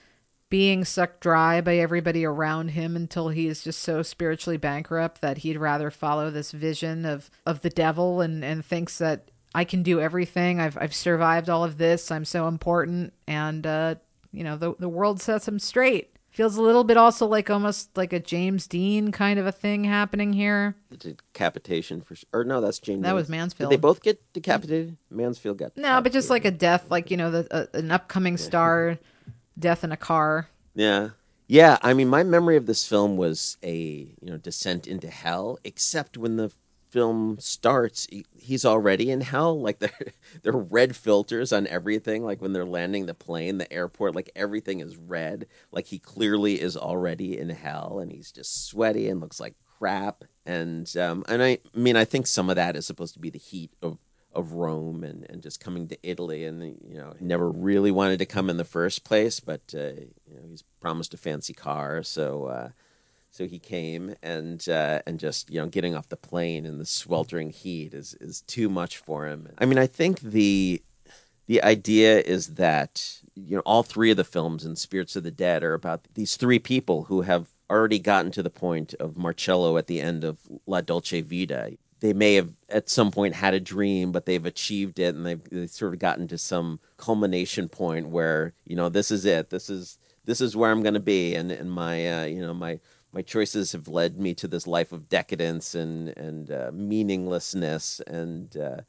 being sucked dry by everybody around him until he is just so spiritually bankrupt that he'd rather follow this vision of of the devil and and thinks that I can do everything. I've I've survived all of this. I'm so important, and uh, you know the the world sets him straight. Feels a little bit also like almost like a James Dean kind of a thing happening here. The decapitation for or no, that's James. That was Mansfield. Did they both get decapitated? Mansfield got no, but just like a death, like you know, the, uh, an upcoming star death in a car. Yeah. Yeah, I mean, my memory of this film was a you know descent into hell, except when the film starts, he's already in hell. Like (laughs) there, there are red filters on everything. Like when they're landing the plane, the airport, like everything is red. Like he clearly is already in hell, and he's just sweaty and looks like crap. And um, and I, mean, I think some of that is supposed to be the heat of of Rome and, and just coming to Italy and you know never really wanted to come in the first place, but uh, you know he's promised a fancy car, so. Uh, so he came and uh, and just you know getting off the plane in the sweltering heat is is too much for him. I mean, I think the the idea is that you know all three of the films in Spirits of the Dead are about these three people who have already gotten to the point of Marcello at the end of La Dolce Vita. They may have at some point had a dream, but they've achieved it, and they've, they've sort of gotten to some culmination point where you know this is it. This is this is where I'm going to be, and and my uh, you know my my choices have led me to this life of decadence and and uh, meaninglessness and uh,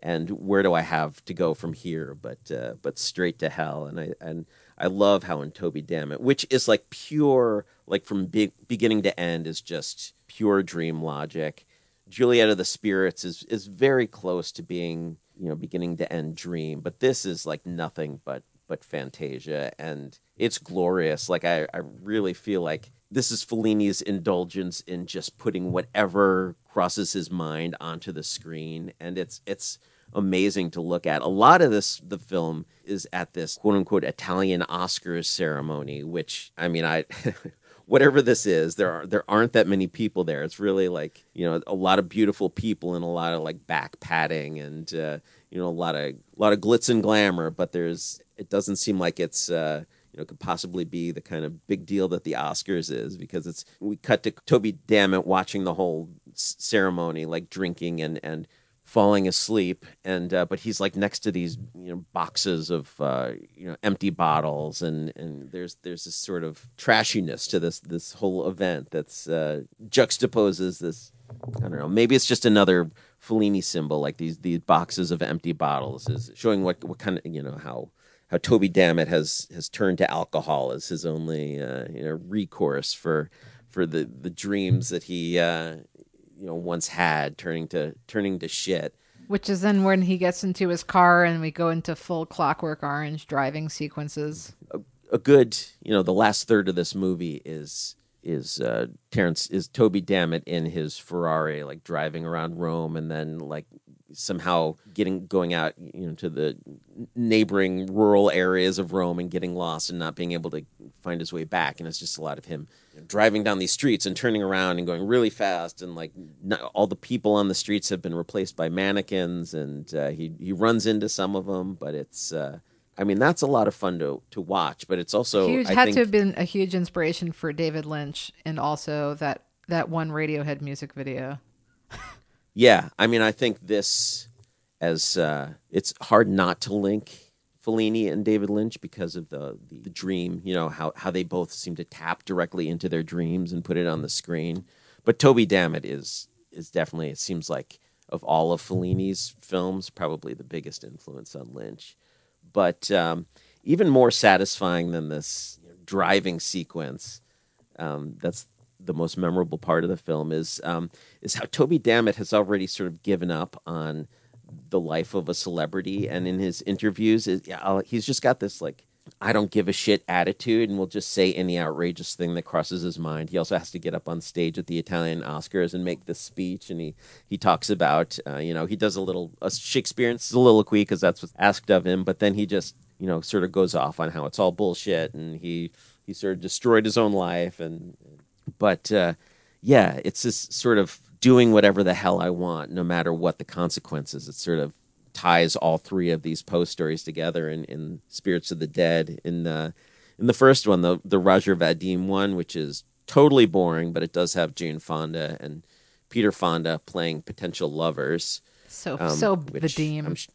and where do I have to go from here but uh, but straight to hell. And I and I love how in Toby Dammit which is like pure like from be- beginning to end is just pure dream logic. Juliet of the Spirits is is very close to being you know beginning to end dream but this is like nothing but but Fantasia and it's glorious. Like I I really feel like this is Fellini's indulgence in just putting whatever crosses his mind onto the screen, and it's it's amazing to look at. A lot of this the film is at this quote unquote Italian Oscars ceremony, which I mean I. (laughs) whatever this is, there are there aren't that many people there. It's really like you know a lot of beautiful people and a lot of like back padding and uh, you know a lot of a lot of glitz and glamour. But there's it doesn't seem like it's uh, you know could possibly be the kind of big deal that the Oscars is because it's we cut to Toby Dammit watching the whole ceremony like drinking and and falling asleep. And uh, but he's like next to these you know boxes of uh, you know empty bottles. And and there's there's this sort of trashiness to this this whole event that's uh, juxtaposes this I don't know maybe it's just another Fellini symbol like these these boxes of empty bottles is showing what what kind of you know how how Toby Dammit has has turned to alcohol as his only uh, you know recourse for for the the dreams that he uh, you know once had turning to turning to shit. Which is then when he gets into his car and we go into full Clockwork Orange driving sequences. A, a good you know the last third of this movie is is uh, Terence is Toby Dammit in his Ferrari, like driving around Rome, and then like somehow getting going out you know to the neighboring rural areas of Rome and getting lost and not being able to find his way back. And it's just a lot of him you know, driving down these streets and turning around and going really fast. And like not, all the people on the streets have been replaced by mannequins. And uh, he he runs into some of them but it's uh, I mean that's a lot of fun to to watch. But it's also huge. I had think, to have been a huge inspiration for David Lynch and also that that one Radiohead music video. (laughs) Yeah, I mean, I think this as uh, it's hard not to link Fellini and David Lynch because of the, the, dream. You know how how they both seem to tap directly into their dreams and put it on the screen. But Toby Dammit is is definitely it seems like of all of Fellini's films, probably the biggest influence on Lynch. But um, even more satisfying than this driving sequence, um, that's the most memorable part of the film is um, is how Toby Dammit has already sort of given up on the life of a celebrity, and in his interviews, it, he's just got this like I don't give a shit attitude and will just say any outrageous thing that crosses his mind. He also has to get up on stage at the Italian Oscars and make this speech, and he he talks about uh, you know he does a little a Shakespearean soliloquy because that's what's asked of him, but then he just you know sort of goes off on how it's all bullshit and he he sort of destroyed his own life and but uh, yeah, it's this sort of doing whatever the hell I want, no matter what the consequences. It sort of ties all three of these post stories together in, in Spirits of the Dead. In the in the first one, the the Roger Vadim one, which is totally boring, but it does have Jane Fonda and Peter Fonda playing potential lovers. So um, so Vadim. Sh-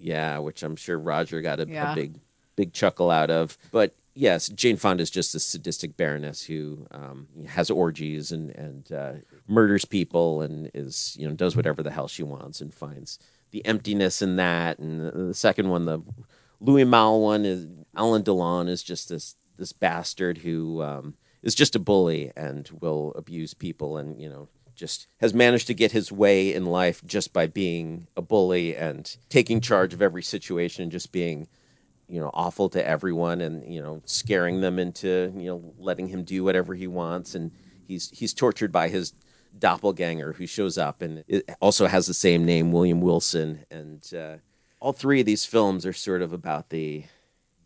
yeah, which I'm sure Roger got a, yeah. a big big chuckle out of. But yes, Jane Fonda is just a sadistic baroness who um, has orgies and and uh, murders people and is you know does whatever the hell she wants and finds the emptiness in that. And the, second one, the Louis Malle one, is Alain Delon is just this this bastard who um, is just a bully and will abuse people and you know just has managed to get his way in life just by being a bully and taking charge of every situation and just being you know awful to everyone and you know scaring them into you know letting him do whatever he wants. And he's he's tortured by his doppelganger who shows up and it also has the same name William Wilson. And uh, all three of these films are sort of about the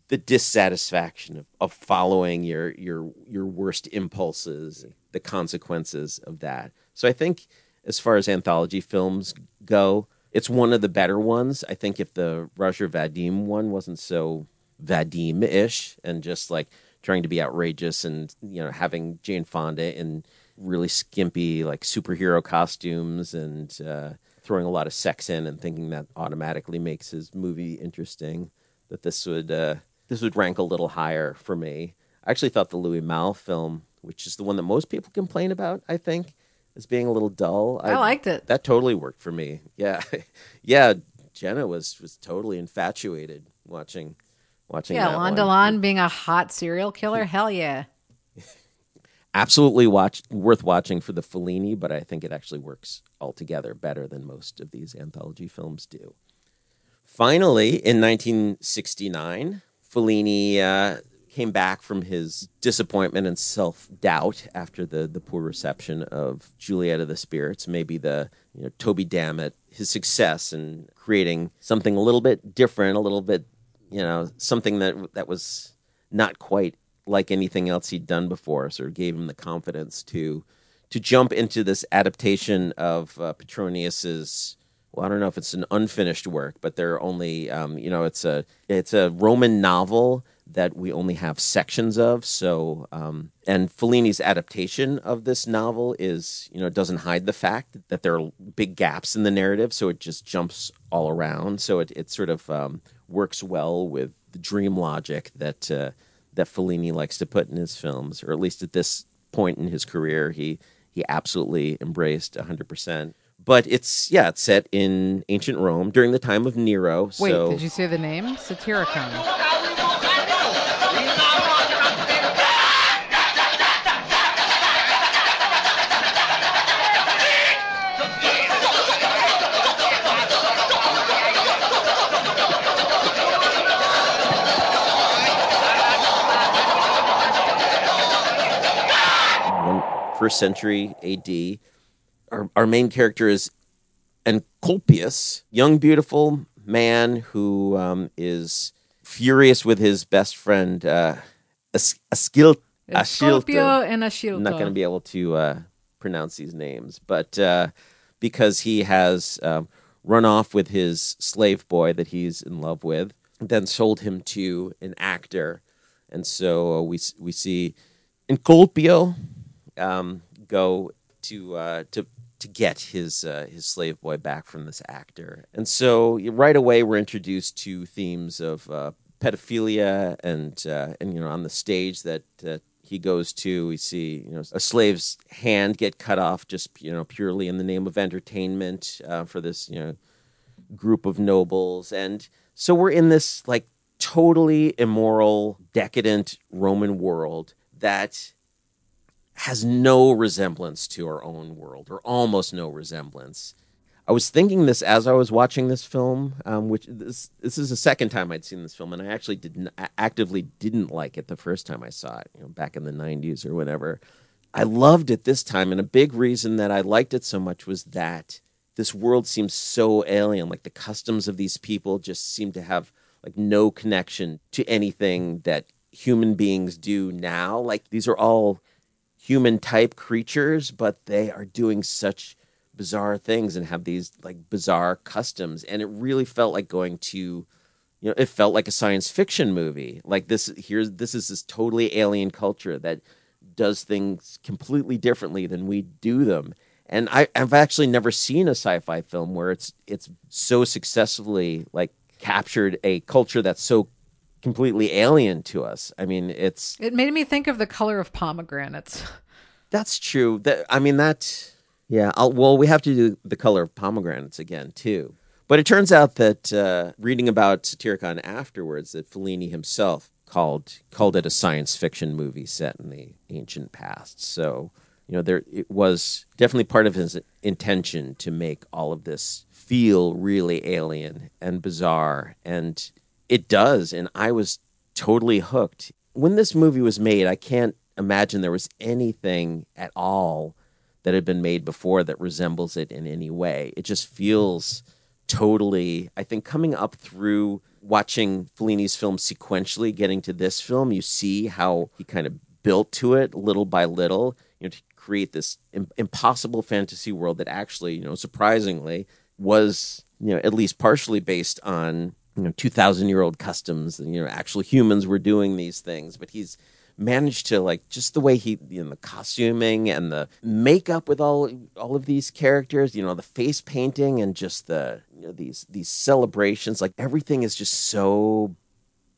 the dissatisfaction of, of following your your your worst impulses the consequences of that. So I think as far as anthology films go it's one of the better ones. I think if the Roger Vadim one wasn't so Vadim ish and just like trying to be outrageous and you know having Jane Fonda in really skimpy like superhero costumes and uh, throwing a lot of sex in and thinking that automatically makes his movie interesting, that this would uh, this would rank a little higher for me. I actually thought the Louis Malle film, which is the one that most people complain about, I think, as being a little dull. I, I liked it. That totally worked for me. (laughs) Yeah, yeah. Jenna was was totally infatuated watching watching. Yeah, Delon being a hot serial killer. Hell yeah. (laughs) Absolutely watch worth watching for the Fellini, but I think it actually works altogether better than most of these anthology films do. Finally, in 1969, Fellini uh, came back from his disappointment and self doubt after the the poor reception of Juliet of the Spirits, maybe the you know Toby Dammit, his success in creating something a little bit different, a little bit you know something that that was not quite like anything else he'd done before, sort of gave him the confidence to to jump into this adaptation of uh, Petronius's well, I don't know if it's an unfinished work, but there are only, um, you know, it's a it's a Roman novel that we only have sections of. So, um, and Fellini's adaptation of this novel is, you know, it doesn't hide the fact that there are big gaps in the narrative. So it just jumps all around. So it, it sort of um, works well with the dream logic that uh, that Fellini likes to put in his films, or at least at this point in his career, he he absolutely embraced hundred percent. But it's yeah, it's set in ancient Rome during the time of Nero. Wait, so... did you say the name? Satyricon. First century AD. Our, our main character is Encolpius, young, beautiful man who um, is furious with his best friend uh, As- Ascil- Ascilto and Ascilto. I'm not going to be able to uh, pronounce these names, but uh, because he has um, run off with his slave boy that he's in love with, then sold him to an actor, and so uh, we we see Encolpio um, go to uh, to to get his uh, his slave boy back from this actor. And so right away we're introduced to themes of uh, pedophilia and uh, and you know on the stage that he goes to. We see you know a slave's hand get cut off just you know purely in the name of entertainment uh, for this you know group of nobles, and so we're in this like totally immoral, decadent Roman world that has no resemblance to our own world, or almost no resemblance. I was thinking this as I was watching this film, um, which this this is the second time I'd seen this film, and I actually didn't actively didn't like it the first time I saw it, you know, back in the '90s or whatever. I loved it this time, and a big reason that I liked it so much was that this world seems so alien. Like the customs of these people just seem to have like no connection to anything that human beings do now. Like these are all human type creatures, but they are doing such bizarre things and have these like bizarre customs. And it really felt like going to, you know, it felt like a science fiction movie. Like this here's this is this totally alien culture that does things completely differently than we do them. And I, I've actually never seen a sci-fi film where it's it's so successfully like captured a culture that's so completely alien to us. I mean, it's it made me think of the color of pomegranates. That's true. That I mean that yeah. I'll, well, we have to do the color of pomegranates again too. But it turns out that uh, reading about Satyricon afterwards, that Fellini himself called called it a science fiction movie set in the ancient past. So you know, there it was definitely part of his intention to make all of this feel really alien and bizarre, and it does. And I was totally hooked when this movie was made. I can't imagine there was anything at all that had been made before that resembles it in any way. It just feels totally, I think, coming up through watching Fellini's film sequentially, getting to this film, you see how he kind of built to it little by little, you know, to create this Im- impossible fantasy world that actually, you know, surprisingly was, you know, at least partially based on, you know, 2000 year old customs and, you know, actual humans were doing these things. But he's, managed to like just the way he you know the costuming and the makeup with all all of these characters you know the face painting and just the you know these these celebrations like everything is just so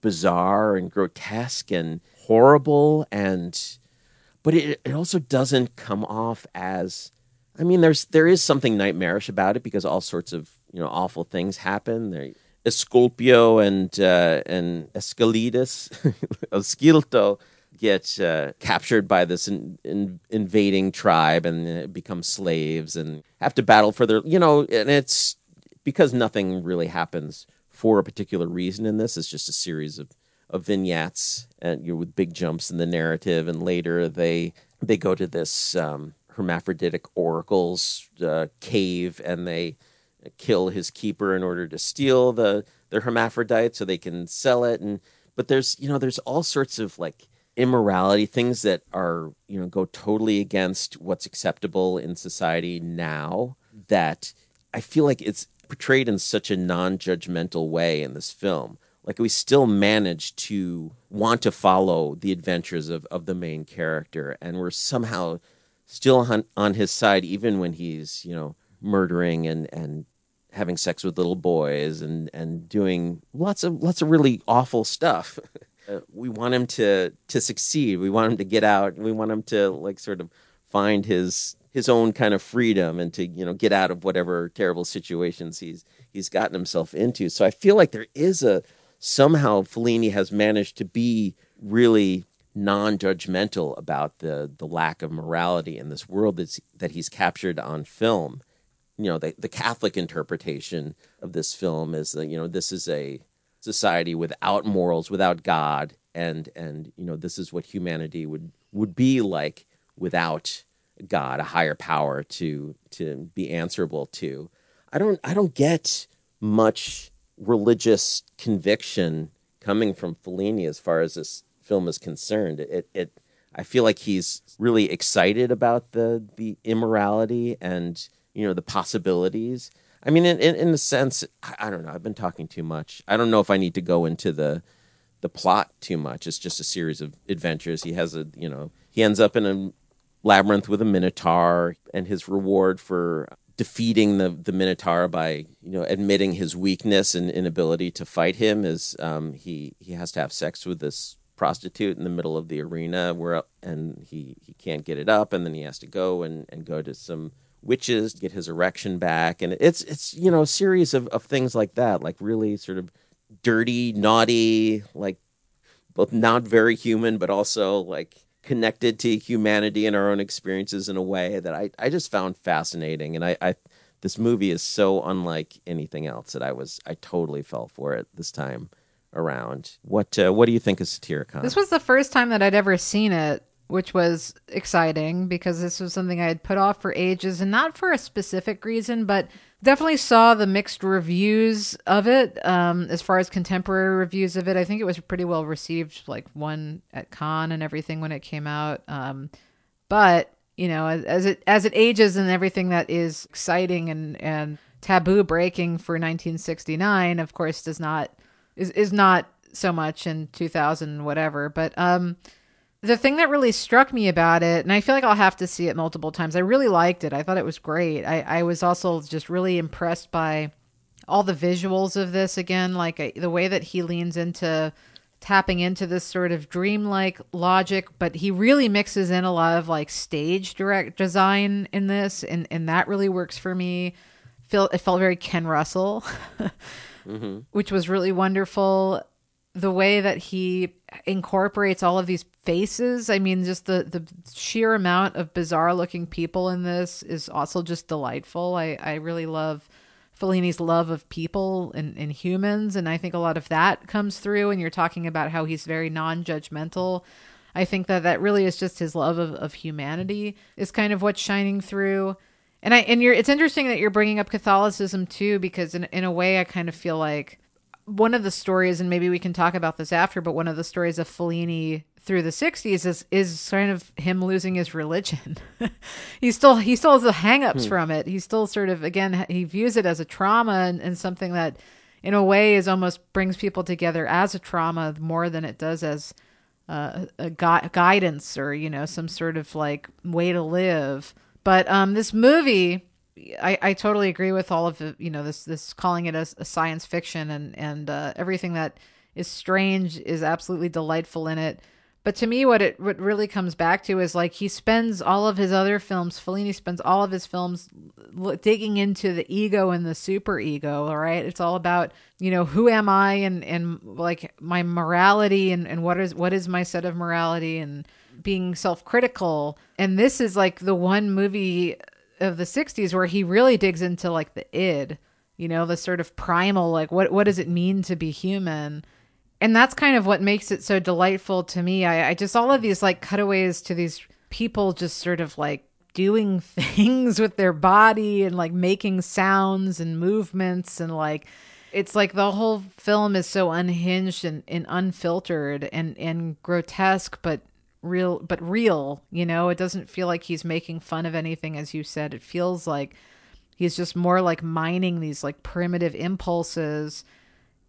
bizarre and grotesque and horrible and but it, it also doesn't come off as i mean there's there is something nightmarish about it because all sorts of you know awful things happen there Esculpio and uh, and Escalides, Esquilto, get uh, captured by this in, in, invading tribe and become slaves and have to battle for their, you know, and it's because nothing really happens for a particular reason in this. It's just a series of, of vignettes and you know, with big jumps in the narrative. And later they they go to this um, hermaphroditic oracle's uh, cave and they kill his keeper in order to steal the the hermaphrodite so they can sell it and but there's you know there's all sorts of like immorality, things that are, you know, go totally against what's acceptable in society now that I feel like it's portrayed in such a non-judgmental way in this film. Like we still manage to want to follow the adventures of, of the main character and we're somehow still on, on his side even when he's, you know, murdering and, and having sex with little boys and, and doing lots of lots of really awful stuff. (laughs) Uh, we want him to to succeed. We want him to get out. We want him to like sort of find his his own kind of freedom and to you know get out of whatever terrible situations he's he's gotten himself into. So I feel like there is a somehow Fellini has managed to be really non-judgmental about the the lack of morality in this world that's that he's captured on film. You know, the the Catholic interpretation of this film is that you know this is a society without morals, without God, and and you know this is what humanity would would be like without God, a higher power to to be answerable to. I don't I don't get much religious conviction coming from Fellini as far as this film is concerned. It it I feel like he's really excited about the the immorality and you know the possibilities I mean, in, in, in a sense, I, I, don't know. I've been talking too much. I don't know if I need to go into the the plot too much. It's just a series of adventures. He has a, you know, he ends up in a labyrinth with a minotaur, and his reward for defeating the the minotaur by you know admitting his weakness and inability to fight him is um, he he has to have sex with this prostitute in the middle of the arena where and he he can't get it up and then he has to go and and go to some witches to get his erection back and it's it's you know a series of, of things like that like really sort of dirty naughty like both not very human but also like connected to humanity and our own experiences in a way that I, I just found fascinating and I, I this movie is so unlike anything else that I was I totally fell for it this time around. What uh, what do you think of Satyricon? This was the first time that I'd ever seen it, which was exciting because this was something I had put off for ages and not for a specific reason, but definitely saw the mixed reviews of it. Um, as far as contemporary reviews of it, I think it was pretty well received, like won at Cannes and everything when it came out. Um, but you know, as, as it as it ages and everything that is exciting and and taboo breaking for 1969, of course, does not is is not so much in 2000 whatever but um the thing that really struck me about it and i feel like i'll have to see it multiple times i really liked it i thought it was great i, I was also just really impressed by all the visuals of this again like I, the way that he leans into tapping into this sort of dreamlike logic but he really mixes in a lot of like stage direct design in this and and that really works for me feel it felt very ken russell (laughs) mm-hmm. which was really wonderful. The way that he incorporates all of these faces, I mean, just the, the sheer amount of bizarre looking people in this is also just delightful. I, I really love Fellini's love of people and, and humans, and I think a lot of that comes through. And you're talking about how he's very non judgmental. I think that that really is just his love of, of humanity is kind of what's shining through and I and you're it's interesting that you're bringing up Catholicism too because in in a way I kind of feel like one of the stories and maybe we can talk about this after but one of the stories of Fellini through the 60s is is kind of him losing his religion. (laughs) he still he still has the hangups hmm. from it. He still sort of again he views it as a trauma and, and something that in a way is almost brings people together as a trauma more than it does as uh, a gu- guidance or you know some sort of like way to live but um, this movie, I, I totally agree with all of the, you know, this this calling it a, a science fiction and and uh, everything that is strange is absolutely delightful in it. But to me, what it what really comes back to is like he spends all of his other films. Fellini spends all of his films digging into the ego and the super ego. All right, it's all about you know who am I and and like my morality and and what is what is my set of morality and being self-critical and this is like the one movie of the 60s where he really digs into like the id you know the sort of primal like what what does it mean to be human? And that's kind of what makes it so delightful to me. I, I just all of these like cutaways to these people just sort of like doing (laughs) things with their body and like making sounds and movements and like it's like the whole film is so unhinged and, and unfiltered and and grotesque but real but real you know? It doesn't feel like he's making fun of anything as you said. It feels like he's just more like mining these like primitive impulses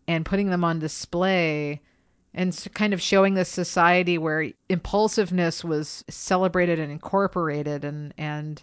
and putting them on display and kind of showing this society where impulsiveness was celebrated and incorporated and and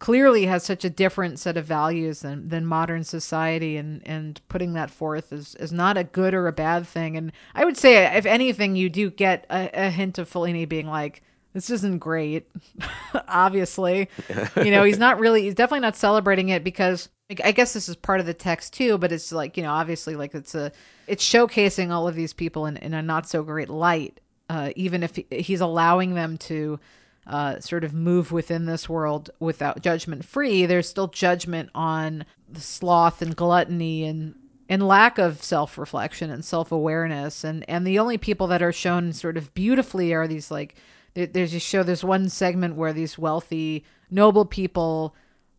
clearly has such a different set of values than, than modern society and, and putting that forth is, is not a good or a bad thing. And I would say, if anything, you do get a, a hint of Fellini being like, this isn't great, (laughs) obviously. you know, he's not really, he's definitely not celebrating it because I guess this is part of the text too, but it's like, you know, obviously like it's a, it's showcasing all of these people in, in a not so great light. Uh, even if he, he's allowing them to uh, sort of move within this world without judgment free, there's still judgment on the sloth and gluttony and and lack of self reflection and self awareness. And and the only people that are shown sort of beautifully are these like there's a show. There's one segment where these wealthy noble people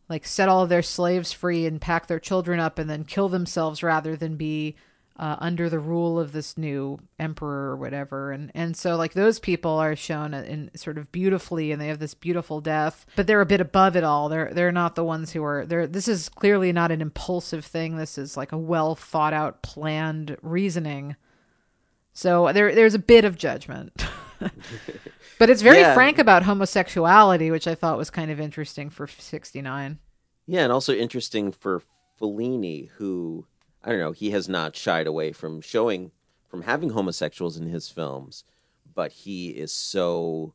like set all of their slaves free and pack their children up and then kill themselves rather than be uh, under the rule of this new emperor or whatever. And and so like those people are shown in sort of beautifully and they have this beautiful death but they're a bit above it all. They're they're not the ones who are they're this is clearly not an impulsive thing. This is like a well thought out planned reasoning. So there there's a bit of judgment. (laughs) But it's very yeah. frank about homosexuality which i thought was kind of interesting for 69 yeah and also interesting for Fellini who I don't know, he has not shied away from showing, from having homosexuals in his films, but he is so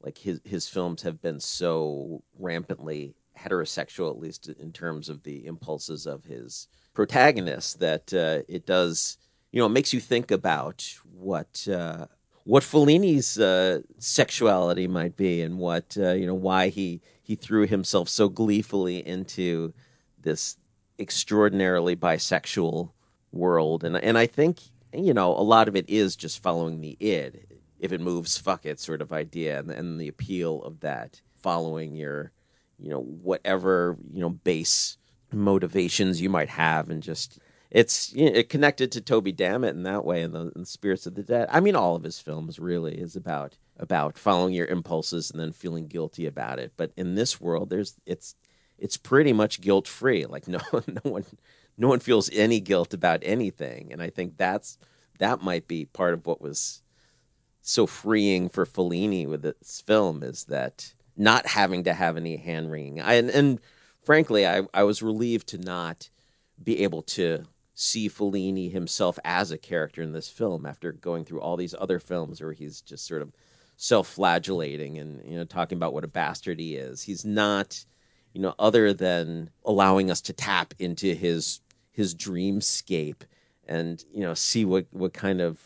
like his his films have been so rampantly heterosexual, at least in terms of the impulses of his protagonist, that uh, it does you know it makes you think about what. Uh, what Fellini's uh, sexuality might be, and what uh, you know, why he he threw himself so gleefully into this extraordinarily bisexual world, and and I think you know a lot of it is just following the id. If it moves, fuck it, sort of idea, and, and the appeal of that, following your, you know, whatever you know base motivations you might have, and just it's you know, it connected to Toby Dammit in that way, and the, the Spirits of the Dead. I mean, all of his films really is about about following your impulses and then feeling guilty about it. But in this world, there's it's it's pretty much guilt free. Like (laughs) no no one no one feels any guilt about anything, and I think that's that might be part of what was so freeing for Fellini with this film is that not having to have any hand wringing. And, and frankly, I, I was relieved to not be able to see Fellini himself as a character in this film after going through all these other films where he's just sort of self-flagellating and you know talking about what a bastard he is. He's not, you know, other than allowing us to tap into his his dreamscape and you know see what what kind of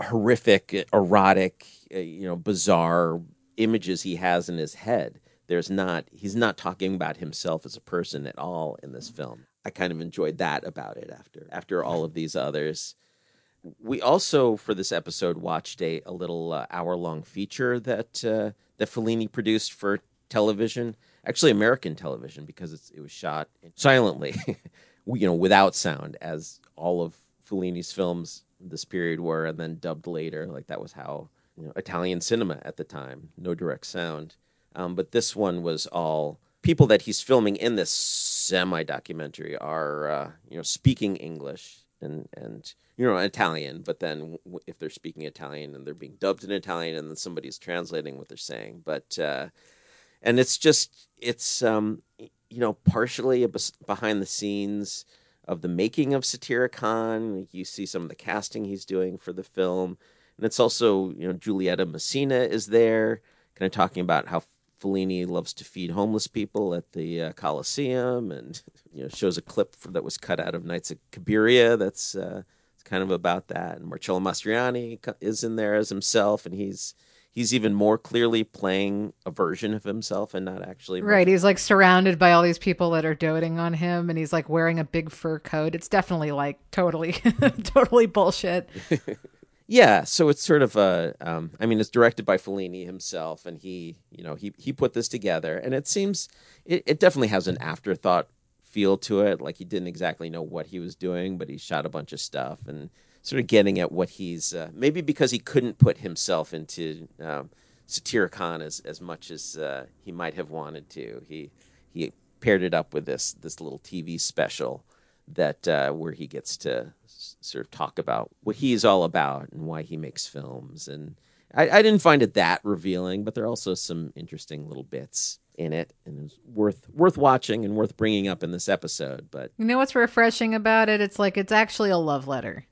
horrific, erotic, uh, you know, bizarre images he has in his head. There's not he's not talking about himself as a person at all in this film. I kind of enjoyed that about it after after all of these others. We also for this episode watched a, a little uh, hour long feature that uh, that Fellini produced for television, actually American television because it was shot silently, (laughs) you know, without sound, as all of Fellini's films this period were, and then dubbed later. Like that was how you know, Italian cinema at the time, no direct sound. Um, but this one was all people that he's filming in this semi documentary are uh, you know speaking English and and you know Italian, but then if they're speaking Italian and they're being dubbed in Italian, and then somebody's translating what they're saying, but uh, and it's just it's um, you know partially behind the scenes of the making of Satyricon. You see some of the casting he's doing for the film, and it's also you know Giulietta Messina is there, kind of talking about how Fellini loves to feed homeless people at the uh, Coliseum, and you know shows a clip for, that was cut out of Nights of Cabiria. That's uh, kind of about that. And Marcello Mastroianni is in there as himself, and he's he's even more clearly playing a version of himself and not actually right he's like surrounded by all these people that are doting on him and he's like wearing a big fur coat. It's definitely like totally (laughs) totally bullshit. (laughs) Yeah so it's sort of a um, i mean it's directed by fellini himself and he you know he he put this together and it seems it, it definitely has an afterthought feel to it. Like he didn't exactly know what he was doing but he shot a bunch of stuff and sort of getting at what he's uh, maybe because he couldn't put himself into um, Satyricon as as much as uh, he might have wanted to. He he paired it up with this this little TV special that uh, where he gets to s- sort of talk about what he's all about and why he makes films. And I, I didn't find it that revealing, but there are also some interesting little bits in it and it's worth worth watching and worth bringing up in this episode but you know what's refreshing about it it's like it's actually a love letter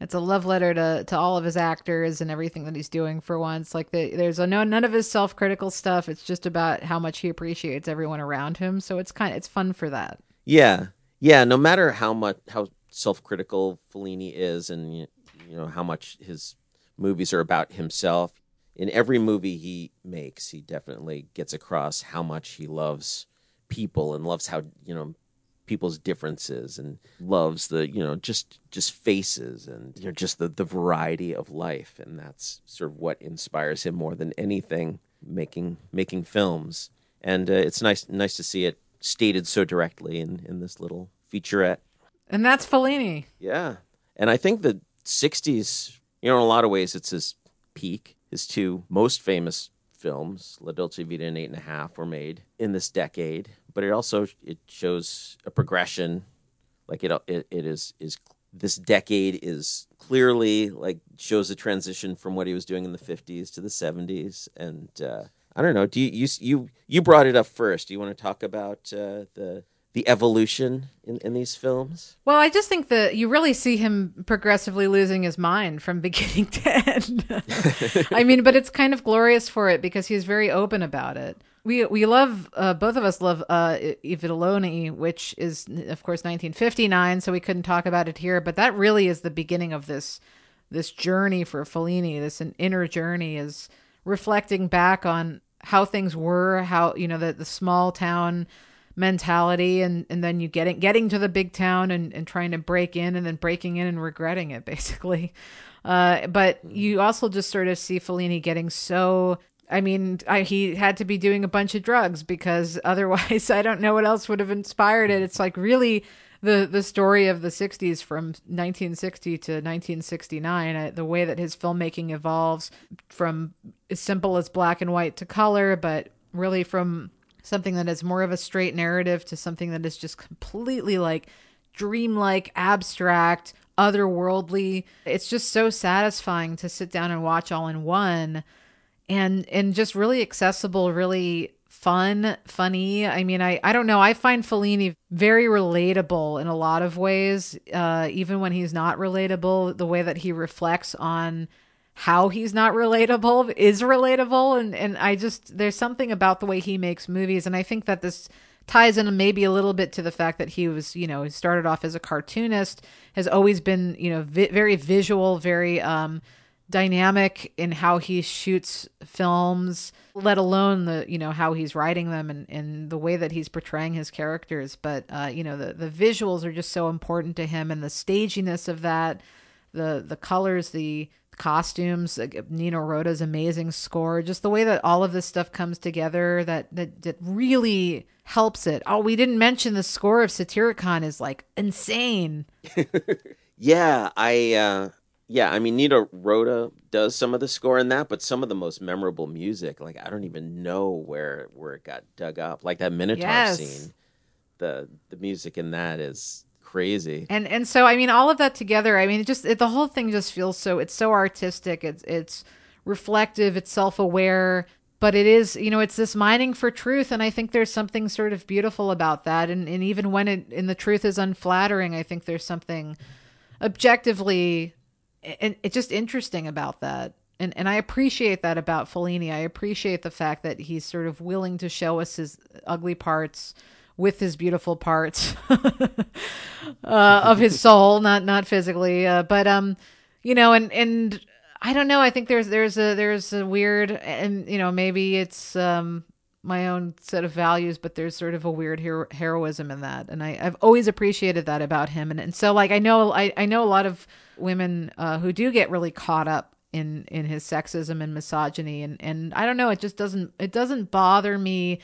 it's a love letter to, to all of his actors and everything that he's doing for once. Like the, there's a no none of his self critical stuff. It's just about how much he appreciates everyone around him. So it's kind of it's fun for that. Yeah, yeah. No matter how much how self critical Fellini is, and you know how much his movies are about himself. In every movie he makes, he definitely gets across how much he loves people and loves how you know people's differences and loves the you know just just faces and you know just the the variety of life. And that's sort of what inspires him more than anything making making films. And uh, it's nice nice to see it stated so directly in in this little featurette. And that's Fellini. Yeah. And I think the 60s you know in a lot of ways it's his peak. His two most famous films, La Dolce Vita and Eight and a Half, were made in this decade. But it also it shows a progression, like it it, it is is this decade is clearly like shows a transition from what he was doing in the 50s to the 70s and uh, i don't know do you, you you you brought it up first do you want to talk about uh, the the evolution in, in these films? Well, I just think that you really see him progressively losing his mind from (laughs) beginning to end. (laughs) I mean, but it's kind of glorious for it because he's very open about it. We we love uh, both of us love uh, which is of course 1959, so we couldn't talk about it here. But that really is the beginning of this this journey for Fellini. This an inner journey is reflecting back on how things were, how you know the the small town mentality and and then you getting getting to the big town and, and trying to break in and then breaking in and regretting it (laughs) basically uh, but you also just sort of see Fellini getting so I mean, I, he had to be doing a bunch of drugs because (laughs) otherwise, I don't know what else would have inspired it. It's like really the the story of the '60s from 1960 to 1969. Uh, the way that his filmmaking evolves from as simple as black and white to color, but really from something that is more of a straight narrative to something that is just completely like dreamlike, abstract, otherworldly. It's just so satisfying to sit down and watch all in one and and just really accessible, really fun, funny. I mean, I I don't know. I find Fellini very relatable in a lot of ways, uh, even when he's not relatable. The way that he reflects on how he's not relatable is relatable and and I just there's something about the way he makes movies and I think that this ties in maybe a little bit to the fact that he was, you know, he started off as a cartoonist, has always been, you know, vi- very visual, very um dynamic in how he shoots films, let alone the, you know, how he's writing them and, and the way that he's portraying his characters. But, uh, you know, the, the visuals are just so important to him and the staginess of that, the, the colors, the, costumes, Nino Rota's amazing score, just the way that all of this stuff comes together that that, that really helps it. Oh, we didn't mention the score of Satyricon is like insane. (laughs) yeah, I uh yeah, I mean Nino Rota does some of the score in that, but some of the most memorable music, like I don't even know where where it got dug up. Like that Minotaur Yes. scene. The the music in that is crazy. And and so I mean all of that together, I mean it just it, the whole thing just feels so it's so artistic, it's it's reflective, it's self-aware, but it is, you know, it's this mining for truth and I think there's something sort of beautiful about that and and even when it and the truth is unflattering, I think there's something objectively and it's just interesting about that. And and I appreciate that about Fellini. I appreciate the fact that he's sort of willing to show us his ugly parts with his beautiful parts (laughs) uh, of his soul, not not physically, uh, but um, you know, and and I don't know. I think there's there's a there's a weird, and you know, maybe it's um my own set of values, but there's sort of a weird hero- heroism in that, and I, I've always appreciated that about him. And, and so, like, I know I, I know a lot of women uh, who do get really caught up in in his sexism and misogyny, and and I don't know, it just doesn't it doesn't bother me.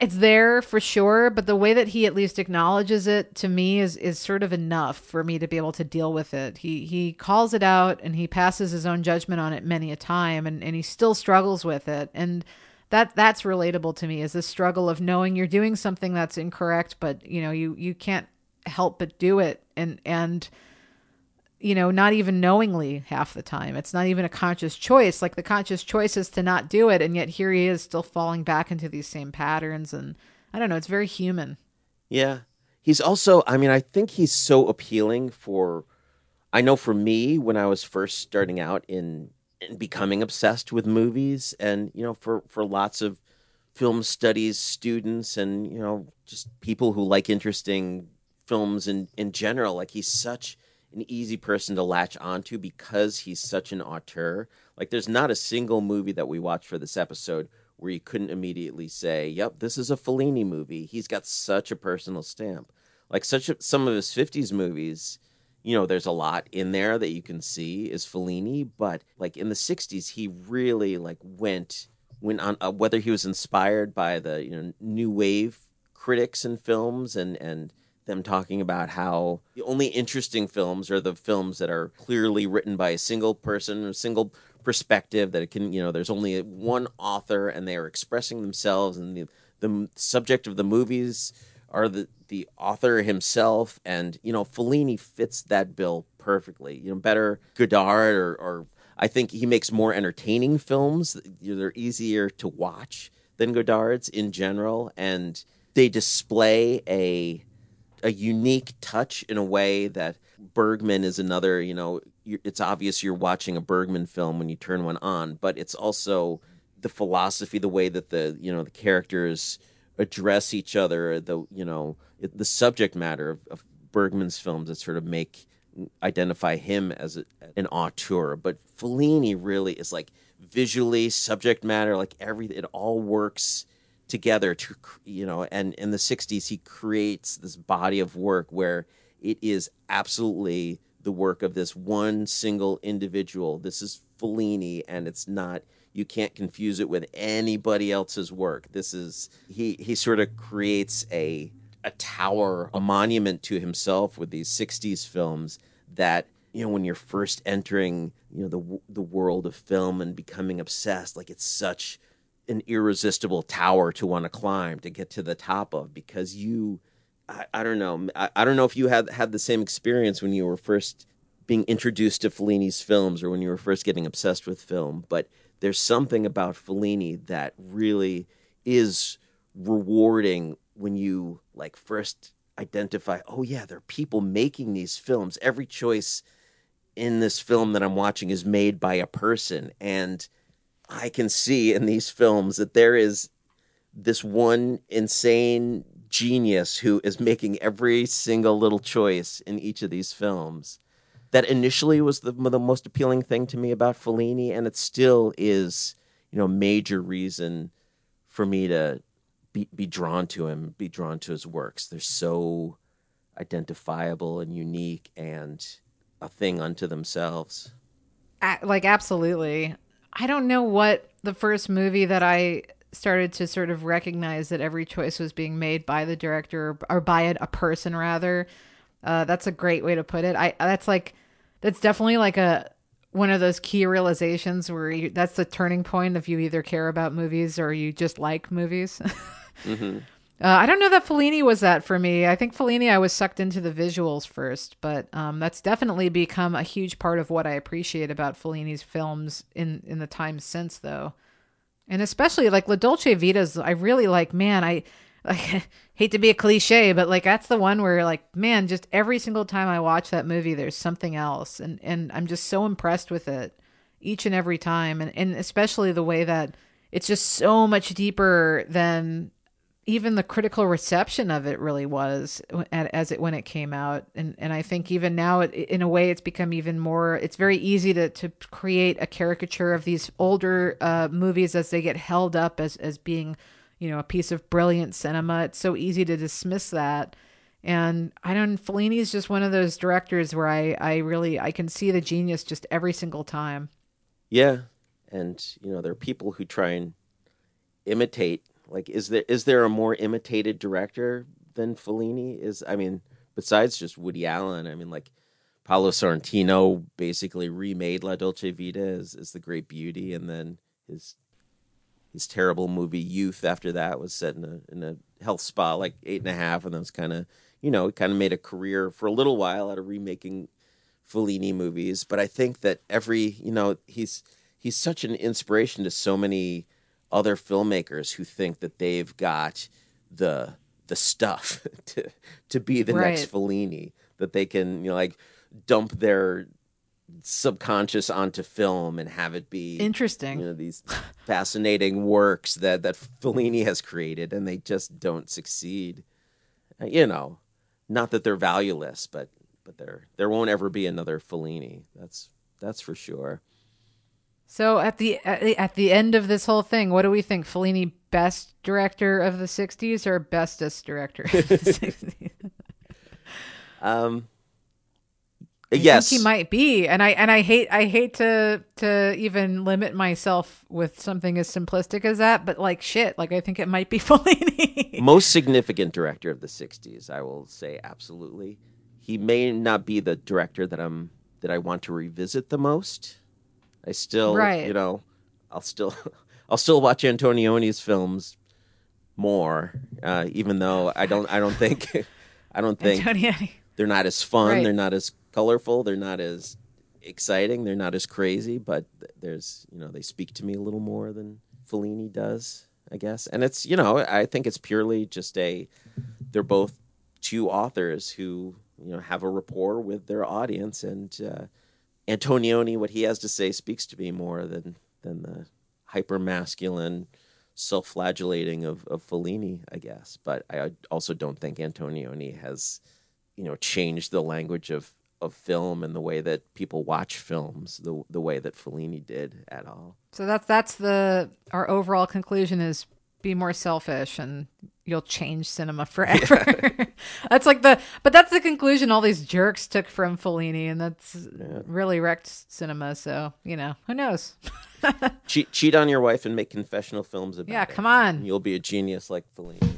It's there for sure, but the way that he at least acknowledges it to me is is sort of enough for me to be able to deal with it. He he calls it out and he passes his own judgment on it many a time, and and he still struggles with it, and that that's relatable to me is the struggle of knowing you're doing something that's incorrect but you know you you can't help but do it. And and you know not even knowingly half the time. It's not even a conscious choice. Like the conscious choice is to not do it and yet here he is still falling back into these same patterns. And i don't know it's very human. Yeah. He's also, I mean, I think he's so appealing for, I know for me, when I was first starting out in, in becoming obsessed with movies, and, you know, for, for lots of film studies students and, you know, just people who like interesting films in, in general, like he's such an easy person to latch onto because he's such an auteur. Like, there's not a single movie that we watched for this episode where you couldn't immediately say, "Yep, this is a Fellini movie." He's got such a personal stamp. Like such a, some of his '50s movies, you know, there's a lot in there that you can see is Fellini, but like in the '60s, he really like went went on uh, whether he was inspired by the you know new wave critics and films and and them talking about how the only interesting films are the films that are clearly written by a single person, a single perspective that it can, you know, there's only one author and they are expressing themselves and the the subject of the movies are the the author himself and you know Fellini fits that bill perfectly. You know, better Godard or or I think he makes more entertaining films. They're easier to watch than Godard's in general and they display a a unique touch in a way that Bergman is another. You know, it's obvious you're watching a Bergman film when you turn one on, but it's also the philosophy, the way that the you know the characters address each other, the you know the subject matter of, of Bergman's films that sort of make identify him as a, an auteur. But Fellini really is like visually, subject matter, like everything. It all works together to you know. And in the '60s, he creates this body of work where it is absolutely the work of this one single individual. This is Fellini, and it's not. You can't confuse it with anybody else's work. This is he. He sort of creates a a tower, a monument to himself with these '60s films that you know when you're first entering you know the the world of film and becoming obsessed like it's such an irresistible tower to want to climb to get to the top of because you I, I don't know I, I don't know if you had had the same experience when you were first being introduced to Fellini's films or when you were first getting obsessed with film but there's something about Fellini that really is rewarding when you like first identify oh yeah there are people making these films. Every choice in this film that i'm watching is made by a person. And i can see in these films that there is this one insane genius who is making every single little choice in each of these films that initially was the, the most appealing thing to me about Fellini and it still is you know a major reason for me to be, be drawn to him, be drawn to his works. They're so identifiable and unique and a thing unto themselves. like absolutely. I don't know what the first movie that I started to sort of recognize that every choice was being made by the director or by a person rather. Uh, that's a great way to put it. I that's like that's definitely like a one of those key realizations where you, that's the turning point if you either care about movies or you just like movies. (laughs) Mm-hmm. Uh, I don't know that Fellini was that for me. I think Fellini, I was sucked into the visuals first, but um, that's definitely become a huge part of what I appreciate about Fellini's films in in the time since, though, and especially like La Dolce Vita's. I really like. Man, I like (laughs) hate to be a cliche, but like that's the one where like man, just every single time I watch that movie, there's something else, and and I'm just so impressed with it each and every time, and and especially the way that it's just so much deeper than even the critical reception of it really was as it when it came out. And and I think even now it, in a way it's become even more it's very easy to to create a caricature of these older uh, movies as they get held up as as being you know a piece of brilliant cinema. It's so easy to dismiss that. And I don't Fellini is just one of those directors where I I really I can see the genius just every single time. Yeah, and you know there are people who try and imitate like, is there is there a more imitated director than Fellini? Is? I mean, besides just Woody Allen, I mean, like Paolo Sorrentino basically remade La Dolce Vita as, as the Great Beauty, and then his his terrible movie Youth after that was set in a in a health spa like eight and a half, and then was kind of you know he kind of made a career for a little while out of remaking Fellini movies. But I think that every you know he's he's such an inspiration to so many other filmmakers who think that they've got the the stuff (laughs) to to be the Right. next Fellini that they can you know like dump their subconscious onto film and have it be interesting you know these fascinating works that that Fellini has created and they just don't succeed Uh, you know not that they're valueless but but there there won't ever be another Fellini that's that's for sure So at the at the- at the end of this whole thing, what do we think? Fellini best director of the '60s or bestest director? Of the (laughs) 60s? um I yes think he might be, and I and I hate I hate to to even limit myself with something as simplistic as that, but like shit, like I think it might be (laughs) Fellini. most significant director of the 60s i will say absolutely he may not be the director that i'm that i want to revisit the most i still Right. you know i'll still (laughs) i'll still watch antonioni's films more uh, even though i don't i don't think (laughs) i don't think Antonioni. they're not as fun Right. they're not as colorful they're not as exciting they're not as crazy but there's you know they speak to me a little more than Fellini does I guess. And it's you know I think it's purely just a they're both two authors who you know have a rapport with their audience, and uh, Antonioni what he has to say speaks to me more than than the hyper masculine self-flagellating of, of Fellini, I guess. But I also don't think Antonioni has, you know, changed the language of, of film and the way that people watch films the the way that Fellini did at all. So that's that's the our overall conclusion is be more selfish and you'll change cinema (laughs) forever. Yeah. that's like the but that's the conclusion all these jerks took from Fellini and that's yeah. really wrecked cinema. So, you know, who knows? (laughs) cheat cheat on your wife and make confessional films about yeah, it. come on. You'll be a genius like Fellini.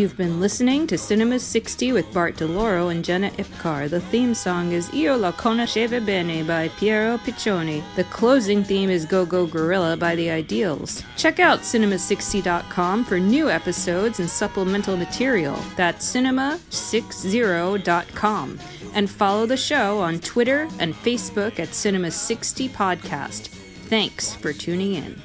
You've been listening to Cinema 60 with Bart DeLoro and Jenna Ipcar. The theme song is Io la conoscevo bene by Piero Piccioni. The closing theme is Go Go Gorilla by The Ideals. Check out cinema60.com for new episodes and supplemental material. That's cinema60.com. And follow the show on Twitter and Facebook at Cinema 60 Podcast. Thanks for tuning in.